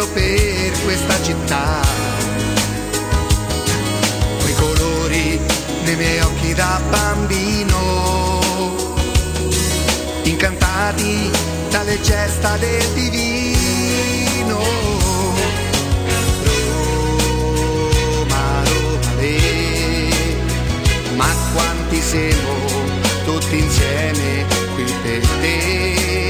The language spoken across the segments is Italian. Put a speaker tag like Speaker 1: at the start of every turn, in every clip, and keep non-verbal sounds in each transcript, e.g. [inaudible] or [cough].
Speaker 1: immenso per questa città. Quei colori nei miei occhi da bambino, incantati dalle gesta del divino. Roma, Roma, le, ma quanti siamo tutti insieme qui per te.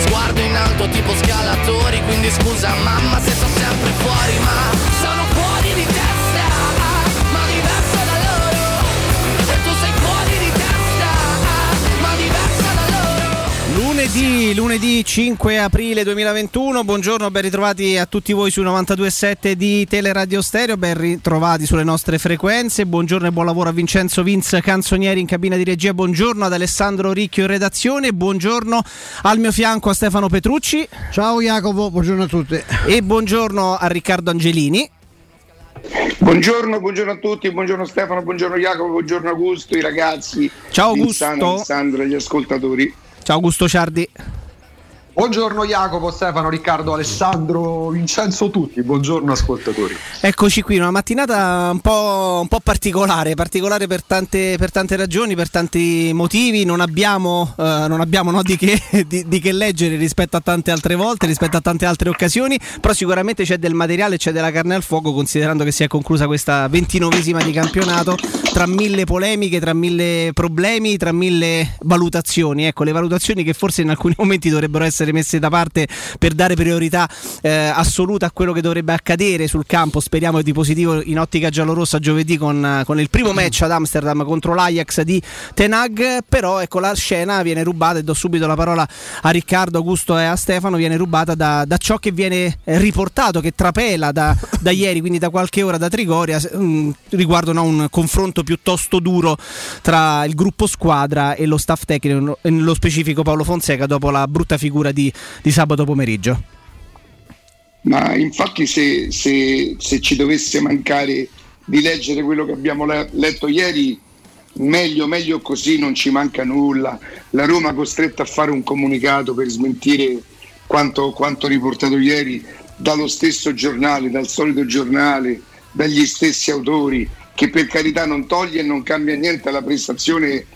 Speaker 2: sguardo in alto tipo scalatori, quindi scusa mamma se sto sempre fuori, ma sono fuori di testa,
Speaker 3: Lunedì, lunedì 5 aprile 2021, buongiorno, ben ritrovati a tutti voi sui 92.7 di Teleradio Stereo, ben ritrovati sulle nostre frequenze, buongiorno e buon lavoro a Vincenzo Vince Canzonieri in cabina di regia, buongiorno ad Alessandro Ricchio in redazione, buongiorno al mio fianco a Stefano Petrucci.
Speaker 4: Ciao Jacopo, buongiorno a tutti.
Speaker 3: E buongiorno a Riccardo Angelini.
Speaker 5: Buongiorno, buongiorno a tutti, buongiorno Stefano, buongiorno Jacopo, buongiorno Augusto, i ragazzi.
Speaker 3: Ciao Augusto.
Speaker 5: Alessandro e gli ascoltatori.
Speaker 3: Ciao Augusto Ciardi.
Speaker 6: Buongiorno Jacopo, Stefano, Riccardo, Alessandro, Vincenzo, tutti, buongiorno ascoltatori.
Speaker 3: Eccoci qui, una mattinata un po', un po particolare, particolare per tante, per tante, ragioni, per tanti motivi, non abbiamo, uh, non abbiamo no, di, che, [laughs] di, di, che, leggere rispetto a tante altre volte, rispetto a tante altre occasioni, però sicuramente c'è del materiale, c'è della carne al fuoco, considerando che si è conclusa questa ventinovesima di campionato, tra mille polemiche, tra mille problemi, tra mille valutazioni, ecco le valutazioni che forse in alcuni momenti dovrebbero essere essere messe da parte per dare priorità eh, assoluta a quello che dovrebbe accadere sul campo. Speriamo di positivo in ottica giallorossa giovedì con, con il primo match ad Amsterdam contro l'Ajax di Tenag. Però ecco la scena viene rubata e do subito la parola a Riccardo, Augusto e a Stefano. Viene rubata da, da ciò che viene riportato, che trapela da, da, ieri, quindi da qualche ora da Trigoria, mm, riguardo no, un confronto piuttosto duro tra il gruppo squadra e lo staff tecnico, nello specifico Paolo Fonseca, dopo la brutta figura di, di sabato pomeriggio.
Speaker 5: Ma infatti se, se, se, ci dovesse mancare di leggere quello che abbiamo letto ieri, meglio, meglio così, non ci manca nulla. La Roma costretta a fare un comunicato per smentire quanto, quanto riportato ieri dallo stesso giornale, dal solito giornale, dagli stessi autori che per carità non toglie e non cambia niente alla prestazione,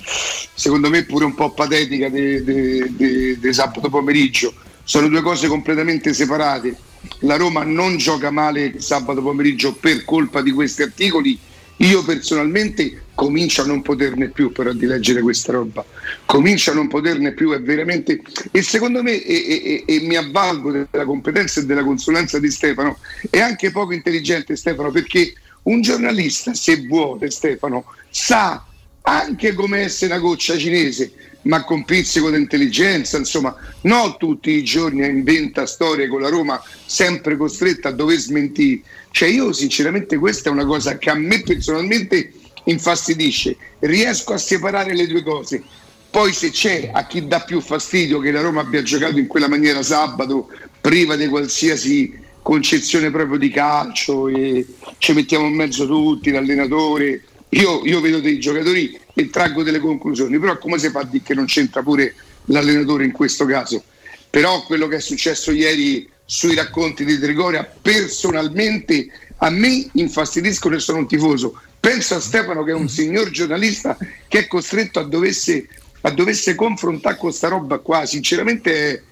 Speaker 5: secondo me pure un po' patetica di sabato pomeriggio. Sono due cose completamente separate. La Roma non gioca male sabato pomeriggio per colpa di questi articoli. Io personalmente comincio a non poterne più però di leggere questa roba. Comincio a non poterne più, è veramente... E secondo me, e, e, e mi avvalgo della competenza e della consulenza di Stefano, è anche poco intelligente Stefano perché un giornalista, se vuole Stefano, sa anche come essere una goccia cinese, ma con pizzico di intelligenza, insomma, non tutti i giorni inventa storie con la Roma sempre costretta a dover smentire. Cioè io sinceramente questa è una cosa che a me personalmente infastidisce, riesco a separare le due cose. Poi se c'è a chi dà più fastidio che la Roma abbia giocato in quella maniera sabato, priva di qualsiasi concezione proprio di calcio e ci mettiamo in mezzo tutti, l'allenatore. Io, io vedo dei giocatori e traggo delle conclusioni, però come si fa a dire che non c'entra pure l'allenatore in questo caso? Però quello che è successo ieri sui racconti di Trigoria personalmente a me infastidiscono e sono un tifoso. Penso a Stefano che è un signor giornalista che è costretto a dovesse, a dovesse confrontare con questa roba qua. Sinceramente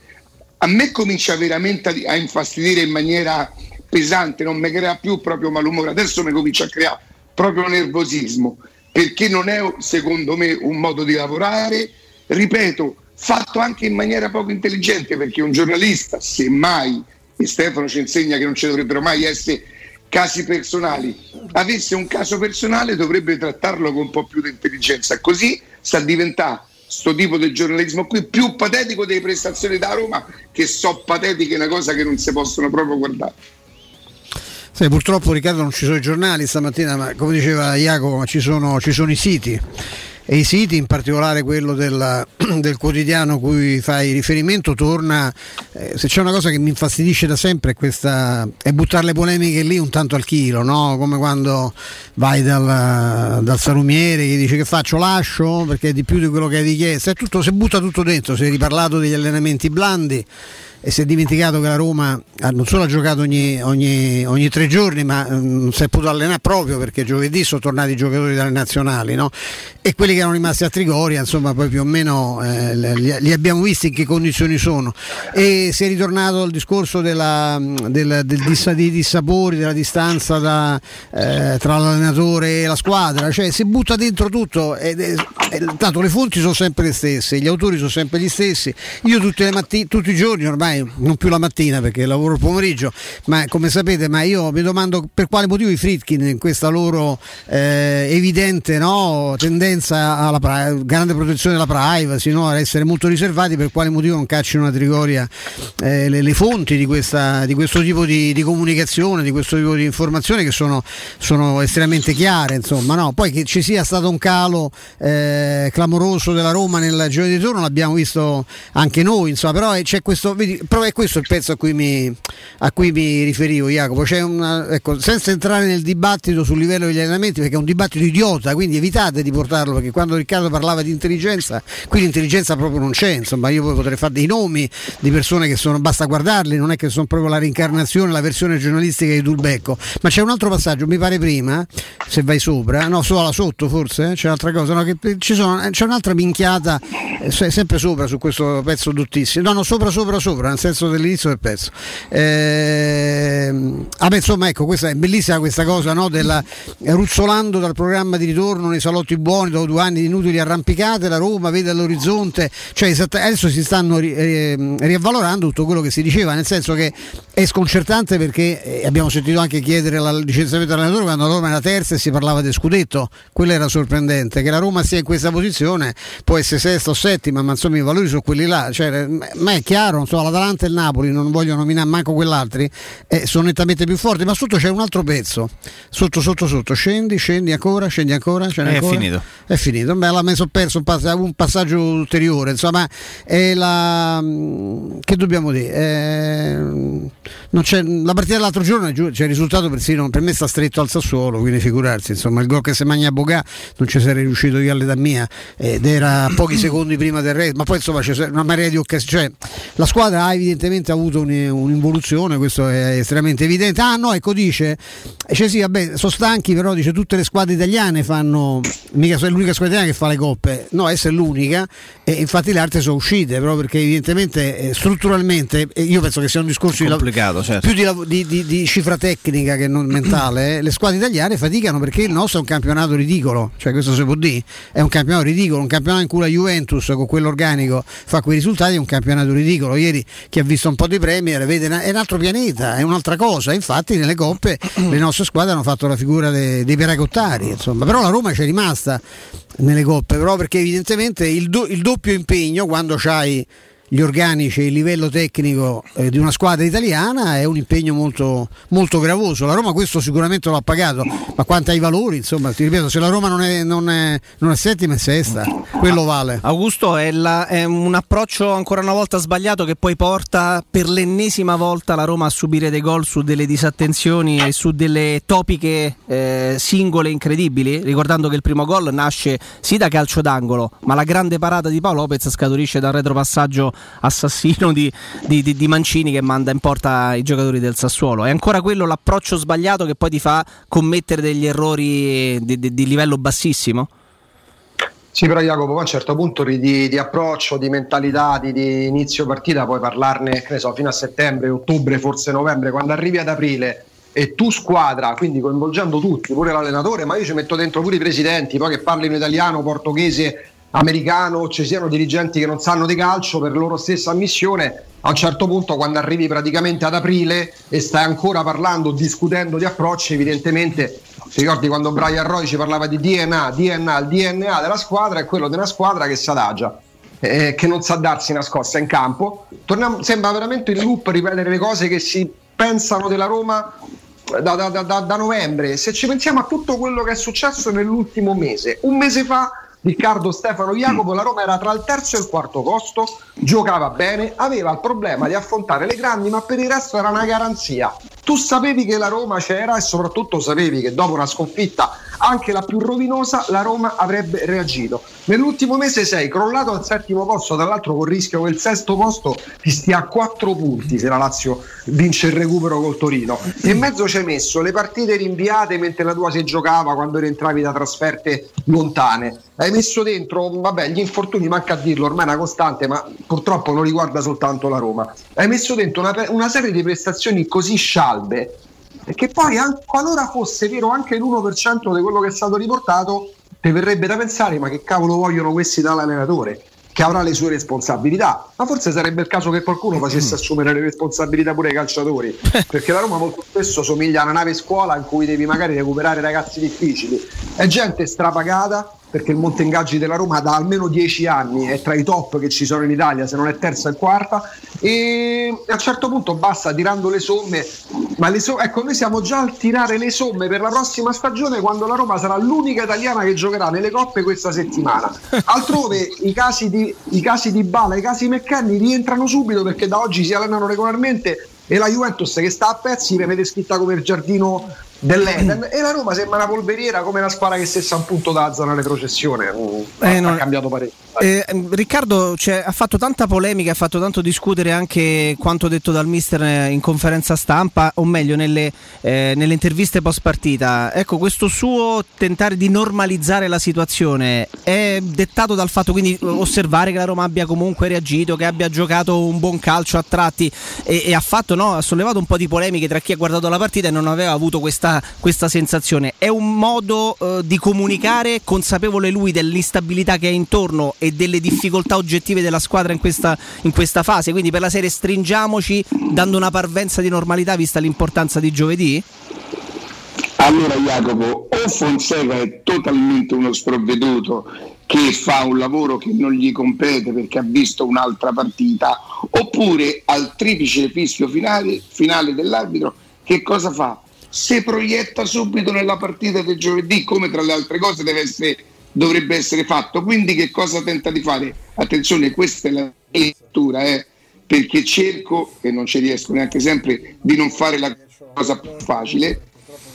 Speaker 5: a me comincia veramente a, infastidire in maniera pesante, non mi crea più proprio malumore, adesso mi comincia a creare proprio nervosismo, perché non è secondo me un modo di lavorare, ripeto, fatto anche in maniera poco intelligente, perché un giornalista, semmai, e Stefano ci insegna che non ci dovrebbero mai essere casi personali, avesse un caso personale dovrebbe trattarlo con un po' più di intelligenza, così sta diventando sto tipo di giornalismo qui più patetico delle prestazioni da Roma che so patetiche una cosa che non si possono proprio guardare.
Speaker 4: Sì, purtroppo Riccardo non ci sono i giornali stamattina ma come diceva Jacopo ci sono, ci sono i siti e i siti, in particolare quello del, [clears throat] del quotidiano cui fai riferimento, torna. Eh, se c'è una cosa che mi infastidisce da sempre è, questa, è buttare le polemiche lì un tanto al chilo, no? come quando vai dal, dal salumiere che dice che faccio, lascio perché è di più di quello che hai richiesto. È tutto, si butta tutto dentro, si è riparlato degli allenamenti blandi e si è dimenticato che la Roma non solo ha giocato ogni, ogni, ogni tre giorni, ma mm, non si è potuto allenare proprio perché giovedì sono tornati i giocatori dalle nazionali no? e quelli che erano rimasti a Trigoria, insomma, poi più o meno eh, li, li, abbiamo visti in che condizioni sono. E si è ritornato al discorso della, del, del dissa, di dissapori, della distanza da, eh, tra l'allenatore e la squadra, cioè si butta dentro tutto. Ed è, tanto le fonti sono sempre le stesse, gli autori sono sempre gli stessi. Io tutte le mattine, tutti i giorni ormai ormai non più la mattina perché lavoro il pomeriggio, ma come sapete, ma io mi domando per quale motivo i Fritkin in questa loro eh, evidente no, tendenza alla pra- grande protezione della privacy, no, ad essere molto riservati, per quale motivo non caccino una trigoria eh, le, le, fonti di, questa, di questo tipo di, di, comunicazione, di questo tipo di informazione che sono, sono estremamente chiare, insomma, no? poi che ci sia stato un calo eh, clamoroso della Roma nel giro di ritorno l'abbiamo visto anche noi, insomma, però c'è questo, vedi, però è questo il pezzo a cui mi, a cui mi riferivo, Jacopo. Una, ecco, senza entrare nel dibattito sul livello degli allenamenti, perché è un dibattito idiota, quindi evitate di portarlo, perché quando Riccardo parlava di intelligenza, qui l'intelligenza proprio non c'è. Insomma, io potrei fare dei nomi di persone che sono, basta guardarli, non è che sono proprio la reincarnazione, la versione giornalistica di Dulbecco. Ma c'è un altro passaggio, mi pare prima, se vai sopra, no, solo sotto forse, eh, c'è un'altra cosa, no, sono, c'è un'altra minchiata, eh, sempre sopra su questo pezzo dottissimo, no, no, sopra, sopra, sopra, nel senso dell'inizio del pezzo. Eh, vabbè, insomma, ecco, questa è bellissima questa cosa, no, della, ruzzolando dal programma di ritorno nei salotti buoni dopo due anni di inutili arrampicate, la Roma vede all'orizzonte, cioè adesso si stanno ri, eh, riavvalorando tutto quello che si diceva, nel senso che è sconcertante perché eh, abbiamo sentito anche chiedere il licenziamento dell'allenatore quando la Roma era terza e si parlava del scudetto, quello era sorprendente, che la Roma sia in questa posizione può essere sesta o settima, ma insomma i valori sono quelli là, cioè, ma è chiaro, insomma, l'Atalanta e il Napoli, non voglio nominare manco quell'altri, eh, sono nettamente più forti, ma sotto c'è un altro pezzo, sotto, sotto, sotto, scendi, scendi ancora, scendi ancora,
Speaker 3: scendi
Speaker 4: è ancora.
Speaker 3: finito.
Speaker 4: È finito, beh, l'ha messo perso un, pass- un passaggio ulteriore, insomma, è la... che dobbiamo dire? Eh, la partita dell'altro giorno c'è il risultato persino per me sta stretto al Sassuolo, quindi figurarsi, insomma, il gol che se magna Bogà non ci sarei riuscito io all'età mia ed era pochi [clears throat] secondi prima del re, ma poi insomma c'è una marea di occasioni, cioè la squadra ha evidentemente avuto un'involuzione, questo è estremamente evidente. Ah no, ecco dice, cioè sì, vabbè, sono stanchi, però dice tutte le squadre italiane fanno, mica è l'unica squadra italiana che fa le coppe, no, essa è l'unica e infatti le altre sono uscite, però perché evidentemente eh, strutturalmente, io penso che sia un discorso
Speaker 3: complicato,
Speaker 4: di,
Speaker 3: certo.
Speaker 4: più di, di, di, cifra tecnica che non mentale, eh, le squadre italiane faticano perché il nostro è un campionato ridicolo, cioè questo si può dire, è un campionato ridicolo, un campionato in cui la Juventus con quell'organico fa quei risultati è un campionato ridicolo. Ieri chi ha visto un po' di Premier vede è un altro pianeta, è un'altra cosa. Infatti nelle coppe [clears throat] le nostre squadre hanno fatto la figura dei, dei peracottari, insomma. Però la Roma c'è rimasta nelle coppe, però perché evidentemente il, do, il doppio impegno quando c'hai gli organici e il livello tecnico eh, di una squadra italiana è un impegno molto, molto, gravoso. La Roma questo sicuramente lo ha pagato, ma quanto ai valori, insomma, ti ripeto, se la Roma non è, non è, non è settima è sesta, quello vale.
Speaker 3: Augusto è, la, è, un approccio ancora una volta sbagliato che poi porta per l'ennesima volta la Roma a subire dei gol su delle disattenzioni e su delle topiche eh, singole incredibili, ricordando che il primo gol nasce sì da calcio d'angolo, ma la grande parata di Paolo Lopez scaturisce dal retropassaggio assassino di, di, di, di, Mancini che manda in porta i giocatori del Sassuolo. È ancora quello l'approccio sbagliato che poi ti fa commettere degli errori di, livello bassissimo?
Speaker 6: Sì, però Jacopo, a un certo punto di, di approccio, di mentalità, di, di, inizio partita, puoi parlarne so, fino a settembre, ottobre, forse novembre, quando arrivi ad aprile e tu squadra, quindi coinvolgendo tutti, pure l'allenatore, ma io ci metto dentro pure i presidenti, poi che parlino italiano, portoghese, americano ci siano dirigenti che non sanno di calcio per loro stessa ammissione. A un certo punto quando arrivi praticamente ad aprile e stai ancora parlando discutendo di approcci evidentemente ti ricordi quando Brian Roy ci parlava di DNA DNA il DNA della squadra è quello di una squadra che si adagia eh, che non sa darsi una scossa in campo. Torniamo, sembra veramente il loop ripetere le cose che si pensano della Roma da, da, da, da novembre. Se ci pensiamo a tutto quello che è successo nell'ultimo mese un mese fa Riccardo Stefano Jacopo, la Roma era tra il terzo e il quarto posto, giocava bene, aveva il problema di affrontare le grandi, ma per il resto era una garanzia. Tu sapevi che la Roma c'era e soprattutto sapevi che dopo una sconfitta anche la più rovinosa la Roma avrebbe reagito. Nell'ultimo mese sei crollato al settimo posto, tra l'altro con il rischio che il sesto posto ti stia a quattro punti se la Lazio vince il recupero col Torino. E in mezzo ci hai messo le partite rinviate mentre la tua si giocava quando rientravi da trasferte lontane. Hai messo dentro, vabbè, gli infortuni manca a dirlo, ormai è una costante, ma purtroppo non riguarda soltanto la Roma. Hai messo dentro una, una serie di prestazioni così scialbe che poi, qualora fosse vero anche l'1% di quello che è stato riportato, ti verrebbe da pensare: ma che cavolo vogliono questi dall'allenatore? Che avrà le sue responsabilità, ma forse sarebbe il caso che qualcuno facesse assumere le responsabilità pure ai calciatori. [laughs] Perché la Roma molto spesso somiglia a una nave scuola in cui devi magari recuperare ragazzi difficili. È gente strapagata, perché il monte ingaggi della Roma da almeno dieci anni è tra i top che ci sono in Italia, se non è terza e quarta, e a un certo punto basta tirando le somme, ma le somme, ecco noi siamo già al tirare le somme per la prossima stagione quando la Roma sarà l'unica italiana che giocherà nelle coppe questa settimana. [laughs] Altrove i casi di, i casi di Bala, i casi Meccanni rientrano subito perché da oggi si allenano regolarmente e la Juventus che sta a pezzi viene scritta come il giardino dell'Eden e la Roma sembra una polveriera come una spara che stessa un punto da zona retrocessione. Eh, non... ha cambiato parecchio
Speaker 3: eh, Riccardo cioè, ha fatto tanta polemica ha fatto tanto discutere anche quanto detto dal mister in conferenza stampa o meglio nelle, eh, nelle interviste post partita ecco questo suo tentare di normalizzare la situazione è dettato dal fatto quindi osservare che la Roma abbia comunque reagito che abbia giocato un buon calcio a tratti e, e ha fatto no, ha sollevato un po' di polemiche tra chi ha guardato la partita e non aveva avuto questa questa, sensazione. È un modo eh, di comunicare consapevole lui dell'instabilità che è intorno e delle difficoltà oggettive della squadra in questa, in questa fase. Quindi per la serie stringiamoci dando una parvenza di normalità vista l'importanza di giovedì?
Speaker 5: Allora Jacopo, o Fonseca è totalmente uno sprovveduto che fa un lavoro che non gli compete perché ha visto un'altra partita, oppure al triplice fischio finale, finale dell'arbitro, che cosa fa? Si proietta subito nella partita del giovedì, come tra le altre cose essere, dovrebbe essere fatto. Quindi che cosa tenta di fare? Attenzione, questa è la lettura, eh, perché cerco, e non ci riesco neanche sempre, di non fare la cosa più facile.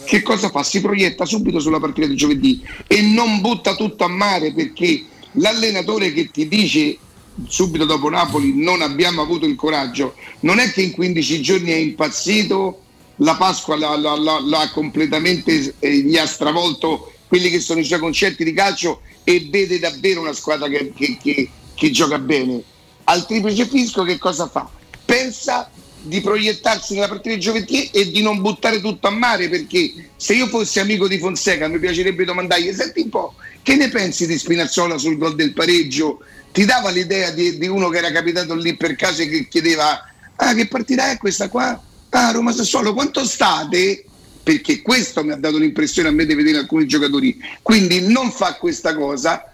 Speaker 5: Che cosa fa? Si proietta subito sulla partita del giovedì e non butta tutto a mare perché l'allenatore che ti dice subito dopo Napoli non abbiamo avuto il coraggio, non è che in 15 giorni è impazzito la Pasqua l'ha, l'ha, l'ha completamente, eh, gli ha stravolto quelli che sono i suoi concetti di calcio e vede davvero una squadra che, che, che, che gioca bene. Al triplice fisco che cosa fa? Pensa di proiettarsi nella partita di giovedì e di non buttare tutto a mare perché se io fossi amico di Fonseca mi piacerebbe domandargli senti un po' che ne pensi di Spinazzola sul gol del pareggio ti dava l'idea di, di uno che era capitato lì per caso e che chiedeva ah che partita è questa qua Ah, Roma Sassuolo, quanto state? Perché questo mi ha dato l'impressione a me di vedere alcuni giocatori. Quindi non fa questa cosa,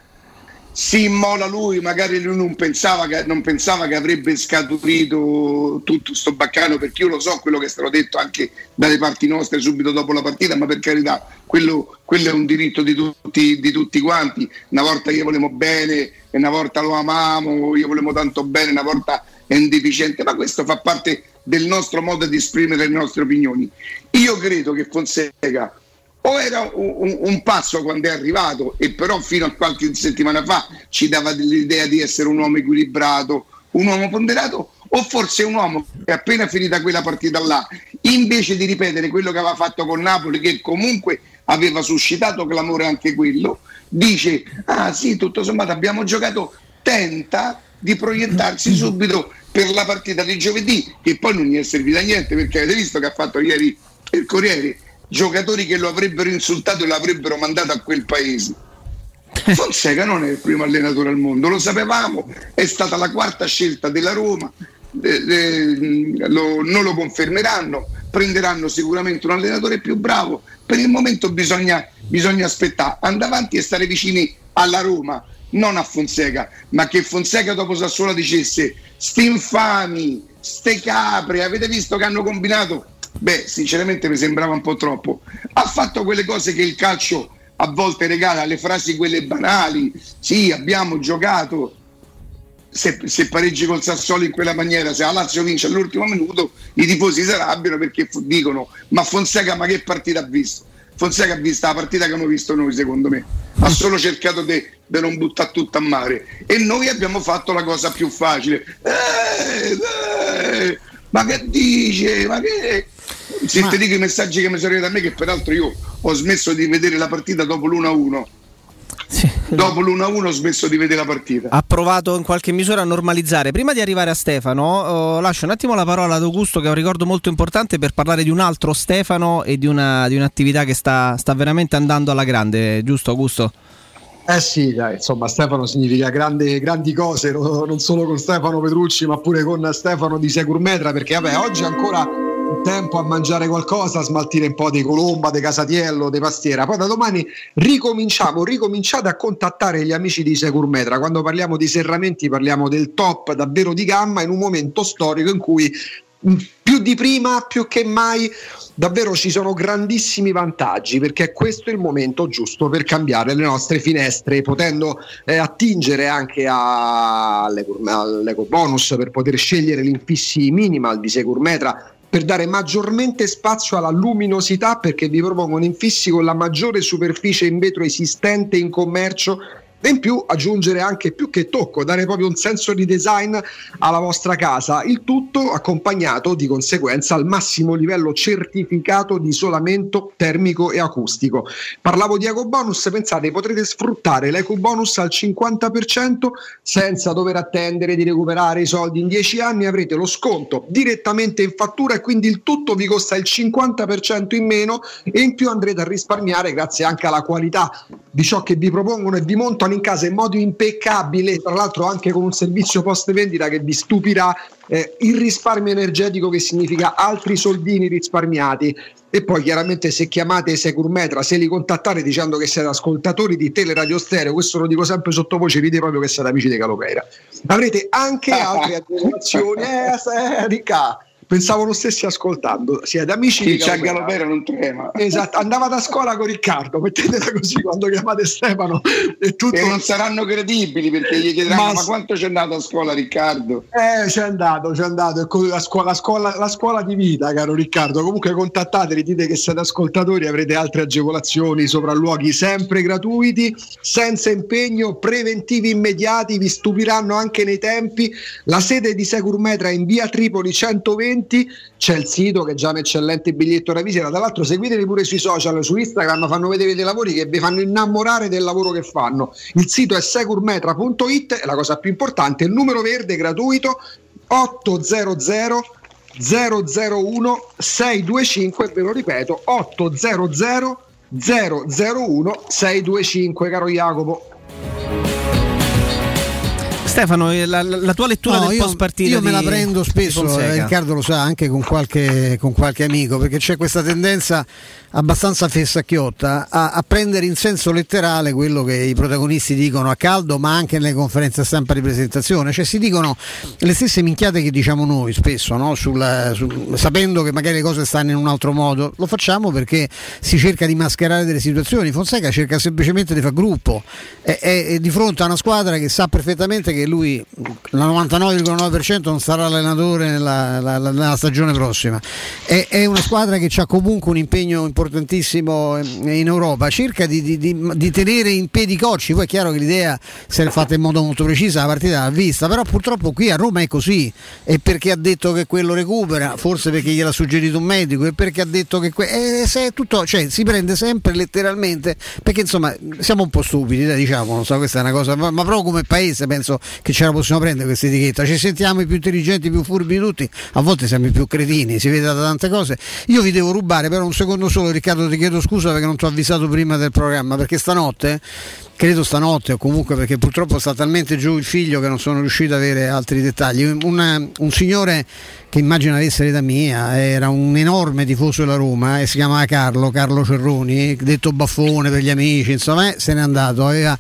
Speaker 5: si immola lui, magari lui non pensava che, non pensava che avrebbe scaturito tutto sto baccano, perché io lo so quello che è stato detto anche dalle parti nostre subito dopo la partita, ma per carità, quello, quello è un diritto di tutti, di tutti quanti. Una volta io volevamo bene, una volta lo amamo, io volevamo tanto bene, una volta è indeficiente, ma questo fa parte del nostro modo di esprimere le nostre opinioni. Io credo che Fonseca o era un, un, pazzo quando è arrivato e però fino a qualche settimana fa ci dava l'idea di essere un uomo equilibrato, un uomo ponderato o forse un uomo che appena finita quella partita là, invece di ripetere quello che aveva fatto con Napoli, che comunque aveva suscitato clamore anche quello, dice, ah sì, tutto sommato abbiamo giocato, tenta di proiettarsi subito per la partita di giovedì, che poi non gli è servita a niente perché avete visto che ha fatto ieri il Corriere, giocatori che lo avrebbero insultato e l'avrebbero mandato a quel paese. Fonseca non è il primo allenatore al mondo, lo sapevamo, è stata la quarta scelta della Roma, eh, eh, lo, non lo confermeranno, prenderanno sicuramente un allenatore più bravo. Per il momento bisogna, bisogna aspettare, andare avanti e stare vicini alla Roma non a Fonseca, ma che Fonseca dopo Sassuolo dicesse sti infami, ste capre, avete visto che hanno combinato? Beh, sinceramente mi sembrava un po' troppo. Ha fatto quelle cose che il calcio a volte regala, le frasi quelle banali. Sì, abbiamo giocato. Se, se pareggi col Sassuolo in quella maniera, se la Lazio vince all'ultimo minuto, i tifosi si arrabbiano perché dicono: Ma Fonseca, ma che partita ha visto? Fonseca ha visto la partita che abbiamo visto noi, secondo me. Ha solo cercato di non buttare tutto a mare. E noi abbiamo fatto la cosa più facile. Eh, eh, ma che dice? Ma che. Se ma... ti dico i messaggi che mi sono arrivati a me, che peraltro io ho smesso di vedere la partita dopo l'1-1 sì. Dopo l'1-1 ho smesso di vedere la partita.
Speaker 3: Ha provato in qualche misura a normalizzare. Prima di arrivare a Stefano, uh, lascio un attimo la parola ad Augusto, che è un ricordo molto importante, per parlare di un altro Stefano e di, una, di un'attività che sta, sta veramente andando alla grande, giusto Augusto?
Speaker 6: Eh sì, dai, insomma Stefano significa grandi, grandi cose, non solo con Stefano Petrucci ma pure con Stefano di Securmetra perché vabbè oggi ancora tempo a mangiare qualcosa, a smaltire un po' di colomba, di casatiello, di pastiera. Poi da domani ricominciamo, ricominciate a contattare gli amici di Securmetra. Quando parliamo di serramenti parliamo del top davvero di gamma in un momento storico in cui più di prima, più che mai, davvero ci sono grandissimi vantaggi perché questo è il momento giusto per cambiare le nostre finestre, potendo eh, attingere anche all'eco bonus per poter scegliere l'infissi minimal di Securmetra per dare maggiormente spazio alla luminosità perché vi propongono infissi con la maggiore superficie in vetro esistente in commercio e in più aggiungere anche più che tocco, dare proprio un senso di design alla vostra casa, il tutto accompagnato di conseguenza al massimo livello certificato di isolamento termico e acustico. Parlavo di ecobonus, pensate potrete sfruttare l'ecobonus al 50% senza dover attendere di recuperare i soldi in 10 anni, avrete lo sconto direttamente in fattura e quindi il tutto vi costa il 50% in meno e in più andrete a risparmiare grazie anche alla qualità di ciò che vi propongono e vi montano in casa in modo impeccabile, tra l'altro anche con un servizio post vendita che vi stupirà eh, il risparmio energetico che significa altri soldini risparmiati. E poi chiaramente se chiamate Securmetra, se li contattate dicendo che siete ascoltatori di Teleradio Stereo, questo lo dico sempre sottovoce, dite proprio che siete amici di Calopeira. Avrete anche [laughs] altre agevolazioni, eh, eh, Ricca, pensavo lo stessi ascoltando. Siete amici
Speaker 5: Chi c'ha.
Speaker 6: Galopera
Speaker 5: non trema.
Speaker 6: Esatto, andavate a scuola con Riccardo, mettetela così quando chiamate Stefano e tutto.
Speaker 5: E non saranno credibili perché gli chiederanno
Speaker 6: Ma-
Speaker 5: ma, quanto c'è andato a scuola Riccardo?
Speaker 6: Eh, c'è andato, c'è andato. La scuola, la, scuola, la scuola di vita, caro Riccardo. Comunque contattateli, dite che siete ascoltatori, avrete altre agevolazioni, sopralluoghi sempre gratuiti, senza impegno, preventivi immediati, vi stupiranno anche nei tempi. La sede di Securmetra in via Tripoli 120, c'è il sito che è già un eccellente biglietto da visita. Tra l'altro seguiteli pure sui social, su Instagram, fanno vedere dei lavori che vi fanno innamorare del lavoro che fanno. Il sito è securmetra.it e la cosa più importante, il numero verde gratuito 800 001 625 ve lo ripeto 800 001 625 caro Jacopo
Speaker 3: Stefano, eh, la, la- tua lettura
Speaker 4: No,
Speaker 3: del
Speaker 4: io,
Speaker 3: post partita
Speaker 4: io me la prendo spesso, eh, Riccardo lo sa, anche con qualche, con qualche amico, perché c'è questa tendenza abbastanza fessacchiotta a, a prendere in senso letterale quello che i protagonisti dicono a caldo, ma anche nelle conferenze stampa di presentazione. Cioè si dicono le stesse minchiate che diciamo noi spesso, no? Sul- sul- sapendo che magari le cose stanno in un altro modo. Lo facciamo perché si cerca di mascherare delle situazioni. Fonseca cerca semplicemente di fare gruppo. È, è- è di fronte a una squadra che sa perfettamente che lui, la 99,9% non sarà allenatore nella, la- la- nella stagione prossima. È, è una squadra che ha comunque un impegno importantissimo in Europa. Cerca di, di- di- di tenere in piedi i cocci. Poi è chiaro che l'idea se l'è fatta in modo molto preciso, la partita l'ha vista, però purtroppo qui a Roma è così. E perché ha detto che quello recupera, forse perché gliel'ha suggerito un medico, e perché ha detto che que- eh, se è tutto, cioè, si prende sempre letteralmente, perché insomma siamo un po' stupidi, dai, diciamo, non so, questa è una cosa, ma, ma proprio come paese penso che ce la possiamo prendere questa etichetta. Ci sentiamo i più intelligenti, i più furbi di tutti, a volte siamo i più cretini, si vede da tante cose. Io vi devo rubare però un secondo solo, Riccardo, ti chiedo scusa perché non ti ho avvisato prima del programma, perché stanotte credo stanotte o comunque perché purtroppo sta talmente giù il figlio che non sono riuscito ad avere altri dettagli. Un, un signore che immagino avesse l'età mia, era un enorme tifoso della Roma e si chiamava Carlo, Carlo Cerroni, detto baffone per gli amici, insomma, eh, se n'è andato, aveva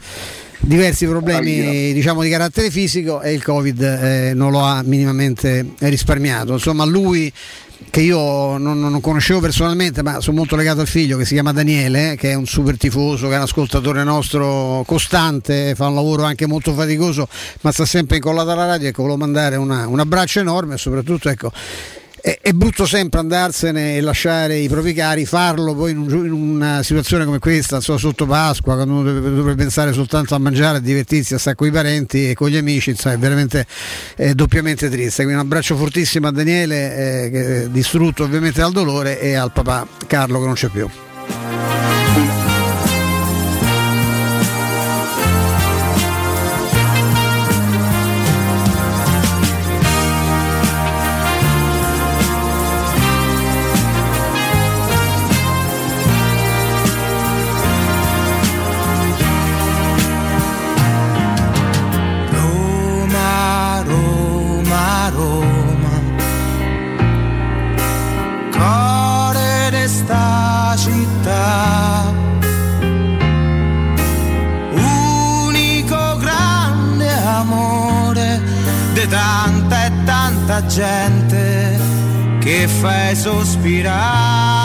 Speaker 4: diversi problemi diciamo di carattere fisico e il covid eh, non lo ha minimamente risparmiato insomma lui che io non, non conoscevo personalmente, ma sono molto legato al figlio che si chiama Daniele, che è un super tifoso, che è un ascoltatore nostro costante, fa un lavoro anche molto faticoso, ma sta sempre incollato alla radio. Ecco, volevo mandare una- un abbraccio enorme e soprattutto ecco. È, è brutto sempre andarsene e lasciare i propri cari, farlo poi in, un in una situazione come questa, insomma, sotto Pasqua, quando uno dovrebbe, dovrebbe pensare soltanto a mangiare, a divertirsi, a stare con i parenti e con gli amici, insomma, è veramente eh, doppiamente triste. Quindi un abbraccio fortissimo a Daniele, eh, è distrutto ovviamente dal dolore, e al papà Carlo che non c'è più.
Speaker 1: Che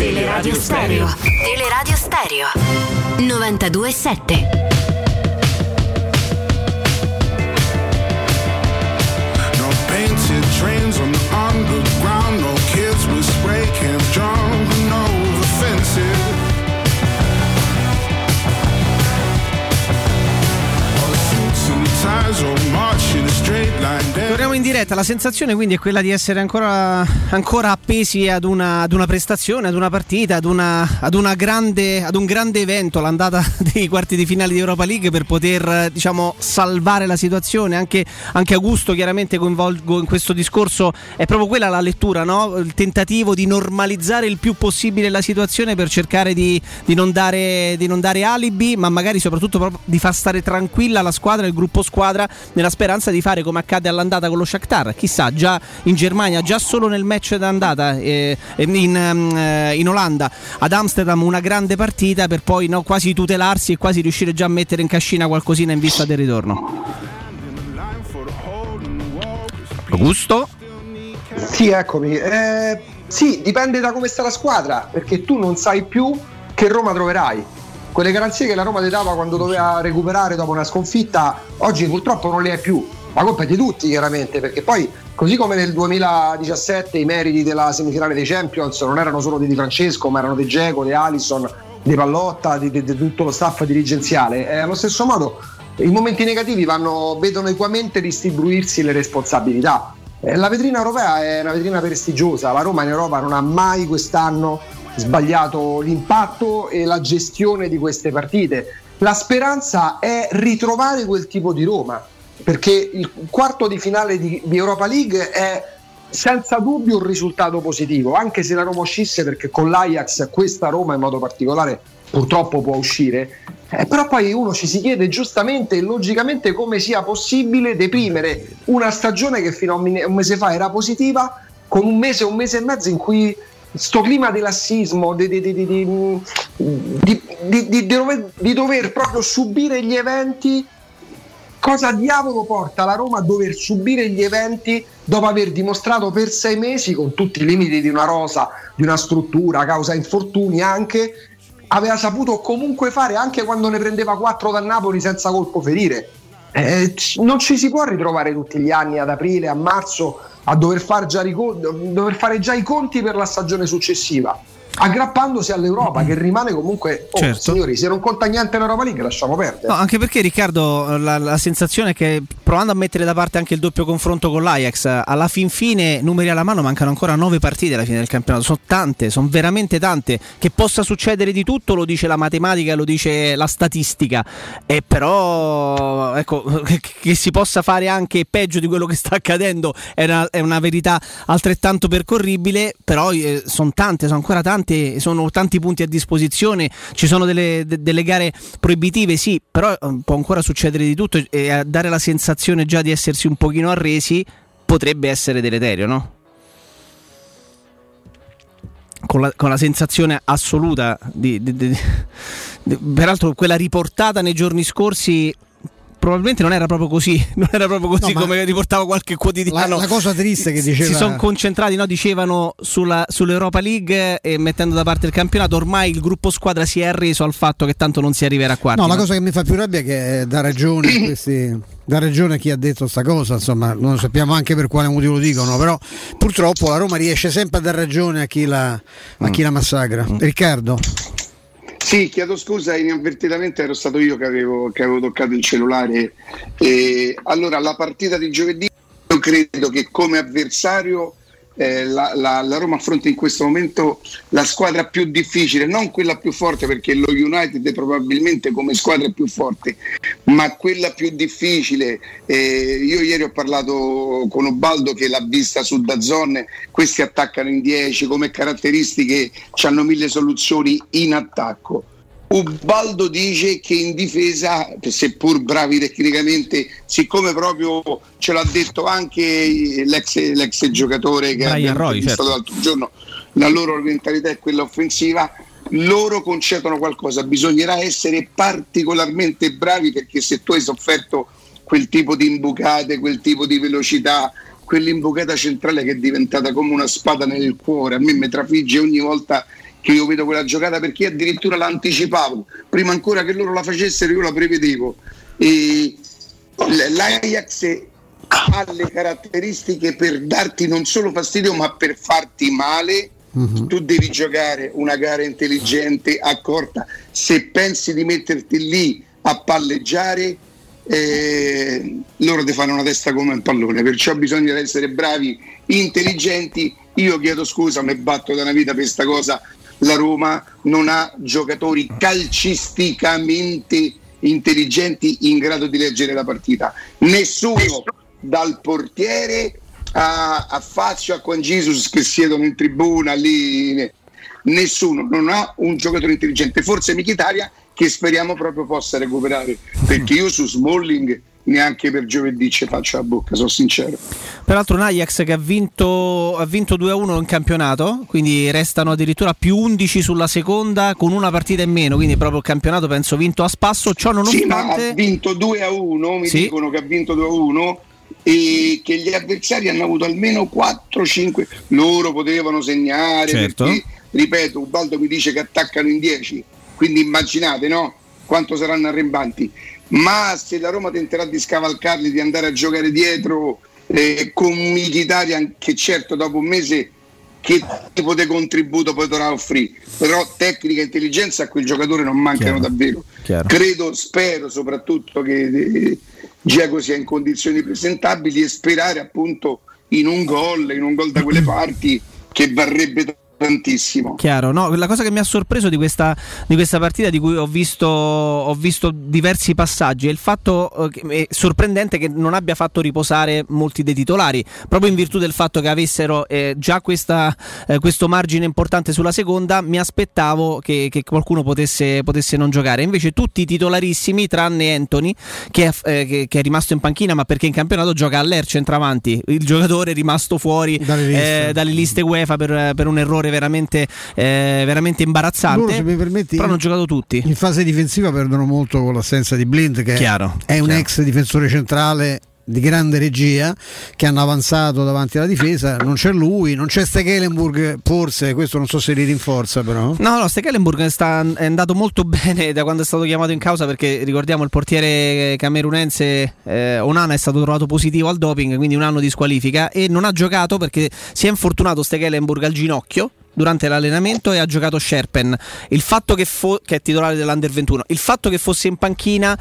Speaker 7: Teleradio Stereo. Teleradio Stereo. 927.
Speaker 8: No painted trains on the underground, no kids with spray cans drawn over fences. All the suits and ties all
Speaker 3: Torniamo in diretta, la sensazione quindi è quella di essere ancora, ancora appesi ad una, ad una prestazione, ad una partita, ad, una, ad, una grande, ad un grande evento, l'andata [laughs] dei quarti di finale di Europa League per poter diciamo, salvare la situazione. Anche, anche Augusto chiaramente coinvolgo in questo discorso, è proprio quella la lettura, no? il tentativo di normalizzare il più possibile la situazione per cercare di, di non dare, di non dare alibi, ma magari soprattutto di far stare tranquilla la squadra, il gruppo squadra, nella speranza di fare come accade all'andata con lo Shakhtar. Chissà, già in Germania, già solo nel match d'andata eh, in, ehm, eh, in Olanda, ad Amsterdam una grande partita per poi no, quasi tutelarsi e quasi riuscire già a mettere in cascina qualcosina in vista del ritorno. Augusto?
Speaker 6: Sì, eccomi. Eh, sì, dipende da come sta la squadra, perché tu non sai più che Roma troverai. Quelle garanzie che la Roma ti dava quando doveva recuperare dopo una sconfitta, oggi purtroppo non le hai più. La colpa è di tutti, chiaramente, perché poi, così come nel 2017 i meriti della semifinale dei Champions non erano solo di Di Francesco, ma erano di Geco, di Allison, di Pallotta, di, di- di tutto lo staff dirigenziale. E allo stesso modo, i momenti negativi vanno, vedono equamente distribuirsi le responsabilità. Eh, La vetrina europea è una vetrina prestigiosa, la Roma in Europa non ha mai quest'anno sbagliato l'impatto e la gestione di queste partite. La speranza è ritrovare quel tipo di Roma, perché il quarto di finale di, di Europa League è senza dubbio un risultato positivo, anche se la Roma uscisse, perché con l'Ajax questa Roma in modo particolare purtroppo può uscire, eh, però poi uno ci si chiede giustamente e logicamente come sia possibile deprimere una stagione che fino a un mese fa era positiva, con un mese, un mese e mezzo in cui sto clima di lassismo, di, di- di- dover, di dover proprio subire gli eventi cosa diavolo porta la Roma a dover subire gli eventi dopo aver dimostrato per sei mesi, con tutti i limiti di una rosa, di una struttura, causa infortuni anche, aveva saputo comunque fare anche quando ne prendeva 4 dal Napoli senza colpo ferire. Eh, c- non ci si può ritrovare tutti gli anni ad aprile, a marzo a dover, far già dover fare già i conti per la stagione successiva. Aggrappandosi all'Europa, che rimane comunque. Oh,
Speaker 3: Certo.
Speaker 6: signori, se non conta niente l'Europa League, lasciamo perdere.
Speaker 3: No, anche perché Riccardo, la, la sensazione è che provando a mettere da parte anche il doppio confronto con l'Ajax, alla fin fine, numeri alla mano, mancano ancora nove partite alla fine del campionato. Sono tante, sono veramente tante. Che possa succedere di tutto lo dice la matematica, lo dice la statistica. E però, ecco, [laughs] che, si possa fare anche peggio di quello che sta accadendo è una, è una verità altrettanto percorribile. Però sono tante, sono ancora tante, sono tanti punti a disposizione. Ci sono delle, de- delle gare proibitive, sì, però eh, può ancora succedere di tutto e a dare la sensazione già di essersi un pochino arresi potrebbe essere deleterio, no? Con la, con la sensazione assoluta di, di- di- di- peraltro quella riportata nei giorni scorsi probabilmente non era proprio così, [laughs] non era proprio così
Speaker 4: No,
Speaker 3: come riportava qualche quotidiano.
Speaker 4: La- la cosa triste che diceva-
Speaker 3: Si sono concentrati, no? dicevano, sulla, sull'Europa League e mettendo da parte il campionato, ormai il gruppo squadra si è arreso al fatto che tanto non si arriverà a quarti.
Speaker 4: No, la cosa che mi fa più rabbia è che dà ragione, a questi, dà ragione a chi ha detto sta cosa, insomma, non sappiamo anche per quale motivo lo dicono, però purtroppo la Roma riesce sempre a dar ragione a chi la, a chi la massacra. Riccardo,
Speaker 5: Sì, chiedo scusa, inavvertitamente ero stato io che avevo, che avevo toccato il cellulare. E, allora, la partita di giovedì, io credo che come avversario eh, la, la- la Roma affronta in questo momento la squadra più difficile, non quella più forte perché lo United è probabilmente come squadra più forte, ma quella più difficile. Eh, io ieri ho parlato con Obaldo che l'ha vista su Dazzon, questi attaccano in 10 come caratteristiche, hanno mille soluzioni in attacco. Ubaldo dice che in difesa, seppur bravi tecnicamente, siccome proprio ce l'ha detto anche l'ex, l'ex giocatore che
Speaker 3: Brian
Speaker 5: abbiamo
Speaker 3: Roy, certo.
Speaker 5: l'altro giorno, la loro mentalità è quella offensiva, loro concedono qualcosa, bisognerà essere particolarmente bravi perché se tu hai sofferto quel tipo di imbucate, quel tipo di velocità, quell'imbucata centrale che è diventata come una spada nel cuore, a me mi trafigge ogni volta io vedo quella giocata perché addirittura la anticipavo, prima ancora che loro la facessero io la prevedevo. E L'Ajax ha le caratteristiche per darti non solo fastidio ma per farti male.
Speaker 4: Mhm.
Speaker 5: Tu devi giocare una gara intelligente, accorta. Se pensi di metterti lì a palleggiare, eh, loro ti fanno una testa come un pallone. Perciò bisogna essere bravi, intelligenti. Io chiedo scusa, mi batto da una vita per questa cosa. La Roma non ha giocatori calcisticamente intelligenti in grado di leggere la partita. Nessuno dal portiere a, a Fazio a Juan Jesus che siedono in tribuna lì. Nessuno non ha un giocatore intelligente, forse Michitaria che speriamo proprio possa recuperare, perché io su Smalling neanche per giovedì ci faccio la bocca, sono sincero.
Speaker 3: Peraltro un Ajax che ha vinto, ha vinto 2-1 in campionato, quindi restano addirittura più 11 sulla seconda con una partita in meno, quindi proprio il campionato penso vinto a spasso, ciò
Speaker 5: Sì, ma
Speaker 3: nonostante...
Speaker 5: ha vinto 2 a 1, mi
Speaker 3: Sì.
Speaker 5: dicono che ha vinto 2 a 1 e che gli avversari hanno avuto almeno 4-5, loro potevano segnare,
Speaker 3: Certo.
Speaker 5: perché, ripeto, Ubaldo mi dice che attaccano in 10, quindi immaginate no? quanto saranno arrembanti, ma se la Roma tenterà di scavalcarli, di andare a giocare dietro eh, con Mkhitaryan che certo dopo un mese che tipo di contributo potrà offrire, però tecnica e intelligenza a quel giocatore non mancano
Speaker 3: Chiaro.
Speaker 5: davvero.
Speaker 3: Chiaro.
Speaker 5: Credo, spero soprattutto che eh, Giacomo sia in condizioni presentabili e sperare appunto in un gol, in un gol da quelle [clears throat] parti che varrebbe tantissimo.
Speaker 3: Chiaro, no, la cosa che mi ha sorpreso di questa, di questa partita, di cui ho visto, ho visto diversi passaggi, è il fatto eh, che- è sorprendente che non abbia fatto riposare molti dei titolari, proprio in virtù del fatto che avessero eh, già questa, eh, questo margine importante sulla seconda. Mi aspettavo che, che qualcuno potesse, potesse non giocare. Invece, tutti i titolarissimi, tranne Anthony, che, è- eh, che- che è rimasto in panchina, ma perché in campionato gioca all'Er centravanti. Il giocatore è rimasto fuori
Speaker 4: Dalle liste.
Speaker 3: eh, dalle liste UEFA per, per un errore veramente, eh, veramente imbarazzante.
Speaker 4: Loro, se mi permetti,
Speaker 3: però hanno giocato tutti.
Speaker 4: In fase difensiva perdono molto con l'assenza di Blind, che
Speaker 3: Chiaro,
Speaker 4: è un
Speaker 3: chiaro.
Speaker 4: ex difensore centrale di grande regia che hanno avanzato davanti alla difesa. Non c'è lui, non c'è Stekelenburg, forse questo non so se li rinforza, però.
Speaker 3: No, no, Stekelenburg sta, è andato molto [laughs] bene da quando è stato chiamato in causa perché ricordiamo il portiere camerunense eh, Onana è stato trovato positivo al doping, quindi un anno di squalifica e non ha giocato perché si è infortunato Stekelenburg al ginocchio durante l'allenamento e ha giocato Sherpen. Il fatto che, fo- che è titolare dell'Under 21, il fatto che fosse in panchina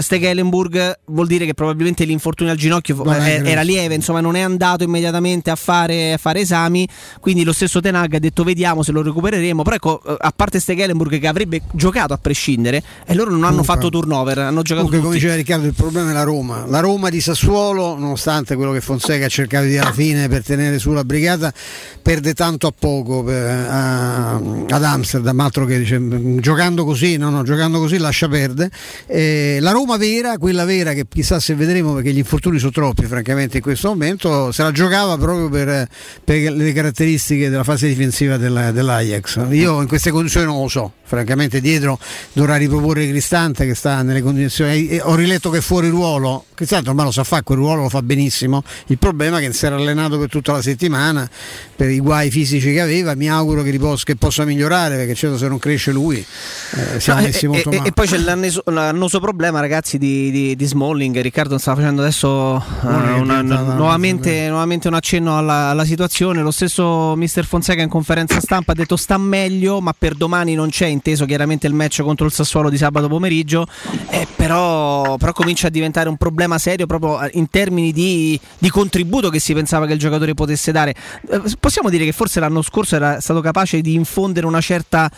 Speaker 3: Stekelenburg vuol dire che probabilmente l'infortunio al ginocchio
Speaker 4: Non è
Speaker 3: eh, era lieve, insomma non è andato immediatamente a fare, a fare esami, quindi lo stesso Tenag ha detto vediamo se lo recupereremo, però ecco, eh, a parte Stekelenburg che avrebbe giocato a prescindere e loro non hanno
Speaker 4: Comunque-
Speaker 3: fatto turnover, hanno giocato
Speaker 4: Comunque, come
Speaker 3: tutti.
Speaker 4: diceva Riccardo, il problema è la Roma. La Roma di Sassuolo, nonostante quello che Fonseca ha cercato di dire alla fine per tenere su la brigata, perde tanto a poco per- a- ad Amsterdam. Altro che dice, "Mm, giocando così, no, no, giocando così lascia perdere. Eh, la Roma vera, quella vera, che chissà se vedremo perché gli infortuni sono troppi, francamente, in questo momento, se la giocava proprio per, per le caratteristiche della fase difensiva della- dell'Ajax. Io in queste condizioni non lo so, francamente, dietro dovrà riproporre Cristante che sta nelle condizioni. e Ho riletto che è fuori ruolo. Cristante ormai lo sa fare, quel ruolo lo fa benissimo. Il problema è che si era allenato per tutta la settimana per i guai fisici che aveva. Mi auguro che, ripos- che possa migliorare perché certo se non cresce lui eh, siamo
Speaker 3: No,
Speaker 4: messi
Speaker 3: e,
Speaker 4: molto
Speaker 3: e-
Speaker 4: male.
Speaker 3: e poi c'è l'anneso- l'annoso problema, ragazzi, di, di- di Smalling. Riccardo sta facendo adesso eh, una-
Speaker 4: diventata-
Speaker 3: nuovamente, nuovamente un accenno alla, alla situazione. Lo stesso Mister Fonseca in conferenza stampa ha detto sta meglio, ma per domani non c'è, inteso chiaramente il match contro il Sassuolo di sabato pomeriggio. Eh, però, però comincia a diventare un problema serio proprio eh, in termini di, di contributo che si pensava che il giocatore potesse dare. Eh, possiamo dire che forse l'anno scorso era stato capace di infondere una certa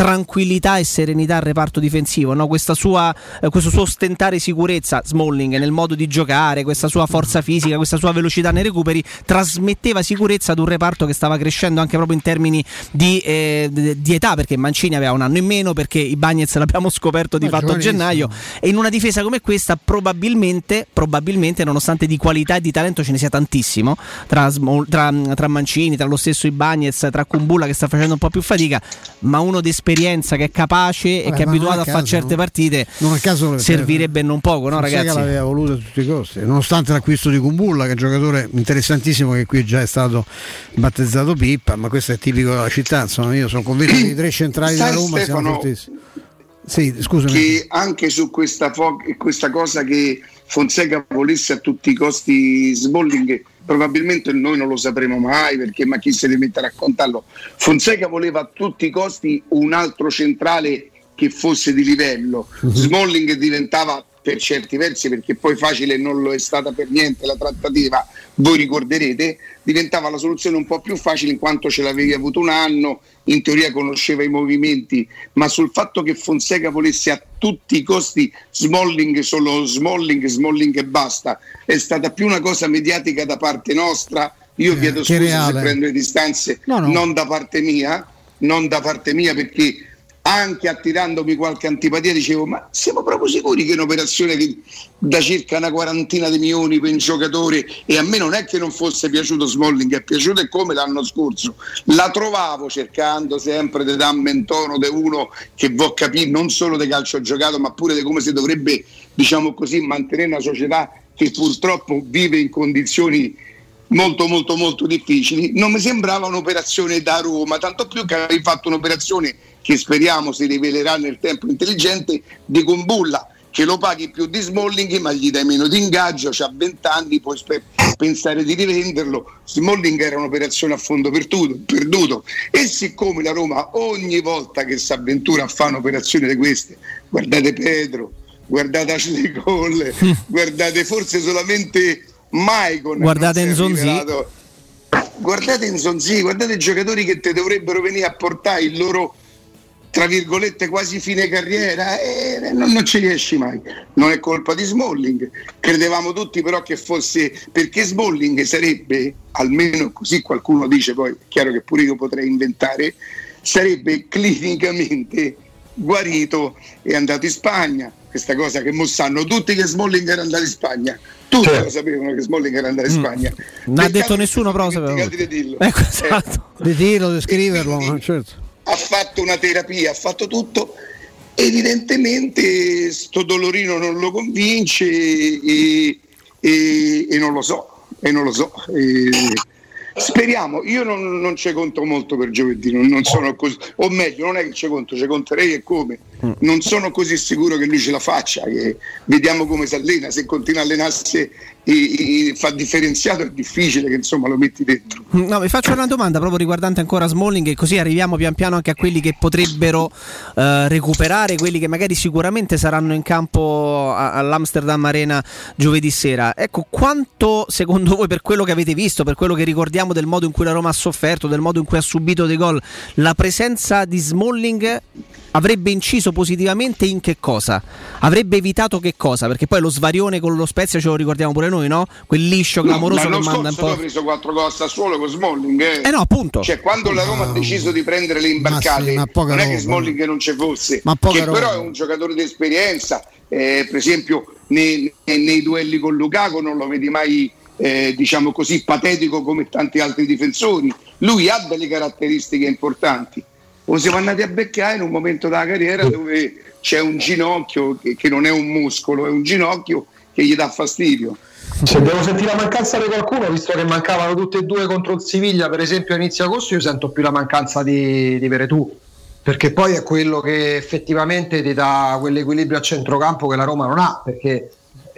Speaker 3: tranquillità e serenità al reparto difensivo, no? Questa sua, eh, questo suo ostentare sicurezza, Smalling, nel modo di giocare, questa sua forza fisica, questa sua velocità nei recuperi, trasmetteva sicurezza ad un reparto che stava crescendo anche proprio in termini di, eh, di- età, perché Mancini aveva un anno in meno, perché i Bagnets l'abbiamo scoperto di
Speaker 4: Ma
Speaker 3: fatto a gennaio, e in una difesa come questa probabilmente, probabilmente, nonostante di qualità e di talento ce ne sia tantissimo, tra, tra- tra Mancini, tra lo stesso Ibagnez, tra Kumbulla che sta facendo un po' più fatica, ma uno esperienza esperienza, che è capace e
Speaker 4: Vabbè,
Speaker 3: che è abituato
Speaker 4: a
Speaker 3: a fare certe
Speaker 4: no?
Speaker 3: partite,
Speaker 4: Non a caso
Speaker 3: servirebbe non poco, no ragazzi?
Speaker 4: l'aveva voluto a tutti i costi, nonostante l'acquisto di Kumbulla, che è un giocatore interessantissimo che qui già è stato battezzato Pippa, ma questo è tipico della città, insomma io sono convinto che i tre centrali della Roma siano fortissimi. Sì, scusami.
Speaker 5: che anche su questa, fo- questa cosa che Fonseca volesse a tutti i costi Smalling probabilmente noi non lo sapremo mai perché ma chi se ne mette a raccontarlo? Fonseca voleva a tutti i costi un altro centrale che fosse di livello. Smalling diventava per certi versi perché poi facile non lo è stata per niente la trattativa voi ricorderete diventava la soluzione un po' più facile in quanto ce l'avevi avuto un anno in teoria conosceva i movimenti ma sul fatto che Fonseca volesse a tutti i costi Smalling solo Smalling Smalling e basta è stata più una cosa mediatica da parte nostra io chiedo
Speaker 4: Eh, che
Speaker 5: scusa
Speaker 4: reale.
Speaker 5: se prendo le distanze
Speaker 4: No, no.
Speaker 5: non da parte mia non da parte mia perché anche attirandomi qualche antipatia dicevo ma siamo proprio sicuri che un'operazione che da circa una quarantina di milioni per un giocatore e a me non è che non fosse piaciuto Smalling è piaciuto come l'anno scorso. La trovavo cercando sempre di darmi in tono di uno che vuol capire non solo di calcio giocato ma pure di come si dovrebbe diciamo così mantenere una società che purtroppo vive in condizioni molto molto molto difficili. Non mi sembrava un'operazione da Roma tanto più che avevi fatto un'operazione che speriamo si rivelerà nel tempo intelligente di Kumbulla che lo paghi più di Smalling ma gli dai meno di ingaggio c'ha 20 anni puoi spe- pensare di rivenderlo. Smalling era un'operazione a fondo perduto, perduto. E siccome la Roma ogni volta che si avventura a fare un'operazione di queste guardate Pedro guardate Ashley Cole [laughs] guardate forse solamente Maicon
Speaker 3: Guardate Nzonzi.
Speaker 5: guardate Nzonzi, guardate i giocatori che te dovrebbero venire a portare il loro tra virgolette quasi fine carriera e non, non ci riesci mai. Non è colpa di Smalling. Credevamo tutti però che fosse perché Smalling sarebbe almeno così qualcuno dice poi è chiaro che pure io potrei inventare sarebbe clinicamente guarito e andato in Spagna. Questa cosa che mo sanno tutti che Smalling era andato in Spagna. Tutti lo sapevano che Smalling era andato in Spagna.
Speaker 3: Non ha detto nessuno, però
Speaker 5: dimenticati di dirlo. [laughs]
Speaker 3: Ecco, esatto.
Speaker 4: Di dirlo, di [laughs] scriverlo, certo.
Speaker 5: Ha fatto una terapia, ha fatto tutto. Evidentemente sto dolorino non lo convince e, e- e non lo so, e non lo so. Speriamo, io non, non ci conto molto per giovedì, non, non sono così, o meglio, non è che ci conto, ci conterei e come. Non sono così sicuro che lui ce la faccia, che vediamo come si allena, se continua a allenarsi e, e fa differenziato è difficile che insomma lo metti dentro.
Speaker 3: No, vi faccio una domanda proprio riguardante ancora Smalling e così arriviamo pian piano anche a quelli che potrebbero eh, recuperare, quelli che magari sicuramente saranno in campo all'Amsterdam Arena giovedì sera. Ecco, quanto secondo voi per quello che avete visto, per quello che ricordiamo del modo in cui la Roma ha sofferto, del modo in cui ha subito dei gol, la presenza di Smalling avrebbe inciso positivamente in che cosa? Avrebbe evitato che cosa? Perché poi lo svarione con lo Spezia ce lo ricordiamo pure noi, no? Quel liscio clamoroso
Speaker 5: l'anno
Speaker 3: che manda un po'.
Speaker 5: hai preso 4 gol a Sassuolo con Smalling eh.
Speaker 3: Eh no, appunto.
Speaker 5: cioè quando la Roma ha deciso di prendere le imbarcate
Speaker 4: Ma sì, ma
Speaker 5: non è che. Smalling non ci fosse
Speaker 4: Ma
Speaker 5: che però
Speaker 4: roba.
Speaker 5: è un giocatore di esperienza eh, per esempio nei, nei- nei duelli con Lukaku non lo vedi mai eh, diciamo così patetico come tanti altri difensori lui ha delle caratteristiche importanti o siamo andati a beccare in un momento della carriera dove c'è un ginocchio che, che non è un muscolo è un ginocchio che gli dà fastidio
Speaker 6: Se devo sentire la mancanza di qualcuno, visto che mancavano tutte e due contro il Siviglia, per esempio a inizio agosto, io sento più la mancanza di, di Veretù, perché poi è quello che effettivamente ti dà quell'equilibrio a centrocampo che la Roma non ha, perché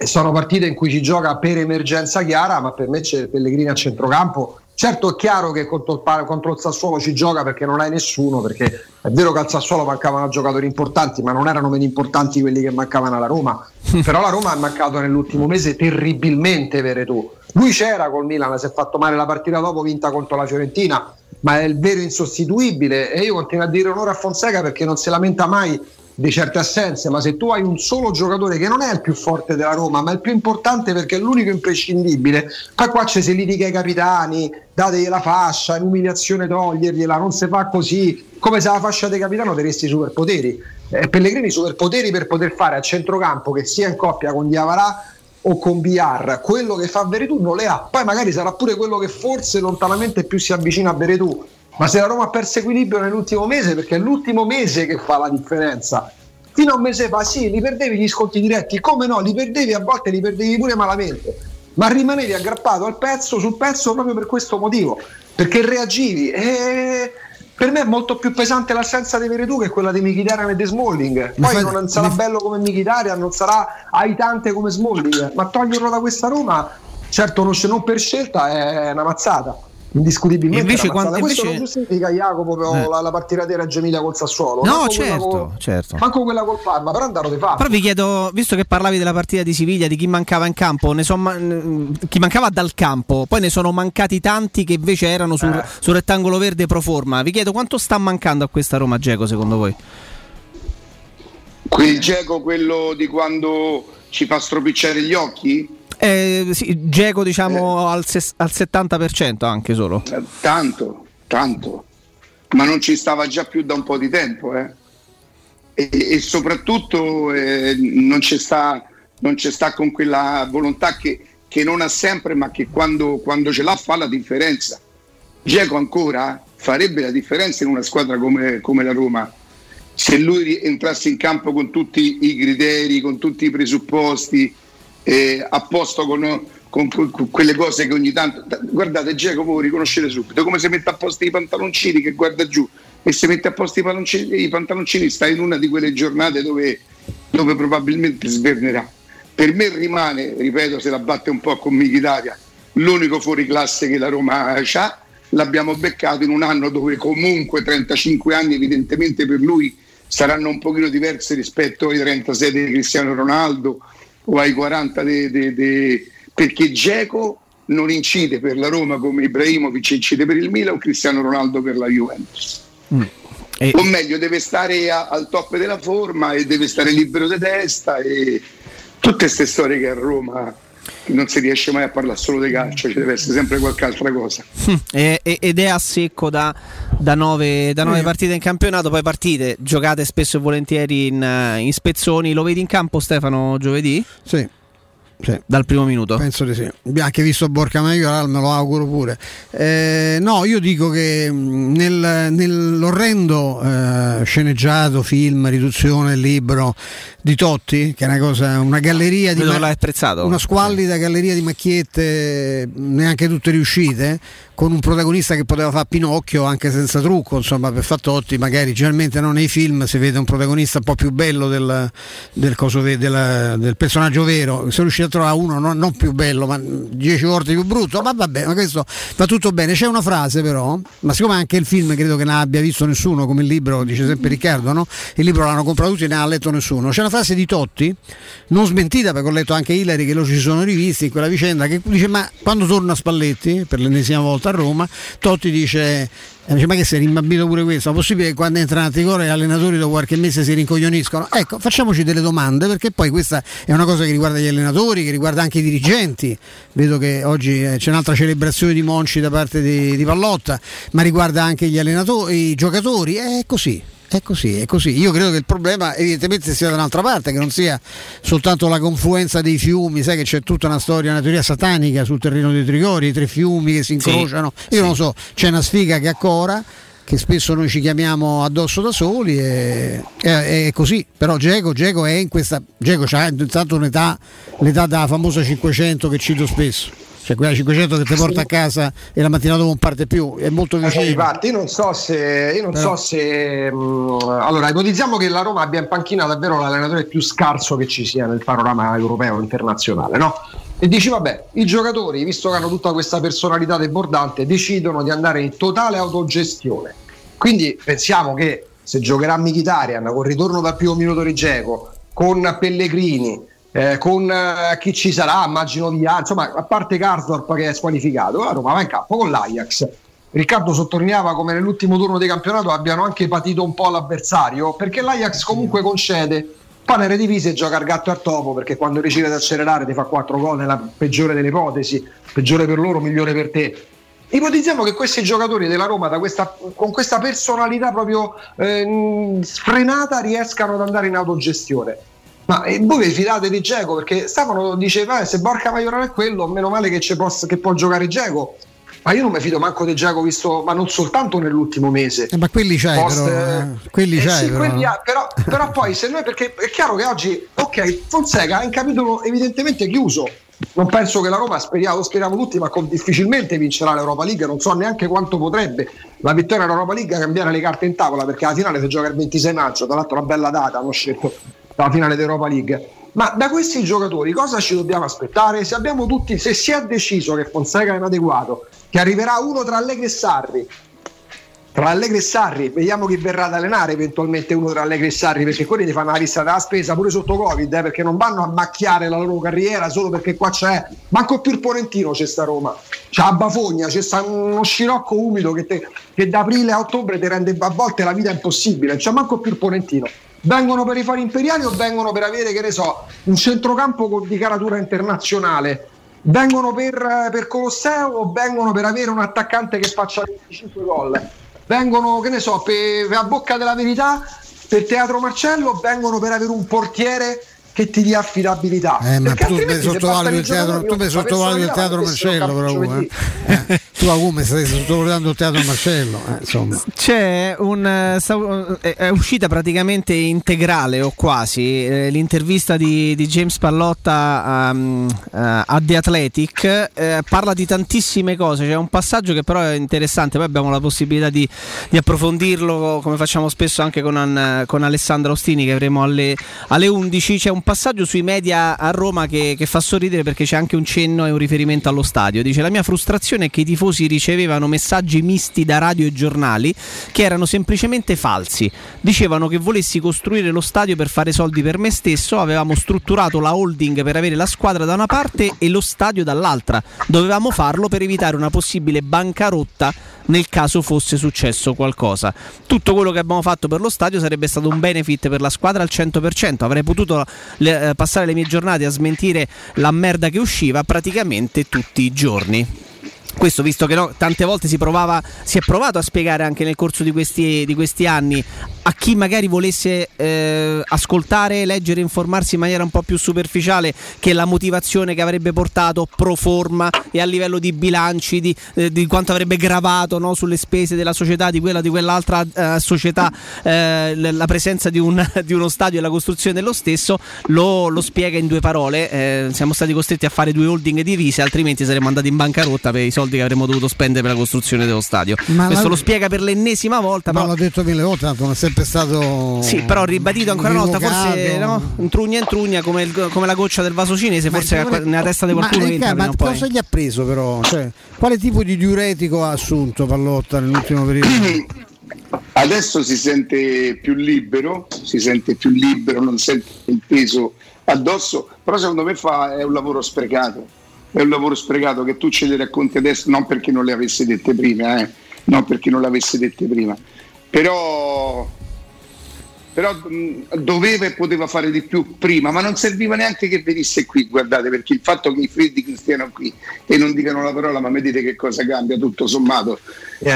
Speaker 6: sono partite in cui ci gioca per emergenza chiara, ma per me c'è Pellegrini a centrocampo. Certo è chiaro che contro contro il Sassuolo ci gioca perché non hai nessuno, perché è vero che al Sassuolo mancavano giocatori importanti, ma non erano meno importanti quelli che mancavano alla Roma. [laughs] Però la Roma ha mancato nell'ultimo mese terribilmente Veretù. Lui c'era col Milan, si è fatto male la partita dopo vinta contro la Fiorentina, ma è il vero insostituibile e io continuo a dire onore a Fonseca perché non si lamenta mai di certe assenze, ma se tu hai un solo giocatore che non è il più forte della Roma, ma è il più importante perché è l'unico imprescindibile, poi qua ci si litiga ai capitani, dategli la fascia, è un'umiliazione togliergliela, non si fa così, come se la fascia di capitano teresti i superpoteri. Eh, Pellegrini superpoteri per poter fare a centrocampo che sia in coppia con Diavarà o con Biar, quello che fa Veretù non le ha, poi magari sarà pure quello che forse lontanamente più si avvicina a Veretù, ma se la Roma ha perso equilibrio nell'ultimo mese, perché è l'ultimo mese che fa la differenza. Fino a un mese fa sì, li perdevi gli sconti diretti, come no, li perdevi a volte li perdevi pure malamente, ma rimanevi aggrappato al pezzo, sul pezzo proprio per questo motivo, perché reagivi. E per me è molto più pesante l'assenza di Veretù che quella di Mkhitaryan e di Smalling. Poi
Speaker 4: fai-
Speaker 6: non sarà
Speaker 4: mi-
Speaker 6: bello come Mkhitaryan, non sarà aitante come Smalling, ma toglierlo da questa Roma, certo non per scelta, è una mazzata. Indiscutibilmente
Speaker 3: Invece quando-
Speaker 6: questo
Speaker 3: invece-
Speaker 6: non giustifica Jacopo però
Speaker 3: Eh.
Speaker 6: la, la partita di Reggio Emilia col Sassuolo
Speaker 3: No, certo,
Speaker 6: col-
Speaker 3: certo.
Speaker 6: manco quella col Parma però andarono di fatto
Speaker 3: Però vi chiedo, visto che parlavi della partita di Siviglia, di chi mancava in campo, ne ma- chi mancava dal campo, poi ne sono mancati tanti che invece erano sul,
Speaker 6: Eh.
Speaker 3: sul rettangolo verde pro forma. Vi chiedo quanto sta mancando a questa Roma Geco secondo voi?
Speaker 5: Quel Geco, quello di quando ci fa stropicciare gli occhi?
Speaker 3: Eh, sì, Geco diciamo al, ses- al 70% anche solo.
Speaker 5: Eh, Tanto, tanto. Ma non ci stava già più da un po' di tempo, eh. E, e soprattutto eh, non, c'è sta, sta con quella volontà che, che non ha sempre, ma che quando, quando ce l'ha fa la differenza. Geco ancora farebbe la differenza in una squadra come, come la Roma se lui entrasse in campo con tutti i criteri, con tutti i presupposti, eh, a posto con, con- con quelle cose che ogni tanto. Guardate, voi riconoscete subito come si mette a posto i pantaloncini che guarda giù e si mette a posto i pantaloncini, i pantaloncini sta in una di quelle giornate dove, dove probabilmente svernerà. Per me rimane, ripeto, se la batte un po' con Michitaria, l'unico fuori classe che la Roma ha. L'abbiamo beccato in un anno dove comunque 35 anni evidentemente per lui saranno un pochino diversi rispetto ai 36 di Cristiano Ronaldo o ai 40 de, de- de- perché Geco non incide per la Roma come Ibrahimovic incide per il Milan o Cristiano Ronaldo per la Juventus. O meglio deve stare a- al top della forma e deve stare libero di testa e tutte queste storie che a Roma non si riesce mai a parlare solo di calcio ci deve essere sempre qualche altra cosa
Speaker 3: E- e- ed è a secco da, da nove, da nove
Speaker 5: Mm.
Speaker 3: partite in campionato, poi partite giocate spesso e volentieri in, eh, in spezzoni. Lo vedi in campo Stefano giovedì?
Speaker 4: Sì. Sì.
Speaker 3: Dal primo minuto?
Speaker 4: Penso di sì. Abbiamo anche visto Borca Maioral, me lo auguro pure. Eh, no, io dico che mh, nel- nell'orrendo eh, sceneggiato, film, riduzione, libro di Totti, che è una cosa, una galleria di ma- una squallida galleria di macchiette, neanche tutte riuscite, con un protagonista che poteva fare Pinocchio anche senza trucco, insomma, per Fattotti, magari generalmente no, nei film si vede un protagonista un po' più bello del, del, ve- della- del personaggio vero, se riuscite a trovare uno non, non più bello, ma dieci volte più brutto, ma vabbè, ma questo va tutto bene. C'è una frase però, ma siccome anche il film credo che non abbia visto nessuno, come il libro dice sempre Riccardo, no? il libro l'hanno comprato tutti e ne ha letto nessuno. C'è una frase di Totti, non smentita perché ho letto anche Hillary che lo ci sono rivisti in quella vicenda, che dice ma quando torna Spalletti, per l'ennesima volta a Roma, Totti dice... eh, dice, ma che sei rimbambito pure questo? È possibile che quando entrano a Ticoro gli allenatori dopo qualche mese si rincoglioniscono? Ecco, facciamoci delle domande perché poi questa è una cosa che riguarda gli allenatori, che riguarda anche i dirigenti. Vedo che oggi eh, c'è un'altra celebrazione di Monci da parte di, di Pallotta, ma riguarda anche gli allenatori, i giocatori. È così. È così, è così. Io credo che il problema evidentemente sia da un'altra parte, che non sia soltanto la confluenza dei fiumi, sai che c'è tutta una storia, una teoria satanica sul terreno dei Trigori, i tre fiumi che si
Speaker 3: Sì,
Speaker 4: incrociano. Io non lo so, c'è una sfiga che accora che spesso noi ci chiamiamo addosso da soli e è, è così, però Geco, Geco è in questa Geco ha intanto un'età l'età da famosa 500 che cito spesso cioè quella 500 che ti porta a casa e la mattina dopo non parte più è molto vicino
Speaker 6: Infatti, io non so se, io non so se mh, allora ipotizziamo che la Roma abbia in panchina davvero l'allenatore più scarso che ci sia nel panorama europeo internazionale, no? E dici, vabbè, i giocatori, visto che hanno tutta questa personalità debordante, decidono di andare in totale autogestione. Quindi pensiamo che se giocherà Mkhitaryan con ritorno dal primo minuto di Geco, con Pellegrini, eh, con eh, chi ci sarà, immagino via, insomma, a parte Karsdorp che è squalificato, la Roma va in campo con l'Ajax. Riccardo sottolineava come nell'ultimo turno di campionato abbiano anche patito un po' l'avversario, perché l'Ajax comunque concede. Poi nelle divise gioca al gatto e al topo, perché quando decide di accelerare ti fa 4 gol nella peggiore delle ipotesi, peggiore per loro, migliore per te. Ipotizziamo che questi giocatori della Roma da questa- con questa personalità proprio ehm, sfrenata riescano ad andare in autogestione. Ma eh, voi vi fidate di Geco? Perché Stefano diceva eh, se Borca Maioral è quello, meno male che, possa- che può giocare Geco. Ma io non mi fido manco di Giacomo visto, ma non soltanto nell'ultimo mese.
Speaker 4: Eh, ma quelli c'hai
Speaker 6: Post-
Speaker 4: però. eh. Quelli
Speaker 6: Eh
Speaker 4: c'hai
Speaker 6: sì,
Speaker 4: però.
Speaker 6: quelli ha- però, [laughs] però poi se noi perché è chiaro che oggi ok Fonseca è un capitolo evidentemente chiuso non penso che la Roma speriamo, lo speriamo tutti ma con- difficilmente vincerà l'Europa League non so neanche quanto potrebbe la vittoria dell'Europa League cambiare le carte in tavola perché la finale si gioca il 26 maggio tra l'altro una bella data hanno scelto la finale d'Europa League ma da questi giocatori cosa ci dobbiamo aspettare? Se abbiamo tutti, se si è deciso che Fonseca è inadeguato, che arriverà uno tra Allegri e Sarri, tra Allegri e Sarri, vediamo chi verrà ad allenare eventualmente uno tra Allegri e Sarri, perché quelli ti fanno la lista della spesa pure sotto Covid, eh, perché non vanno a macchiare la loro carriera solo perché qua c'è, manco più il Ponentino c'è sta Roma, c'è la Bafogna, c'è sta uno scirocco umido che, te- che da aprile a ottobre ti rende a volte la vita impossibile, c'è manco più il Ponentino. Vengono per i fari imperiali o vengono per avere, che ne so, un centrocampo di caratura internazionale? Vengono per, per Colosseo o vengono per avere un attaccante che faccia 25 gol? Vengono, che ne so, per, per a bocca della verità per Teatro Marcello o vengono per avere un portiere che ti dia affidabilità?
Speaker 4: Eh, ma tu mi
Speaker 6: bastano
Speaker 4: il teatro, tu mi
Speaker 6: la
Speaker 4: sottovaluti il teatro Marcello,
Speaker 6: lo
Speaker 4: però. eh. Eh, tu a come stai sottovalutando il teatro Marcello? Eh, insomma.
Speaker 3: C'è un, eh, sta- è uscita praticamente integrale o quasi eh, l'intervista di, di James Pallotta um, eh, a The Athletic. eh, parla di tantissime cose. C'è un passaggio che però è interessante. Poi abbiamo la possibilità di, di approfondirlo come facciamo spesso anche con, con Alessandro Ostini che avremo alle, alle 11. C'è un passaggio sui media a Roma che, che fa sorridere perché c'è anche un cenno e un riferimento allo stadio. Dice: La mia frustrazione è che i tifosi ricevevano messaggi misti da radio e giornali che erano semplicemente falsi. Dicevano che volessi costruire lo stadio per fare soldi per me stesso, avevamo strutturato la holding per avere la squadra da una parte e lo stadio dall'altra. Dovevamo farlo per evitare una possibile bancarotta nel caso fosse successo qualcosa. Tutto quello che abbiamo fatto per lo stadio sarebbe stato un benefit per la squadra al 100%. Avrei potuto le- eh, passare le mie giornate a smentire la merda che usciva praticamente tutti i giorni. Questo visto che no, tante volte si, provava, si è provato a spiegare anche nel corso di questi, di questi anni a chi magari volesse eh, ascoltare, leggere, informarsi in maniera un po' più superficiale che la motivazione che avrebbe portato pro forma e a livello di bilanci, di, eh, di quanto avrebbe gravato no, sulle spese della società, di quella di quell'altra eh, società, eh, la presenza di, un- [laughs] di uno stadio e la costruzione dello stesso, lo, lo spiega in due parole. Eh, siamo stati costretti a fare due holding divise, altrimenti saremmo andati in bancarotta per i soldi che avremmo dovuto spendere per la costruzione dello stadio.
Speaker 4: Ma
Speaker 3: Questo
Speaker 4: la-
Speaker 3: lo spiega per l'ennesima volta.
Speaker 4: Ma
Speaker 3: però-
Speaker 4: l'ho detto mille volte, tanto non è sempre stato.
Speaker 3: sì, però ribadito ancora una volta, forse no? intrugna intrugna come, il- come la goccia del vaso cinese, forse
Speaker 4: Ma-
Speaker 3: nella testa di qualcuno
Speaker 4: ma,
Speaker 3: entra
Speaker 4: ma
Speaker 3: poi.
Speaker 4: cosa gli ha preso però? Cioè, quale tipo di diuretico ha assunto Pallotta nell'ultimo periodo? [clears throat]
Speaker 5: Adesso si sente più libero, si sente più libero, non sente il peso addosso, però secondo me fa, è un lavoro sprecato, è un lavoro sprecato che tu ce le racconti adesso non perché non le avessi dette prima, eh, non perché non le avessi dette prima, però, però mh, doveva e poteva fare di più prima, ma non serviva neanche che venisse qui, guardate, perché il fatto che i freddi che stiano qui e non dicano la parola, ma vedete che cosa cambia tutto sommato.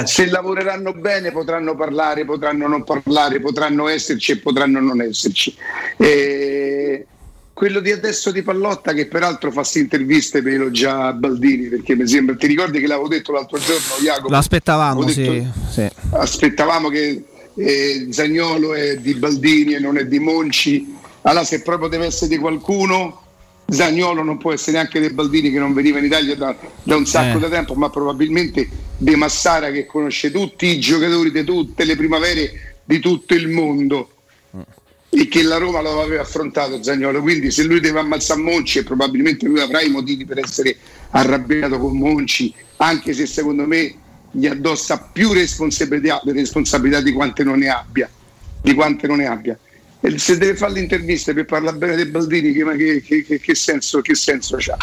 Speaker 5: Se lavoreranno bene potranno parlare, potranno non parlare, potranno esserci e potranno non esserci. E quello di adesso di Pallotta che peraltro fa queste interviste per elogiare Baldini perché mi sembra, ti ricordi che l'avevo detto l'altro giorno Jacopo?
Speaker 3: L'aspettavamo,
Speaker 5: Avevo
Speaker 3: sì,
Speaker 5: detto-
Speaker 3: sì.
Speaker 5: aspettavamo che eh, Zagnolo è di Baldini e non è di Monci. Allora, se proprio deve essere di qualcuno, Zagnolo non può essere neanche di Baldini che non veniva in Italia da, da un sacco
Speaker 3: Eh.
Speaker 5: di tempo, ma probabilmente De Massara che conosce tutti i giocatori di tutte le primavere di tutto il mondo e che la Roma lo aveva affrontato Zagnolo. Quindi, se lui deve ammazzare Monci, e probabilmente lui avrà i motivi per essere arrabbiato con Monci, anche se secondo me gli addossa più responsabilità, responsabilità di quante non ne abbia. Di quante non ne abbia. E se deve fare le interviste per parlare bene dei Baldini, che, che, che- che- senso, senso c'ha?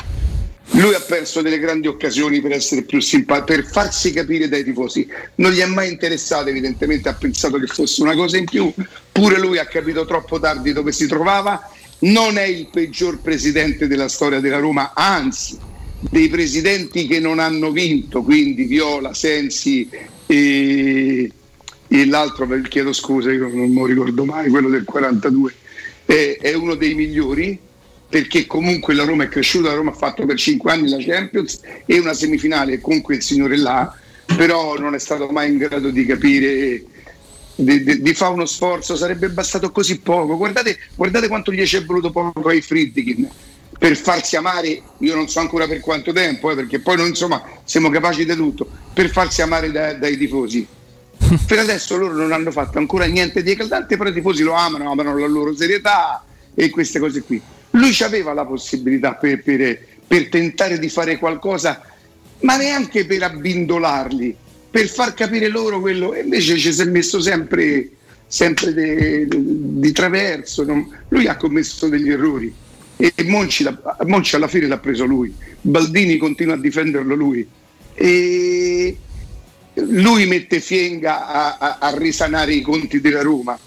Speaker 5: Lui ha perso delle grandi occasioni per essere più simpatico, per farsi capire dai tifosi. Non gli è mai interessato, evidentemente ha pensato che fosse una cosa in più. Pure lui ha capito troppo tardi dove si trovava. Non è il peggior presidente della storia della Roma, anzi, dei presidenti che non hanno vinto, quindi Viola, Sensi e, e l'altro, chiedo scusa, io non lo ricordo mai, quello del 42, è, è uno dei migliori perché comunque la Roma è cresciuta, la Roma ha fatto per 5 anni la Champions e una semifinale con quel signore là, però non è stato mai in grado di capire di, di, di fare uno sforzo, sarebbe bastato così poco. Guardate, guardate quanto gli ci è voluto poco ai Friedkin per farsi amare, io non so ancora per quanto tempo, eh, perché poi noi insomma siamo capaci di tutto, per farsi amare da, dai tifosi. [laughs] per adesso loro non hanno fatto ancora niente di eclatante, però i tifosi lo amano, amano la loro serietà e queste cose qui. Lui aveva la possibilità per, per, per tentare di fare qualcosa, ma neanche per abbindolarli, per far capire loro quello, e invece ci si è messo sempre, sempre di traverso. Non, lui ha commesso degli errori e Monci, Monci, alla fine l'ha preso lui, Baldini continua a difenderlo lui. E lui mette Fienga a, a, a risanare i conti della Roma.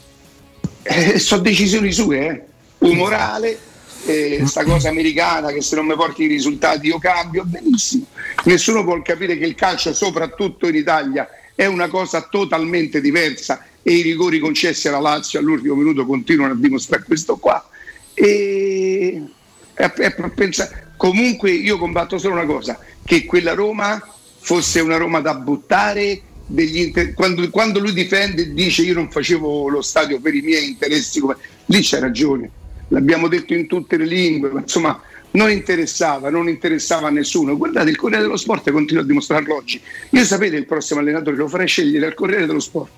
Speaker 5: Eh, sono decisioni sue, eh. umorale questa cosa americana che se non mi porti i risultati io cambio, benissimo. Nessuno può capire che il calcio, soprattutto in Italia, è una cosa totalmente diversa e i rigori concessi alla Lazio all'ultimo minuto continuano a dimostrare questo qua. E, e, e pensa, comunque io combatto solo una cosa, che quella Roma fosse una Roma da buttare Inter- quando, quando, lui difende e dice io non facevo lo stadio per i miei interessi, come... lì c'è ragione l'abbiamo detto in tutte le lingue, ma insomma non interessava, non interessava a nessuno. Guardate, il Corriere dello Sport continua a dimostrarlo oggi. Io sapete il prossimo allenatore lo farei scegliere al Corriere dello Sport.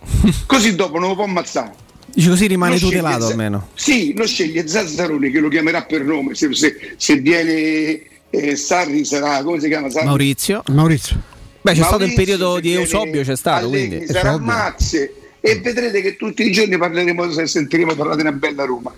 Speaker 5: [laughs] Così dopo non lo può ammazzare.
Speaker 3: Dice così rimane lo tutelato almeno.
Speaker 5: Sì, lo sceglie Zazzaroni che lo chiamerà per nome, se, se, se viene eh, Sarri sarà, come si chiama? Sarri?
Speaker 3: Maurizio.
Speaker 4: Maurizio.
Speaker 3: Beh, c'è Maurizio, stato il periodo di Eusobio, c'è stato. Quindi.
Speaker 5: Sarà Mazze e vedrete che tutti i giorni parleremo, sentiremo parlare di una bella Roma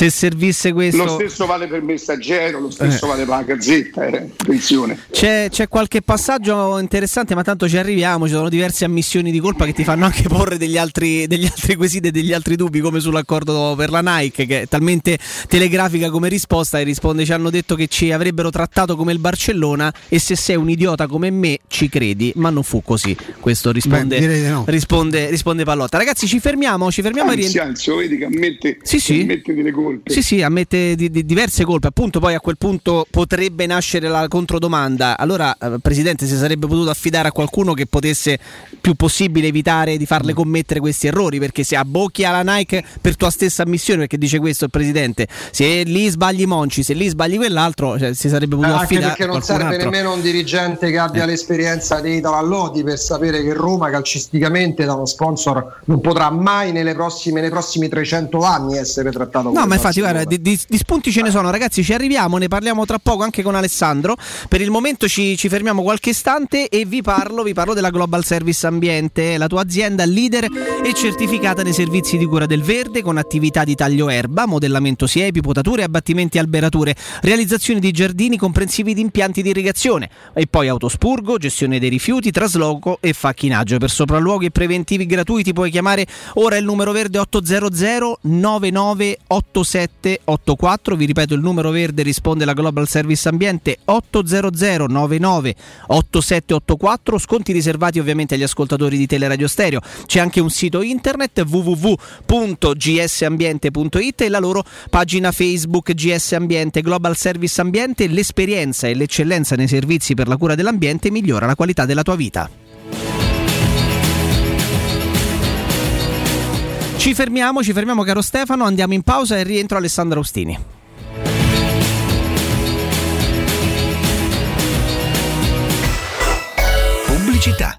Speaker 3: se servisse questo.
Speaker 5: Lo stesso vale per Messaggero, lo stesso eh. vale per la Gazzetta, eh. attenzione.
Speaker 3: C'è, c'è, qualche passaggio interessante, ma tanto ci arriviamo. Ci sono diverse ammissioni di colpa che ti fanno anche porre degli altri, degli altri quesiti e degli altri dubbi, come sull'accordo per la Nike, che è talmente telegrafica come risposta. E risponde: Ci hanno detto che ci avrebbero trattato come il Barcellona, e se sei un idiota come me, ci credi, ma non fu così. Questo risponde, Beh, no. risponde, risponde Pallotta. Ragazzi, ci fermiamo, ci fermiamo
Speaker 5: anzi, a rientrare. Anzi, vedi che ammette,
Speaker 3: sì, sì.
Speaker 5: ammette delle colpe
Speaker 3: colpe. Sì, sì, ammette di, di diverse colpe. Appunto, poi a quel punto potrebbe nascere la controdomanda. Allora, eh, Presidente, si sarebbe potuto affidare a qualcuno che potesse più possibile evitare di farle commettere questi errori. Perché se abbocchi alla Nike per tua stessa ammissione, perché dice questo il Presidente, se lì sbagli Monci, se lì sbagli quell'altro, cioè, si sarebbe potuto
Speaker 6: eh,
Speaker 3: affidare.
Speaker 6: Anche perché non serve
Speaker 3: altro.
Speaker 6: nemmeno un dirigente che abbia eh. l'esperienza di Italo Allodi per sapere che Roma calcisticamente da uno sponsor non potrà mai nelle prossime, nei prossimi 300 anni essere trattato
Speaker 3: No, ma infatti, guarda, di, di, di, spunti ce ne sono, ragazzi. Ci arriviamo, ne parliamo tra poco anche con Alessandro. Per il momento ci, ci fermiamo qualche istante e vi parlo, vi parlo della Global Service Ambiente, la tua azienda leader e certificata nei servizi di cura del verde con attività di taglio erba, modellamento siepi, potature, abbattimenti e alberature, realizzazione di giardini comprensivi di impianti di irrigazione e poi autospurgo, gestione dei rifiuti, trasloco e facchinaggio. Per sopralluoghi e preventivi gratuiti puoi chiamare ora il numero verde 800 9987 84, vi ripeto il numero verde risponde la Global Service Ambiente 800 99 8784, sconti riservati ovviamente agli ascoltatori di Teleradio Stereo. C'è anche un sito internet www.gsambiente.it e la loro pagina Facebook GS Ambiente Global Service Ambiente, l'esperienza e l'eccellenza nei servizi per la cura dell'ambiente migliora la qualità della tua vita. Ci fermiamo, ci fermiamo caro Stefano, andiamo in pausa e rientro Alessandro Austini.
Speaker 9: Pubblicità.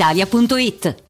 Speaker 10: brispalitalia.it.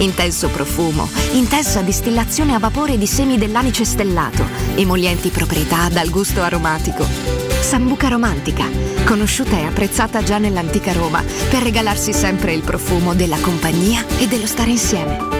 Speaker 11: Intenso profumo, intensa distillazione a vapore di semi dell'anice stellato, emolienti proprietà dal gusto aromatico. Sambuca romantica, conosciuta e apprezzata già nell'antica Roma per regalarsi sempre il profumo della compagnia e dello stare insieme.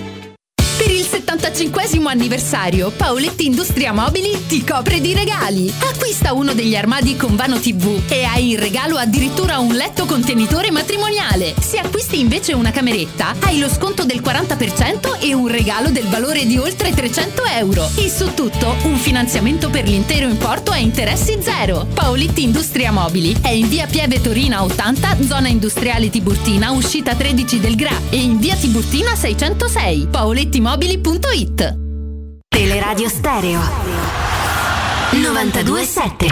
Speaker 12: Per il 75 anniversario, Paoletti Industria Mobili ti copre di regali. Acquista uno degli armadi con vano TV e hai in regalo addirittura un letto contenitore matrimoniale. Se acquisti invece una cameretta, hai lo sconto del 40% e un regalo del valore di oltre 300 euro. E su tutto un finanziamento per l'intero importo a interessi zero. Paoletti Industria Mobili è in via Pieve Torina 80, zona industriale Tiburtina, uscita 13 del Gra e in via Tiburtina 606. paolettimobili.it
Speaker 10: Teleradio Stereo. 927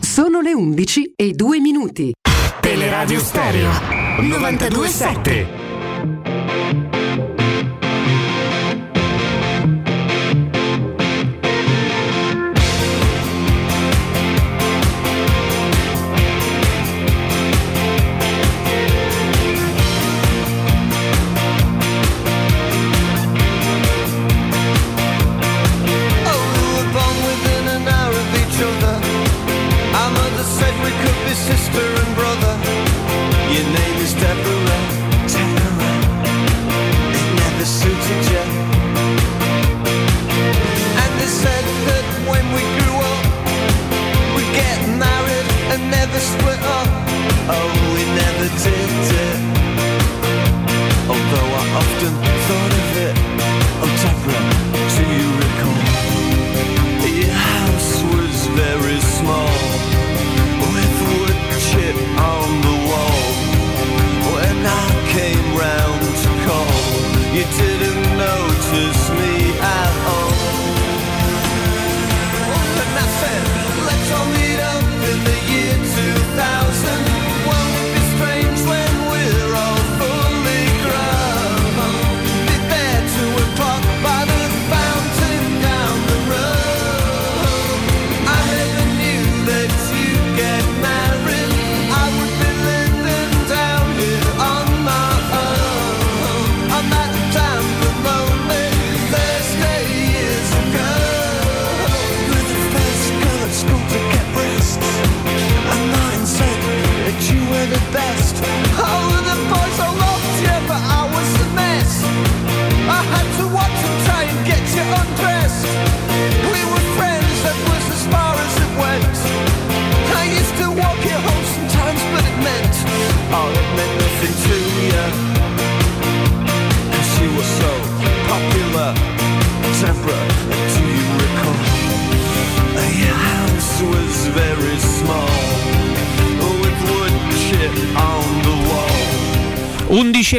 Speaker 13: Sono le 11 e 2 minuti.
Speaker 10: Teleradio Stereo. 927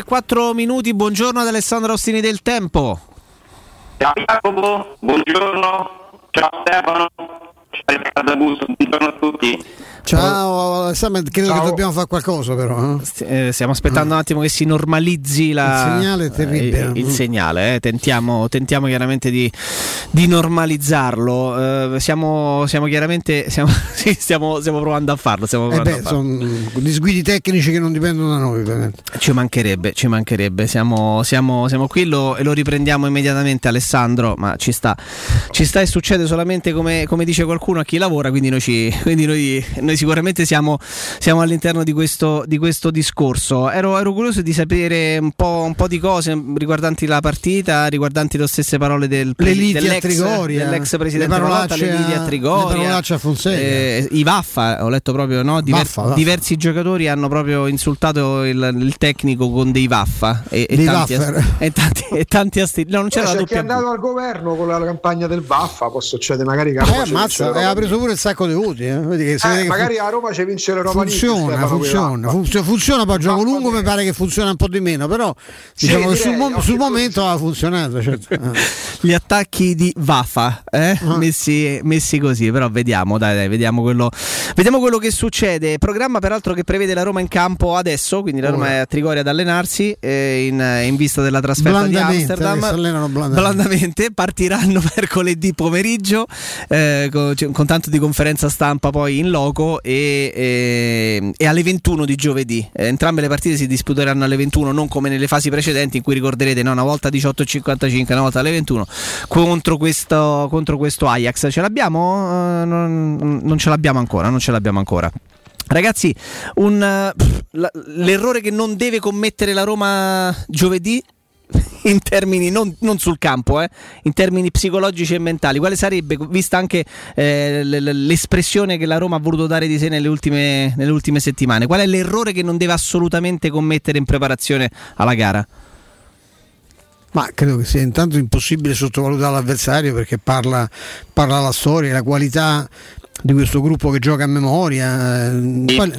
Speaker 3: 4 minuti, buongiorno ad Alessandro Ostini del Tempo.
Speaker 14: Ciao Jacopo, buongiorno. Ciao Stefano. Ciao Riccardo Augusto, buongiorno a tutti.
Speaker 4: Ciao Alessandro, credo che dobbiamo fare qualcosa però. eh.
Speaker 3: Eh, stiamo aspettando un attimo che si normalizzi la-
Speaker 4: Il segnale terribile.
Speaker 3: eh, il segnale, eh. tentiamo, tentiamo chiaramente di, di normalizzarlo. Eh, siamo, siamo chiaramente [laughs] siamo, sì, stiamo, stiamo provando a farlo. Stiamo
Speaker 4: Eh
Speaker 3: provando
Speaker 4: beh,
Speaker 3: a farlo.
Speaker 4: sono disguidi tecnici che non dipendono da noi. ovviamente.
Speaker 3: Ci mancherebbe, ci mancherebbe. Siamo, siamo- siamo qui lo- e lo riprendiamo immediatamente, Alessandro. Ma ci sta, ci sta e succede solamente come, come dice qualcuno a chi lavora. Quindi noi, ci- quindi noi- noi sicuramente siamo, siamo all'interno di questo, di questo discorso. Ero, ero curioso di sapere un po', un po' di cose riguardanti la partita, riguardanti le stesse parole del
Speaker 4: a
Speaker 3: dell'ex,
Speaker 4: Trigoria,
Speaker 3: dell'ex presidente Palotta, le liti a Trigoria, eh, i Vaffa, ho letto proprio, no? Diver-
Speaker 4: Vaffa, Vaffa.
Speaker 3: diversi giocatori hanno proprio insultato il, il tecnico con dei Vaffa e, e tanti, e tanti, e tanti asti- No, non c'era la
Speaker 6: c'è chi è andato al governo con la campagna del Vaffa, può succedere magari che a
Speaker 4: Eh, ammazza, e ha preso pure il sacco di voti. Eh. Vedi che
Speaker 6: Eh, magari a Roma ci vince l'Europa League,
Speaker 4: funziona, funziona, funziona, funziona, poi a gioco lungo mi pare che funziona un po' di meno, però
Speaker 6: Sì,
Speaker 4: diciamo che
Speaker 6: direi,
Speaker 4: sul, mo-
Speaker 6: occhio
Speaker 4: sul momento ha funzionato. certo. [laughs] Ah.
Speaker 3: Gli attacchi di Vaffa eh? messi, messi così, però vediamo, dai, dai, vediamo quello, vediamo quello che succede. Programma peraltro che prevede la Roma in campo adesso, quindi la Roma
Speaker 4: Ora.
Speaker 3: è a Trigoria ad allenarsi eh, in, in vista della trasferta di Amsterdam.
Speaker 4: eh, si allenano blandamente.
Speaker 3: Blandamente, partiranno [laughs] mercoledì pomeriggio eh, con, cioè, con tanto di conferenza stampa poi in loco e, e- e alle 21 di giovedì. Eh, entrambe le partite si disputeranno alle 21, non come nelle fasi precedenti in cui ricorderete no, una volta 18.55, una volta alle 21 contro questo, contro questo Ajax. Ce l'abbiamo? Eh, non, non ce l'abbiamo ancora, non ce l'abbiamo ancora. Ragazzi, un, pff, l'errore che non deve commettere la Roma giovedì [laughs] in termini non, non sul campo, eh, in termini psicologici e mentali, quale sarebbe, vista anche eh, l'espressione che la Roma ha voluto dare di sé nelle ultime, nelle ultime settimane, qual è l'errore che non deve assolutamente commettere in preparazione alla gara?
Speaker 4: Ma credo che sia intanto impossibile sottovalutare l'avversario perché parla, parla la storia, la qualità di questo gruppo che gioca a memoria. poi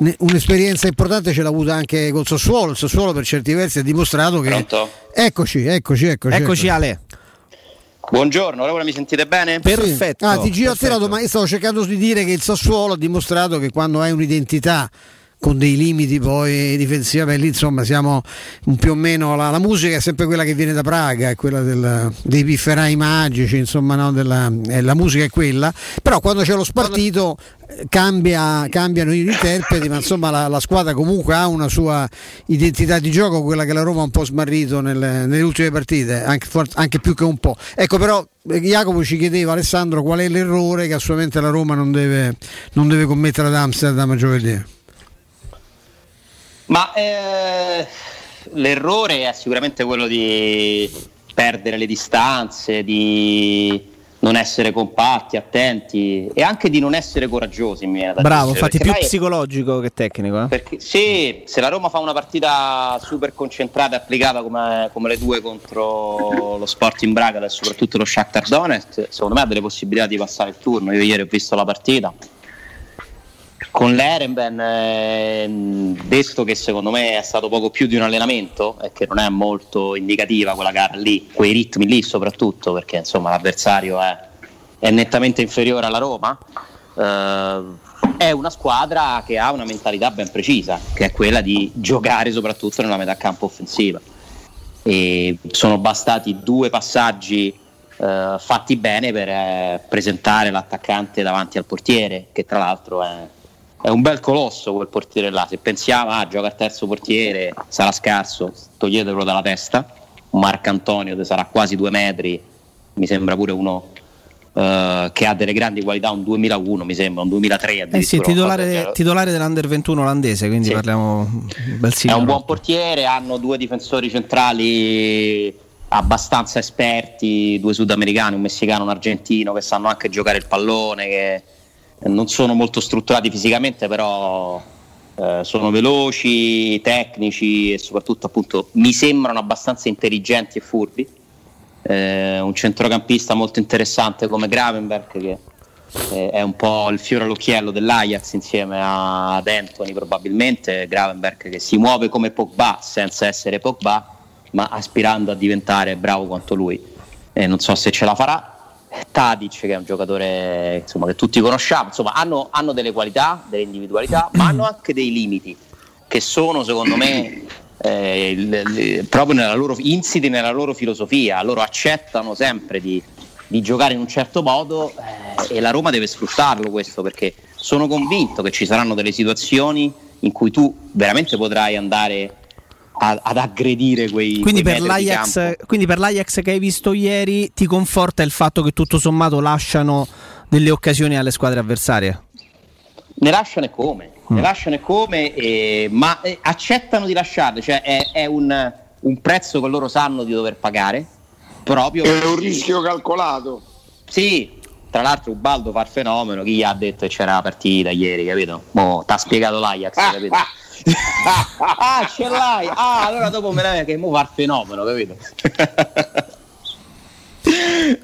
Speaker 4: ne- un'esperienza importante ce l'ha avuta anche col Sassuolo. Il Sassuolo per certi versi ha dimostrato che.
Speaker 14: Pronto?
Speaker 4: Eccoci, eccoci, eccoci.
Speaker 3: Eccoci Ale.
Speaker 14: Buongiorno, ora mi sentite bene?
Speaker 4: Sì. Ah, ti giro a te la domanda. Io stavo cercando di dire che il Sassuolo ha dimostrato che quando hai un'identità con dei limiti poi difensivi, beh, lì insomma siamo più o meno la, la musica è sempre quella che viene da Praga, è quella del- dei pifferai magici, insomma no, della- eh, la musica è quella, però quando c'è lo spartito eh, cambia, cambiano gli interpreti, ma insomma la, la squadra comunque ha una sua identità di gioco, quella che la Roma ha un po' smarrito nelle, nelle ultime partite, anche, anche più che un po'. Ecco però eh, Jacopo ci chiedeva Alessandro qual è l'errore che assolutamente la Roma non deve, non deve commettere ad Amsterdam giovedì.
Speaker 14: Ma eh, l'errore è sicuramente quello di perdere le distanze, di non essere compatti, attenti e anche di non essere coraggiosi. Mi
Speaker 3: Bravo, infatti più
Speaker 14: sai-
Speaker 3: psicologico che tecnico. eh.
Speaker 14: perché sì, se la Roma fa una partita super concentrata e applicata come, come le due contro lo Sporting Braga e soprattutto lo Shakhtar Donetsk, secondo me ha delle possibilità di passare il turno. Io ieri ho visto la partita con l'Erenben, ehm, detto che secondo me è stato poco più di un allenamento e che non è molto indicativa quella gara lì, quei ritmi lì soprattutto, perché insomma l'avversario è, è nettamente inferiore alla Roma. eh, è una squadra che ha una mentalità ben precisa, che è quella di giocare soprattutto nella metà campo offensiva. E sono bastati due passaggi eh, fatti bene per eh, presentare l'attaccante davanti al portiere, che tra l'altro è, è un bel colosso quel portiere là. Se pensiamo, ah, gioca al terzo portiere, sarà scarso, toglietelo dalla testa. Marco Antonio, che sarà quasi due metri, mi sembra pure uno eh, che ha delle grandi qualità, un 2001 mi sembra, un 2003 addirittura.
Speaker 3: Eh sì, titolare, titolare dell'Under 21 olandese, quindi
Speaker 14: Sì.
Speaker 3: parliamo bel
Speaker 14: È
Speaker 3: signore.
Speaker 14: un buon portiere, hanno due difensori centrali abbastanza esperti, due sudamericani, un messicano e un argentino che sanno anche giocare il pallone, che non sono molto strutturati fisicamente, però eh, sono veloci, tecnici e soprattutto appunto mi sembrano abbastanza intelligenti e furbi. Eh, un centrocampista molto interessante come Gravenberg che eh, è un po' il fiore all'occhiello dell'Ajax insieme ad Anthony probabilmente, Gravenberg che si muove come Pogba senza essere Pogba, ma aspirando a diventare bravo quanto lui. Eh, non so se ce la farà. Tadic che è un giocatore insomma, che tutti conosciamo, insomma hanno, hanno delle qualità, delle individualità, ma hanno anche dei limiti che sono secondo me eh, il- il- proprio nella loro, insiti nella loro filosofia, loro accettano sempre di, di giocare in un certo modo eh, e la Roma deve sfruttarlo questo perché sono convinto che ci saranno delle situazioni in cui tu veramente potrai andare a- ad aggredire quei,
Speaker 3: Quindi
Speaker 14: quei
Speaker 3: per, l'Ajax,
Speaker 14: campo.
Speaker 3: quindi per l'Ajax che hai visto ieri ti conforta il fatto che tutto sommato lasciano delle occasioni alle squadre avversarie?
Speaker 14: Ne lasciano e come,
Speaker 3: Mm.
Speaker 14: ne lasciano e come, eh, ma eh, accettano di lasciarle, cioè è, è un, un prezzo che loro sanno di dover pagare. Proprio
Speaker 5: È un rischio calcolato.
Speaker 14: Sì, tra l'altro Ubaldo fa il fenomeno, chi gli ha detto che c'era la partita ieri, capito? Mo t'ha spiegato l'Ajax, capito? ah, ce l'hai! Ah, allora dopo me la che mo fa il fenomeno, capito? [laughs]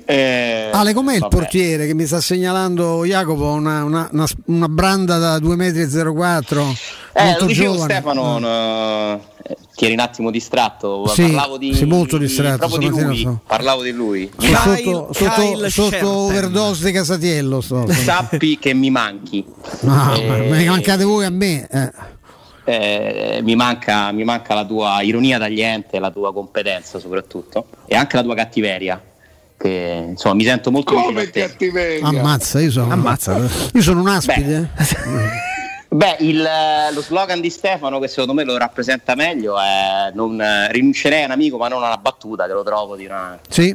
Speaker 14: Eh,
Speaker 4: Ale, com'è il
Speaker 14: vabbè.
Speaker 4: portiere che mi sta segnalando Jacopo? Una, una- una- una branda da 2,04 m.
Speaker 14: Eh, lo dicevo
Speaker 4: giovane.
Speaker 14: Stefano, no, eh, ti eri un attimo distratto,
Speaker 4: Sì,
Speaker 14: parlavo di,
Speaker 4: sì, molto
Speaker 14: di-
Speaker 4: distratto,
Speaker 14: di lui,
Speaker 4: so.
Speaker 14: parlavo di lui.
Speaker 4: Sono sotto, sotto, sotto overdose di Casatiello. Sto.
Speaker 14: Sappi che mi manchi.
Speaker 4: No,
Speaker 14: Eh,
Speaker 4: ma mi mancate voi a me. eh.
Speaker 14: Eh, mi, manca, mi manca la tua ironia tagliente, la tua competenza soprattutto e anche la tua cattiveria. Che insomma mi sento molto vicino
Speaker 5: Come
Speaker 14: a te.
Speaker 5: cattiveria?
Speaker 4: Ammazza, io sono, io sono un aspide. [laughs]
Speaker 14: Beh, il, eh, lo slogan di Stefano, che secondo me lo rappresenta meglio, è non, eh, rinuncerei a un amico ma non a una battuta, che lo trovo, di una,
Speaker 4: Sì.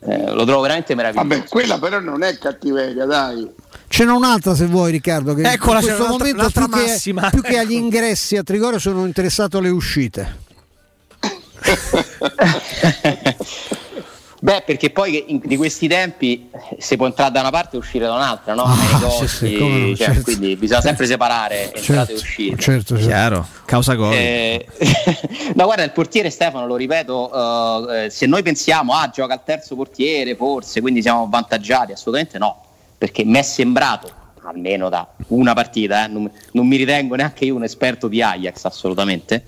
Speaker 14: eh, lo trovo veramente meraviglioso.
Speaker 5: Vabbè, quella però non è cattiveria, dai.
Speaker 4: Ce n'è un'altra se vuoi Riccardo, che
Speaker 3: Eccola,
Speaker 4: in questo momento
Speaker 3: un'altra
Speaker 4: più che, più che agli ingressi a Trigoria sono interessato alle uscite. [laughs]
Speaker 14: Beh, perché poi in- di questi tempi si può entrare da una parte e uscire da un'altra, no?
Speaker 4: Ah,
Speaker 14: Nei
Speaker 4: sì, sì, come no,
Speaker 14: cioè,
Speaker 4: certo.
Speaker 14: quindi bisogna sempre separare entrate e uscite.
Speaker 4: certo, certo.
Speaker 3: Chiaro, causa gol.
Speaker 14: Eh, [laughs] no, guarda, il portiere Stefano, lo ripeto, eh, eh, se noi pensiamo, ah, gioca al terzo portiere, forse, quindi siamo avvantaggiati, assolutamente no, perché mi è sembrato, almeno da una partita, eh, non, non mi ritengo neanche io un esperto di Ajax, assolutamente,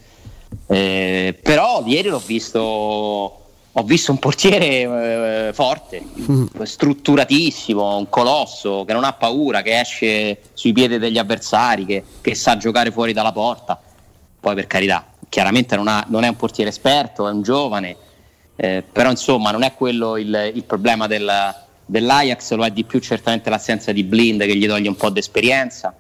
Speaker 14: eh, però ieri l'ho visto, ho visto un portiere eh, forte, strutturatissimo, un colosso che non ha paura, che esce sui piedi degli avversari, che, che sa giocare fuori dalla porta. Poi per carità, chiaramente non, ha- non è un portiere esperto, è un giovane, eh, però insomma non è quello il, il problema del- dell'Ajax, lo è di più certamente l'assenza di Blind che gli toglie un po' di esperienza,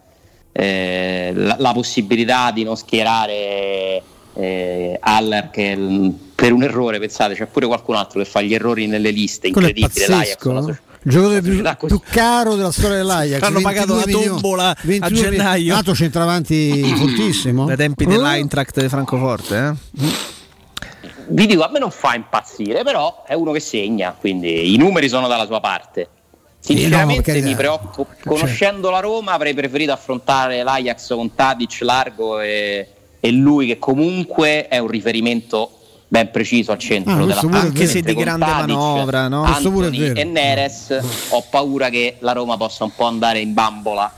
Speaker 14: eh, la, la possibilità di non schierare eh, Haller che mm, per un errore, pensate, c'è pure qualcun altro che fa gli errori nelle liste, incredibile. L'Ajax
Speaker 4: no?
Speaker 14: socia-
Speaker 4: Il giocatore più, più caro della storia dell'Ajax.
Speaker 3: Hanno pagato
Speaker 4: 22
Speaker 3: la tombola a
Speaker 4: 22 milioni.
Speaker 3: gennaio.
Speaker 4: L'altro centravanti [clears throat] fortissimo.
Speaker 3: Dai tempi
Speaker 4: Oh.
Speaker 3: dell'Eintracht di Francoforte, eh?
Speaker 14: Vi dico, a me non fa impazzire, però è uno che segna, quindi i numeri sono dalla sua parte.
Speaker 4: No,
Speaker 14: Sinceramente
Speaker 4: per carità.
Speaker 14: mi preoccupo, conoscendo la Roma avrei preferito affrontare l'Ajax con Tadic largo e, e lui che comunque è un riferimento ben preciso al centro
Speaker 4: Ah,
Speaker 14: della
Speaker 4: pure.
Speaker 3: Anche se di grande
Speaker 14: Tadic,
Speaker 3: manovra, no?
Speaker 14: Anthony e Neres ho paura che la Roma possa un po' andare in bambola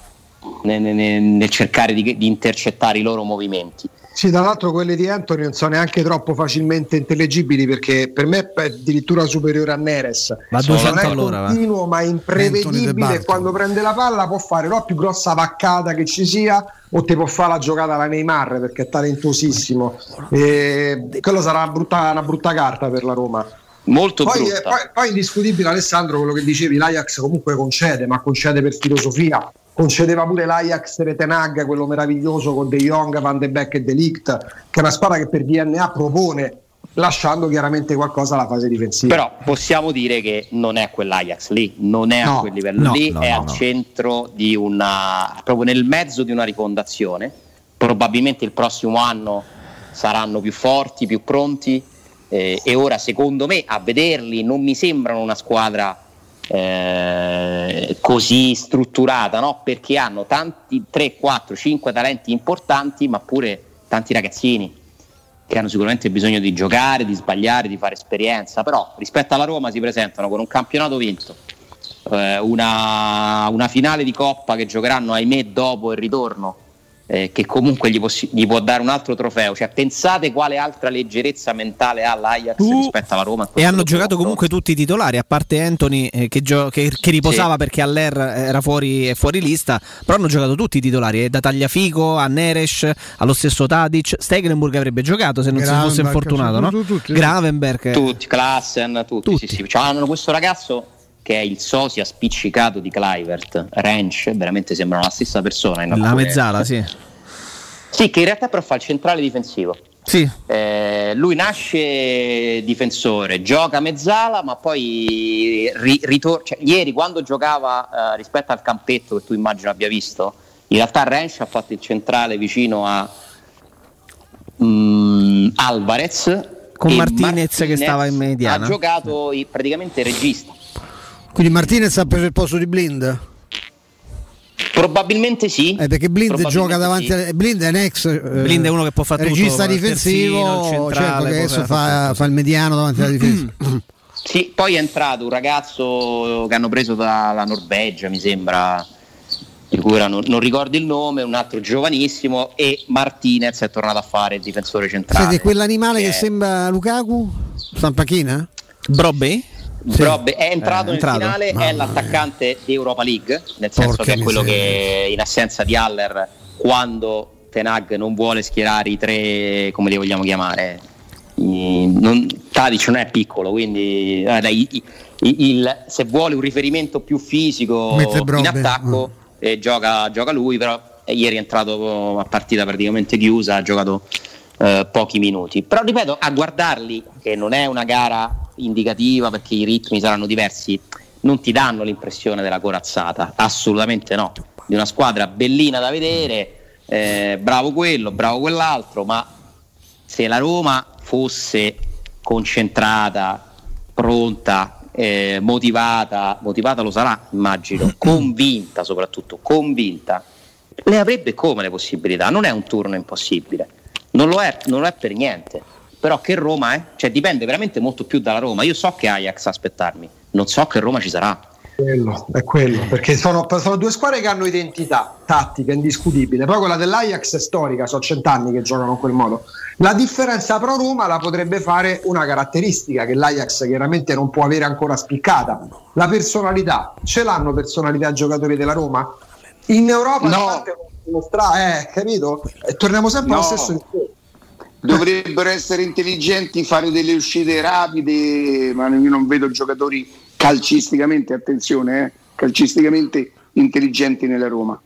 Speaker 14: nel, nel- nel cercare di, di intercettare i loro movimenti.
Speaker 6: Sì, tra l'altro quelle di Anthony non sono neanche troppo facilmente intellegibili perché per me è addirittura superiore a Neres.
Speaker 3: Va a
Speaker 6: non
Speaker 3: 200
Speaker 6: è continuo ma
Speaker 4: De
Speaker 6: imprevedibile e quando prende la palla può fare la più grossa vaccata che ci sia o ti può fare la giocata alla Neymar perché è talentosissimo. E quello sarà una brutta, una brutta carta per la Roma.
Speaker 14: Molto
Speaker 6: Poi,
Speaker 14: brutta.
Speaker 6: eh, poi, poi indiscutibile Alessandro quello che dicevi, l'Ajax comunque concede, ma concede per filosofia. Concedeva pure l'Ajax Retenag, quello meraviglioso con De Jong, Van de Beek e De Ligt, che è una squadra che per DNA propone, lasciando chiaramente qualcosa alla fase difensiva.
Speaker 14: Però possiamo dire che non è quell'Ajax lì, non è a
Speaker 6: No,
Speaker 14: quel livello
Speaker 3: no,
Speaker 14: lì,
Speaker 3: no,
Speaker 14: è
Speaker 3: no,
Speaker 14: al
Speaker 3: no.
Speaker 14: centro di una, proprio nel mezzo di una rifondazione. Probabilmente il prossimo anno saranno più forti, più pronti. Eh, e ora, secondo me, a vederli non mi sembrano una squadra eh, così strutturata, no? perché hanno tanti 3, 4, 5 talenti importanti, ma pure tanti ragazzini che hanno sicuramente bisogno di giocare, di sbagliare, di fare esperienza, però rispetto alla Roma si presentano con un campionato vinto, eh, una, una finale di Coppa che giocheranno ahimè dopo il ritorno eh, che comunque gli, possi- gli può dare un altro trofeo. Cioè, pensate quale altra leggerezza mentale ha l'Ajax
Speaker 3: Uh,
Speaker 14: rispetto alla Roma.
Speaker 3: E hanno giocato comunque tutti i titolari, a parte Anthony eh, che, gio- che- che riposava
Speaker 14: Sì.
Speaker 3: perché all'Er era fuori, è fuori lista, però hanno giocato tutti i titolari, eh, da Tagliafico a Neres, allo stesso Tadic, Stegenburg avrebbe giocato se non si fosse infortunato, no?
Speaker 4: tutti, tutti.
Speaker 3: Gravenberg. eh.
Speaker 14: Tutti, Klassen, tutti, Sì, sì. Cioè, hanno questo ragazzo che è il sosia spiccicato di Clivert, Ranch, veramente sembrano la stessa persona. in
Speaker 3: La mezzala, sì.
Speaker 14: Sì, che in realtà però fa il centrale difensivo.
Speaker 3: Sì.
Speaker 14: Eh, lui nasce difensore, gioca mezzala, ma poi ri- ritor- cioè, ieri quando giocava eh, rispetto al campetto che tu immagino abbia visto, in realtà Rensch ha fatto il centrale vicino a mm, Alvarez
Speaker 3: Con
Speaker 14: e
Speaker 3: Martinez che stava in mediana.
Speaker 14: Ha giocato praticamente regista.
Speaker 4: Quindi Martinez ha preso il posto di Blind?
Speaker 14: Probabilmente sì.
Speaker 4: Eh, perché Blind gioca davanti
Speaker 14: sì.
Speaker 4: a... Blind è un ex eh,
Speaker 3: Blind è uno che può fare tutto,
Speaker 4: regista
Speaker 3: il
Speaker 4: difensivo,
Speaker 3: terzino, il
Speaker 4: certo
Speaker 3: centrale,
Speaker 4: che adesso fa, fa il mediano davanti alla difesa. [clears throat]
Speaker 14: Sì, poi è entrato un ragazzo che hanno preso dalla Norvegia, mi sembra, di cui ora non, non ricordo il nome, un altro giovanissimo, e Martinez è tornato a fare il difensore centrale.
Speaker 4: Senti, quell'animale che
Speaker 14: Che è-
Speaker 4: sembra Lukaku? Stampachina?
Speaker 3: Brobby?
Speaker 14: Brobe è entrato
Speaker 4: Eh,
Speaker 14: nel
Speaker 4: entrato?
Speaker 14: finale, è
Speaker 4: Mamma
Speaker 14: l'attaccante di Europa League, nel senso
Speaker 4: Porca
Speaker 14: che è quello
Speaker 4: miseria.
Speaker 14: che in assenza di Haller, quando Tenag non vuole schierare i tre, come li vogliamo chiamare, non, Tadic non è piccolo, quindi eh, dai, i- i- il- se vuole un riferimento più fisico in attacco, eh, gioca, gioca lui, però ieri è entrato a partita praticamente chiusa, ha giocato eh, pochi minuti. Però ripeto, a guardarli, che non è una gara indicativa perché i ritmi saranno diversi, non ti danno l'impressione della corazzata, assolutamente no. Di una squadra bellina da vedere, eh, bravo quello, bravo quell'altro, ma se la Roma fosse concentrata, pronta, eh, motivata, motivata lo sarà, immagino, [clears throat] convinta soprattutto, convinta, le avrebbe come le possibilità, non è un turno impossibile, non lo è, non lo è per niente, però che Roma è? Cioè dipende veramente molto più dalla Roma, io so che Ajax aspettarmi, non so che Roma ci sarà.
Speaker 6: Quello, è quello, perché sono, sono due squadre che hanno identità tattica indiscutibile. Poi quella dell'Ajax è storica, sono cent'anni che giocano in quel modo. La differenza pro Roma la potrebbe fare una caratteristica che l'Ajax chiaramente non può avere ancora spiccata: la personalità. Ce l'hanno personalità giocatori della Roma? In Europa
Speaker 5: No.
Speaker 6: mostra- eh, capito? E torniamo sempre allo
Speaker 5: No.
Speaker 6: stesso discorso.
Speaker 5: Dovrebbero essere intelligenti, fare delle uscite rapide, ma io non vedo giocatori calcisticamente, attenzione, eh, calcisticamente intelligenti nella Roma.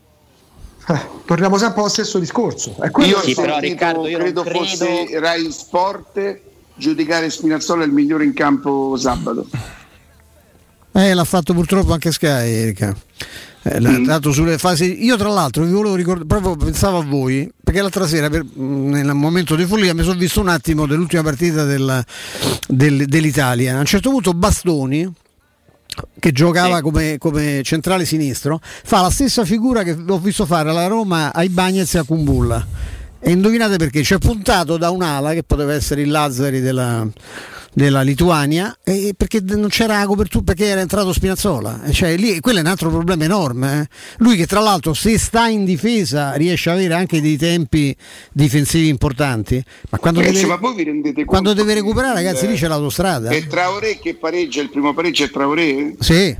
Speaker 6: Torniamo sempre allo stesso discorso.
Speaker 5: Io ho
Speaker 6: che fa-
Speaker 5: sentito, credo, fosse Rai Sport giudicare Spinazzola il migliore in campo sabato.
Speaker 4: Eh, l'ha fatto purtroppo anche Sky, Erika. Eh, l'ha dato sulle fasi. Io, tra l'altro, vi volevo ricordare, proprio pensavo a voi, perché l'altra sera, per- mh, nel momento di follia, mi sono visto un attimo dell'ultima partita del- del- dell'Italia. A un certo punto, Bastoni, che giocava come, come centrale sinistro, fa la stessa figura che ho visto fare alla Roma ai Bagnets e a Kumbulla. E indovinate perché? C'è puntato da un'ala che poteva essere il Lazzari della, della Lituania, e perché non c'era la copertura perché era entrato Spinazzola. E Cioè, lì, quello è un altro problema enorme. eh. Lui che tra l'altro se sta in difesa riesce ad avere anche dei tempi difensivi importanti, ma quando,
Speaker 5: Ragazzi,
Speaker 4: deve,
Speaker 5: ma voi vi rendete conto?
Speaker 4: quando deve recuperare ragazzi
Speaker 5: Eh,
Speaker 4: lì c'è l'autostrada.
Speaker 5: È Traoré che pareggia, il primo pareggio è Traoré?
Speaker 4: Sì,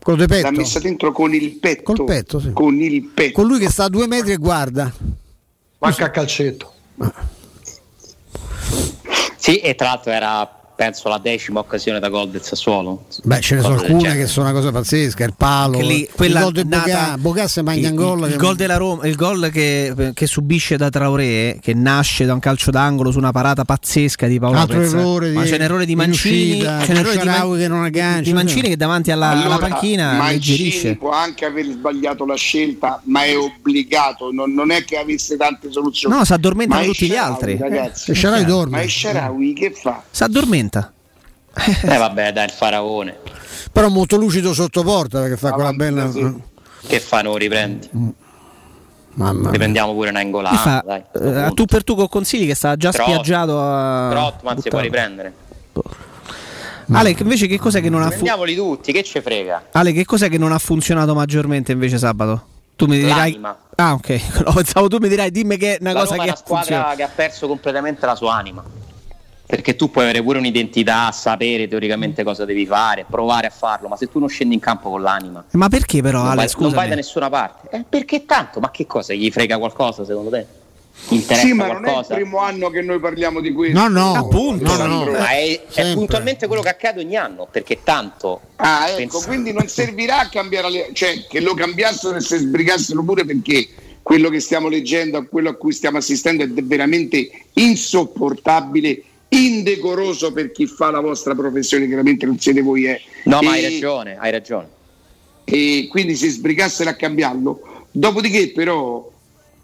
Speaker 4: quello de petto.
Speaker 5: L'ha messa dentro con il petto.
Speaker 4: Col petto, sì.
Speaker 5: Con il petto.
Speaker 4: Con lui che sta a due metri e guarda.
Speaker 6: Manca a calcetto.
Speaker 14: Sì, e tra l'altro era penso la decima occasione da gol del Sassuolo.
Speaker 4: Beh, ce ne sono
Speaker 14: del
Speaker 4: alcune
Speaker 14: genere.
Speaker 4: che sono una cosa pazzesca. Il palo,
Speaker 3: lì,
Speaker 4: il
Speaker 3: quella
Speaker 4: gol di
Speaker 3: nata-
Speaker 4: Bocà, se mangia
Speaker 3: il,
Speaker 4: un gol.
Speaker 3: il gol della Roma, il gol che, che subisce da Traoré, che nasce da un calcio d'angolo su una parata pazzesca di Paolo
Speaker 4: Altro errore
Speaker 3: Ma
Speaker 4: di-
Speaker 3: c'è un errore di
Speaker 4: in
Speaker 3: Mancini,
Speaker 4: uscita,
Speaker 3: c'è un errore di, Man-
Speaker 4: che non aggancia,
Speaker 3: di Mancini che davanti alla, alla
Speaker 5: Allora,
Speaker 3: panchina
Speaker 5: Mancini
Speaker 3: alleggerisce.
Speaker 5: può anche aver sbagliato la scelta, ma è obbligato, non, non è che avesse tante soluzioni.
Speaker 3: No, si addormentano
Speaker 5: Ma
Speaker 3: tutti gli altri.
Speaker 5: Ragazzi.
Speaker 4: E Sharawi dorme.
Speaker 5: Ma è Sharawi che fa?
Speaker 3: Si addormenta.
Speaker 14: Eh vabbè, dai, il faraone.
Speaker 4: Però molto lucido sotto porta perché fa quella bella.
Speaker 14: Che fa, non riprendi?
Speaker 4: Mamma mia.
Speaker 14: Riprendiamo pure una
Speaker 3: Gli
Speaker 14: Engolana,
Speaker 3: fa,
Speaker 14: dai.
Speaker 3: eh, a tu per tu con consigli che sta già
Speaker 14: Trott.
Speaker 3: spiaggiato a
Speaker 14: Trotman si può riprendere.
Speaker 3: Ale, che invece che cos'è che non ha funzionato?
Speaker 14: Prendiamoli tutti, che ce frega.
Speaker 3: Ale, che cos'è che non ha funzionato maggiormente invece sabato? Tu mi dirai.
Speaker 14: L'anima.
Speaker 3: Ah, ok. [laughs] No, pensavo tu mi dirai, dimmi che è una
Speaker 14: la
Speaker 3: cosa
Speaker 14: Roma
Speaker 3: che
Speaker 14: è una squadra
Speaker 3: funziona.
Speaker 14: che ha perso completamente la sua anima. Perché tu puoi avere pure un'identità, sapere teoricamente cosa devi fare, provare a farlo, ma se tu non scendi in campo con l'anima,
Speaker 3: Ma perché però,
Speaker 14: non,
Speaker 3: Ale,
Speaker 14: vai, non
Speaker 3: scusa?
Speaker 14: vai da nessuna parte. Eh, perché tanto? Ma che cosa? Gli frega qualcosa secondo te? Interessa
Speaker 5: Sì, ma non è il
Speaker 14: qualcosa?
Speaker 5: primo anno che noi parliamo di questo.
Speaker 4: No, no,
Speaker 3: Appunto.
Speaker 4: no, no.
Speaker 14: Ma è, è puntualmente quello che accade ogni anno, perché tanto
Speaker 5: Ah, ecco,
Speaker 14: Pensa-
Speaker 5: quindi non servirà a cambiare, le- cioè che lo cambiassero e si sbrigassero pure perché quello che stiamo leggendo, a quello a cui stiamo assistendo è veramente insopportabile, indecoroso per chi fa la vostra professione, chiaramente non siete voi. Eh.
Speaker 14: No, ma hai
Speaker 5: E-
Speaker 14: ragione, hai ragione.
Speaker 5: e quindi si sbrigassero a cambiarlo. Dopodiché, però,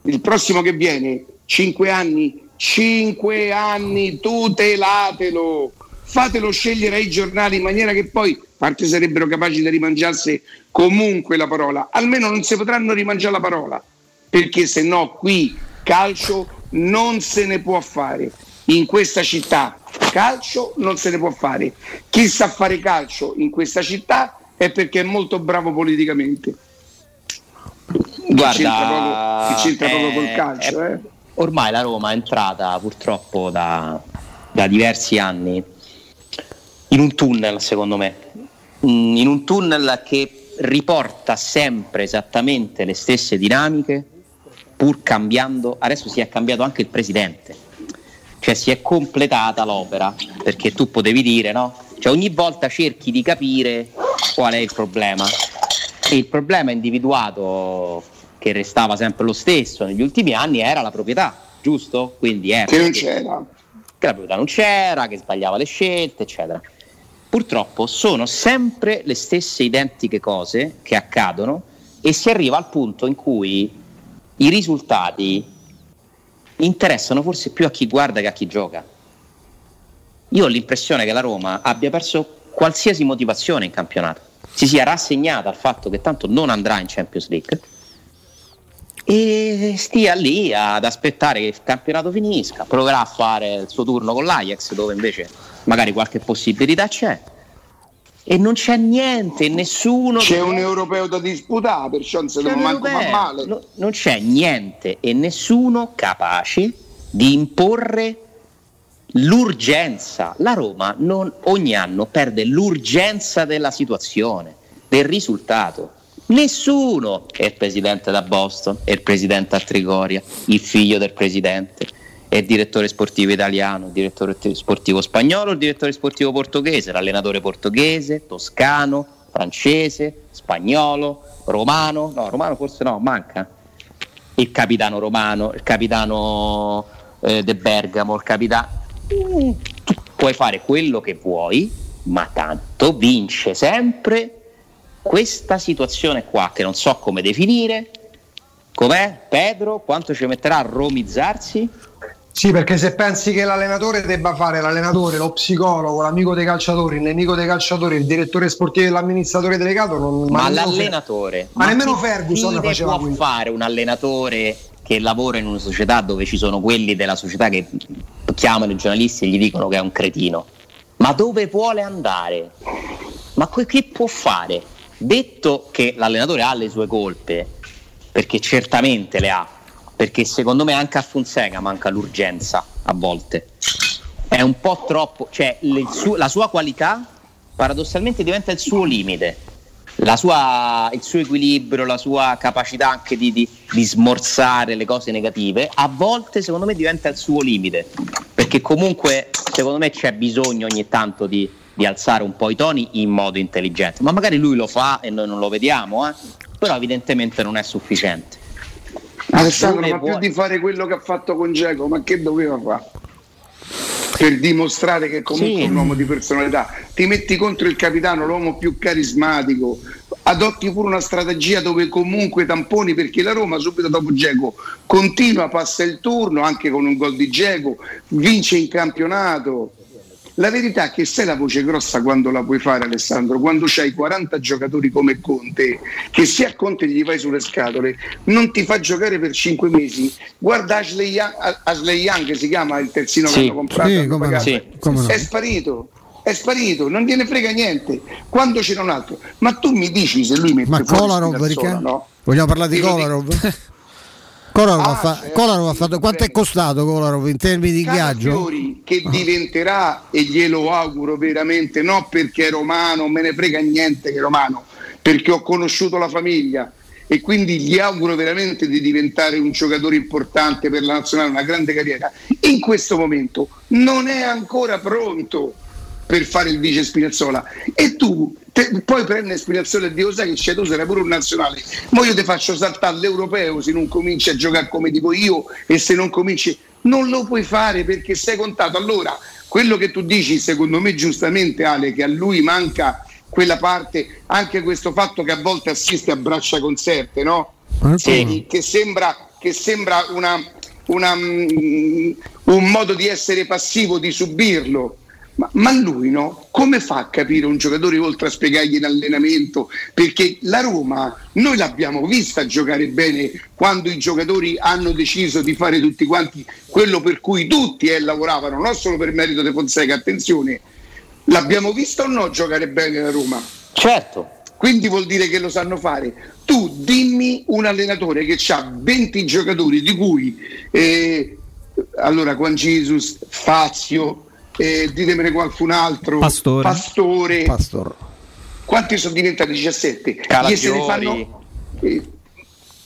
Speaker 5: il prossimo che viene, 5 anni, 5 anni, tutelatelo, fatelo scegliere ai giornali in maniera che poi, parte sarebbero capaci di rimangiarsi comunque la parola, almeno non si potranno rimangiare la parola, perché se no qui calcio non se ne può fare. In questa città calcio non se ne può fare. Chi sa fare calcio in questa città è perché è molto bravo politicamente.
Speaker 14: Guarda,
Speaker 5: che c'entra proprio, che c'entra proprio
Speaker 14: eh,
Speaker 5: col calcio.
Speaker 14: eh,
Speaker 5: eh.
Speaker 14: ormai la Roma è entrata purtroppo da, da diversi anni in un tunnel, secondo me, Mm, in un tunnel che riporta sempre esattamente le stesse dinamiche, pur cambiando. Adesso si è cambiato anche il presidente, cioè si è completata l'opera, perché tu potevi dire, no? Cioè ogni volta cerchi di capire qual è il problema. E il problema individuato che restava sempre lo stesso negli ultimi anni era la proprietà, giusto? Quindi è
Speaker 5: Che non c'era.
Speaker 14: che la proprietà non c'era, che sbagliava le scelte, eccetera. Purtroppo sono sempre le stesse identiche cose che accadono e si arriva al punto in cui i risultati interessano forse più a chi guarda che a chi gioca. Io ho l'impressione che la Roma abbia perso qualsiasi motivazione in campionato, si sia rassegnata al fatto che tanto non andrà in Champions League e stia lì ad aspettare che il campionato finisca, proverà a fare il suo turno con l'Ajax dove invece magari qualche possibilità c'è e non c'è niente, nessuno
Speaker 5: C'è
Speaker 14: che-
Speaker 5: un europeo da disputare, perciò non se
Speaker 14: un
Speaker 5: manco
Speaker 14: europeo.
Speaker 5: male.
Speaker 14: No- non c'è niente e nessuno capace di imporre l'urgenza. La Roma non- ogni anno perde l'urgenza della situazione, del risultato. Nessuno è il presidente da Boston, è il presidente a Trigoria, il figlio del presidente, è direttore sportivo italiano, il direttore sportivo spagnolo, il direttore sportivo portoghese, l'allenatore portoghese, toscano, francese, spagnolo, romano, no, romano forse no, manca. Il capitano romano, il capitano eh, De Bergamo, il capitano... Mm, puoi fare quello che vuoi, ma tanto vince sempre questa situazione qua che non so come definire. Com'è Pedro? Quanto ci metterà a romizzarsi?
Speaker 6: Sì, perché se pensi che l'allenatore debba fare l'allenatore, lo psicologo, l'amico dei calciatori, il nemico dei calciatori, il direttore sportivo e l'amministratore delegato, non,
Speaker 14: Ma,
Speaker 6: nemmeno
Speaker 14: l'allenatore,
Speaker 6: ma nemmeno
Speaker 14: che
Speaker 6: Ferguson faceva
Speaker 14: può
Speaker 6: quello.
Speaker 14: fare un allenatore che lavora in una società dove ci sono quelli della società che chiamano i giornalisti e gli dicono che è un cretino? Ma dove vuole andare? Ma que- che può fare? Detto che l'allenatore ha le sue colpe, perché certamente le ha, perché secondo me anche a Fonseca manca l'urgenza a volte. È un po' troppo, cioè suo- la sua qualità paradossalmente diventa il suo limite. Sua- il suo equilibrio, la sua capacità anche di, di- di smorzare le cose negative, a volte secondo me diventa il suo limite, perché comunque secondo me c'è bisogno ogni tanto di, di alzare un po' i toni in modo intelligente, ma magari lui lo fa e noi non lo vediamo, eh? però evidentemente non è sufficiente.
Speaker 5: Alessandro, ma più di fare quello che ha fatto con Geco, ma che doveva fare? Per dimostrare che comunque
Speaker 14: Sì.
Speaker 5: è un uomo di personalità, ti metti contro il capitano, l'uomo più carismatico, adotti pure una strategia dove comunque tamponi perché la Roma subito dopo Geco continua, passa il turno anche con un gol di Geco, vince in campionato. La verità è che sei la voce grossa quando la puoi fare Alessandro, quando c'hai 40 giocatori come Conte, che se a Conte gli vai sulle scatole non ti fa giocare per 5 mesi. Guarda Ashley Young, Ashley Young che si chiama il terzino che
Speaker 14: Sì.
Speaker 5: hanno comprato,
Speaker 4: Sì, come no.
Speaker 14: Sì.
Speaker 4: Come no.
Speaker 5: è sparito. è sparito, non gliene frega niente. Quando c'era un altro, ma tu mi dici se lui mette
Speaker 4: Ma
Speaker 5: fuori
Speaker 4: Kolarov,
Speaker 5: Spinazzola, no?
Speaker 4: Vogliamo parlare di Kolarov? [laughs] Kolarov,
Speaker 5: Ah,
Speaker 4: fa-
Speaker 5: certo,
Speaker 4: Kolarov ha fatto quanto è costato Kolarov in termini di ingaggio?
Speaker 5: Calafiori che diventerà e glielo auguro veramente no perché è romano me ne frega niente che è romano perché ho conosciuto la famiglia e quindi gli auguro veramente di diventare un giocatore importante per la nazionale una grande carriera. In questo momento non è ancora pronto per fare il vice Spinazzola. E tu te- poi prendi Spinazzola e Dio sai che c'è tu sarai pure un nazionale ma io ti faccio saltare l'europeo se non cominci a giocare come dico io e se non cominci non lo puoi fare perché sei contato allora quello che tu dici secondo me giustamente Ale che a lui manca quella parte anche questo fatto che a volte assiste a braccia concerte no? Sì, che sembra, che sembra una, una, mm, un modo di essere passivo, di subirlo. Ma, ma lui no? Come fa a capire un giocatore oltre a spiegargli in allenamento? Perché la Roma noi l'abbiamo vista giocare bene quando i giocatori hanno deciso di fare tutti quanti quello per cui tutti eh, lavoravano, non solo per merito di Fonseca, attenzione, l'abbiamo vista o no giocare bene la Roma?
Speaker 14: Certo.
Speaker 5: Quindi vuol dire che lo sanno fare. Tu dimmi un allenatore che ha 20 giocatori di cui eh, allora Juan Jesus, Fazio, eh, ditemene qualcun altro,
Speaker 3: Pastore.
Speaker 5: Pastore.
Speaker 4: Pastor.
Speaker 5: Quanti sono diventati 17?
Speaker 14: Calafiori.
Speaker 5: Gli se ne fanno- eh,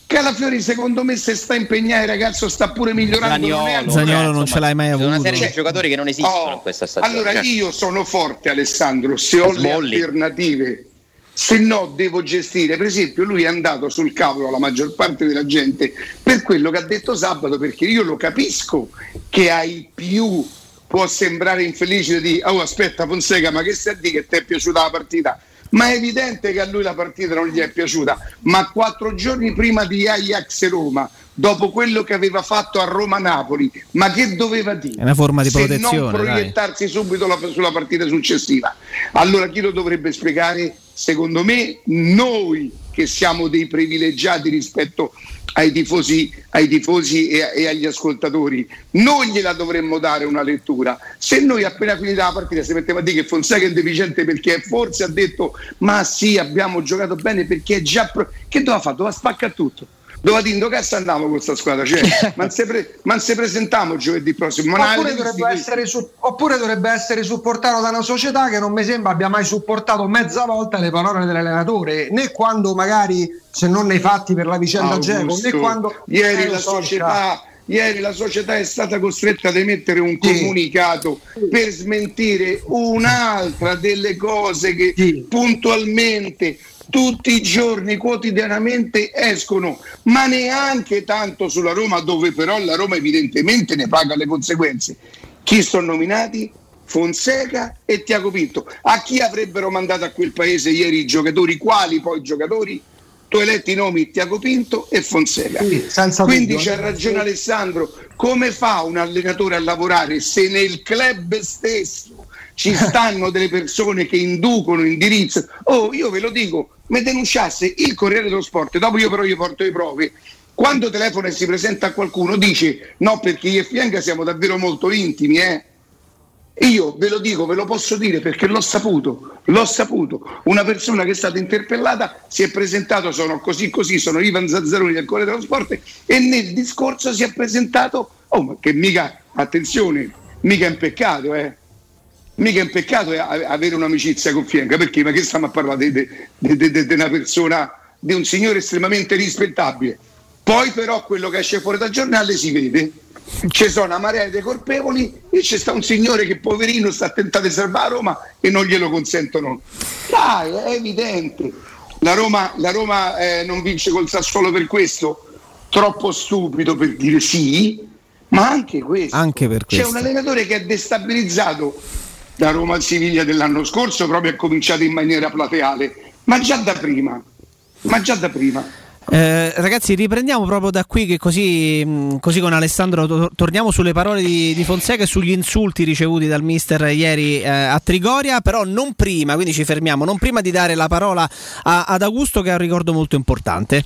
Speaker 5: Calafiori secondo me se sta impegnato il ragazzo sta pure migliorando. non è
Speaker 3: Zagnolo non ce l'hai mai
Speaker 14: C'è una
Speaker 3: avuto.
Speaker 14: serie di giocatori che non esistono
Speaker 5: Oh,
Speaker 14: in questa stagione.
Speaker 5: Allora
Speaker 14: Cioè,
Speaker 5: io sono forte Alessandro, se ho le
Speaker 14: Smalling.
Speaker 5: alternative, se no devo gestire. Per esempio lui è andato sul cavolo la maggior parte della gente per quello che ha detto sabato, perché io lo capisco che ai più può sembrare infelice di oh aspetta Fonseca ma che stai a dire che ti è piaciuta la partita? Ma è evidente che a lui la partita non gli è piaciuta, ma quattro giorni prima di Ajax Roma, dopo quello che aveva fatto a Roma-Napoli, ma che doveva dire?
Speaker 3: È una forma di
Speaker 5: Se
Speaker 3: protezione,
Speaker 5: non
Speaker 3: dai.
Speaker 5: proiettarsi subito la- sulla partita successiva. Allora chi lo dovrebbe spiegare? Secondo me noi che siamo dei privilegiati rispetto ai tifosi, ai tifosi e, e agli ascoltatori, noi gliela dovremmo dare una lettura. Se noi appena finita la partita si metteva a dire che Fonseca è deficiente perché forse ha detto ma sì abbiamo giocato bene perché è già... Pro-". Che doveva fare? Doveva spaccare tutto. Doveva dire, "In che andiamo con questa squadra? Cioè, [laughs] ma se pre- se presentiamo giovedì prossimo.
Speaker 6: Oppure dovrebbe, essere su- oppure dovrebbe essere supportato da una società che non mi sembra abbia mai supportato mezza volta le parole dell'allenatore, né quando magari, se non nei fatti per la vicenda Geco, né quando...
Speaker 5: ieri,
Speaker 6: Eh,
Speaker 5: la
Speaker 6: so,
Speaker 5: società, ieri la società è stata costretta ad emettere un comunicato per smentire un'altra delle cose che puntualmente tutti i giorni, quotidianamente escono, ma neanche tanto sulla Roma, dove però la Roma evidentemente ne paga le conseguenze. Chi sono nominati? Fonseca e Tiago Pinto. A chi avrebbero mandato a quel paese ieri i giocatori? Quali poi giocatori? Tu hai letto i nomi Tiago Pinto e Fonseca.
Speaker 6: senza
Speaker 5: Quindi c'ha ragione Alessandro, come fa un allenatore a lavorare se nel club stesso ci stanno delle persone che inducono, indirizzano? Oh, io ve lo dico, mi denunciasse il Corriere dello Sport, dopo io però gli porto le prove. Quando telefona e si presenta a qualcuno dice no perché io e Fianca siamo davvero molto intimi, eh? Io ve lo dico, ve lo posso dire perché l'ho saputo, l'ho saputo. Una persona che è stata interpellata si è presentato, sono così così, sono Ivan Zazzaroni del Corriere dello Sport e nel discorso si è presentato, oh ma che mica, attenzione, mica è un peccato, eh. Mica è un peccato eh, avere un'amicizia con Fienga, perché? Ma che stiamo a parlare di, una persona, di un signore estremamente rispettabile. Poi però quello che esce fuori dal giornale si vede. Ci sono una marea di colpevoli e c'è sta un signore che poverino sta tentando di salvare Roma e non glielo consentono. Dai, è evidente. La Roma, la Roma, eh, non vince col Sassuolo per questo? Troppo stupido per dire sì, ma anche questo.
Speaker 3: Anche per
Speaker 5: C'è
Speaker 3: questo.
Speaker 5: un allenatore che ha destabilizzato da Roma a Siviglia dell'anno scorso, proprio è cominciato in maniera plateale, ma già da prima. Ma già da prima.
Speaker 3: Eh, ragazzi, riprendiamo proprio da qui che così, così con Alessandro to- torniamo sulle parole di, di Fonseca e sugli insulti ricevuti dal mister ieri eh, a Trigoria, però non prima, quindi ci fermiamo, non prima di dare la parola a- ad Augusto che ha un ricordo molto importante.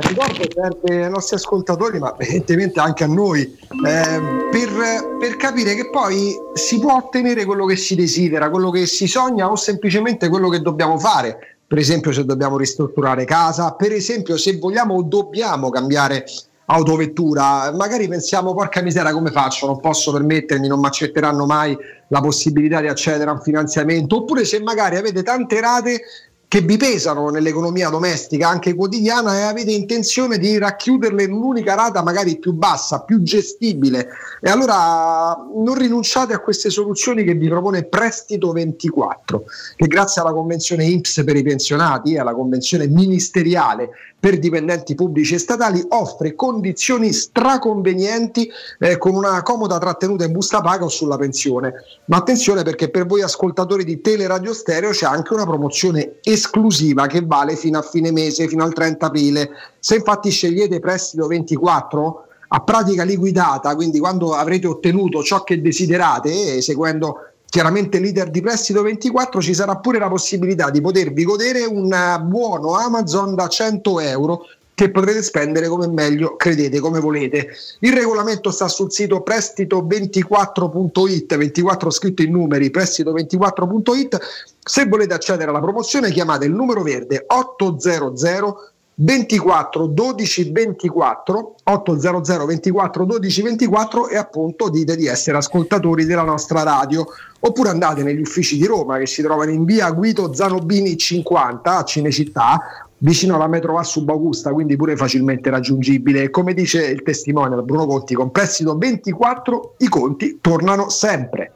Speaker 6: Ricordo sempre ai nostri ascoltatori, ma evidentemente anche a noi, eh, per, per capire che poi si può ottenere quello che si desidera, quello che si sogna o semplicemente quello che dobbiamo fare. Per esempio, se dobbiamo ristrutturare casa, per esempio, se vogliamo o dobbiamo cambiare autovettura, magari pensiamo porca misera come faccio, non posso permettermi, non mi accetteranno mai la possibilità di accedere a un finanziamento, oppure se magari avete tante rate che vi pesano nell'economia domestica, anche quotidiana, e avete intenzione di racchiuderle in un'unica rata magari più bassa, più gestibile. E allora non rinunciate a queste soluzioni che vi propone Prestito 24, che grazie alla convenzione INPS per i pensionati e alla convenzione ministeriale per dipendenti pubblici e statali offre condizioni straconvenienti eh, con una comoda trattenuta in busta paga o sulla pensione. Ma attenzione perché per voi ascoltatori di Teleradio Stereo c'è anche una promozione esclusiva che vale fino a fine mese, fino al 30 aprile. Se infatti scegliete prestito 24 a pratica liquidata, quindi quando avrete ottenuto ciò che desiderate, eh, seguendo chiaramente leader di prestito 24 ci sarà pure la possibilità di potervi godere un buono Amazon da 100 euro che potrete spendere come meglio credete, come volete. Il regolamento sta sul sito prestito24.it, 24 scritto in numeri, prestito24.it. Se volete accedere alla promozione chiamate il numero verde 800 24 12 24 800 24 12 24 e appunto dite di essere ascoltatori della nostra radio oppure andate negli uffici di Roma che si trovano in via Guido Zanobini 50 a Cinecittà vicino alla metro a Subagusta quindi pure facilmente raggiungibile. Come dice il testimone Bruno Conti con prestito 24 i conti tornano sempre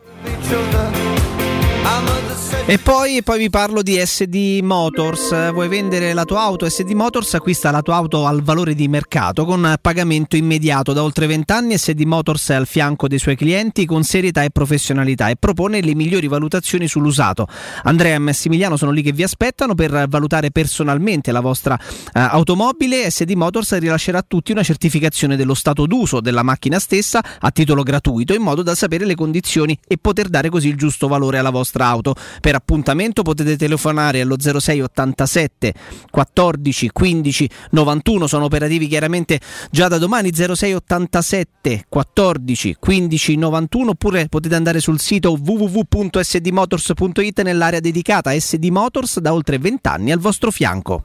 Speaker 3: E poi, poi, vi parlo di SD Motors. Vuoi vendere la tua auto? SD Motors acquista la tua auto al valore di mercato con pagamento immediato. Da oltre 20 anni SD Motors è al fianco dei suoi clienti con serietà e professionalità e propone le migliori valutazioni sull'usato. Andrea e Massimiliano sono lì che vi aspettano per valutare personalmente la vostra uh, automobile. SD Motors rilascerà a tutti una certificazione dello stato d'uso della macchina stessa a titolo gratuito in modo da sapere le condizioni e poter dare così il giusto valore alla vostra auto. Per appuntamento potete telefonare allo 06 87 14 15 91 sono operativi chiaramente già da domani 06 87 14 15 91 oppure potete andare sul sito www.sdmotors.it nell'area dedicata SD Motors da oltre 20 anni al vostro fianco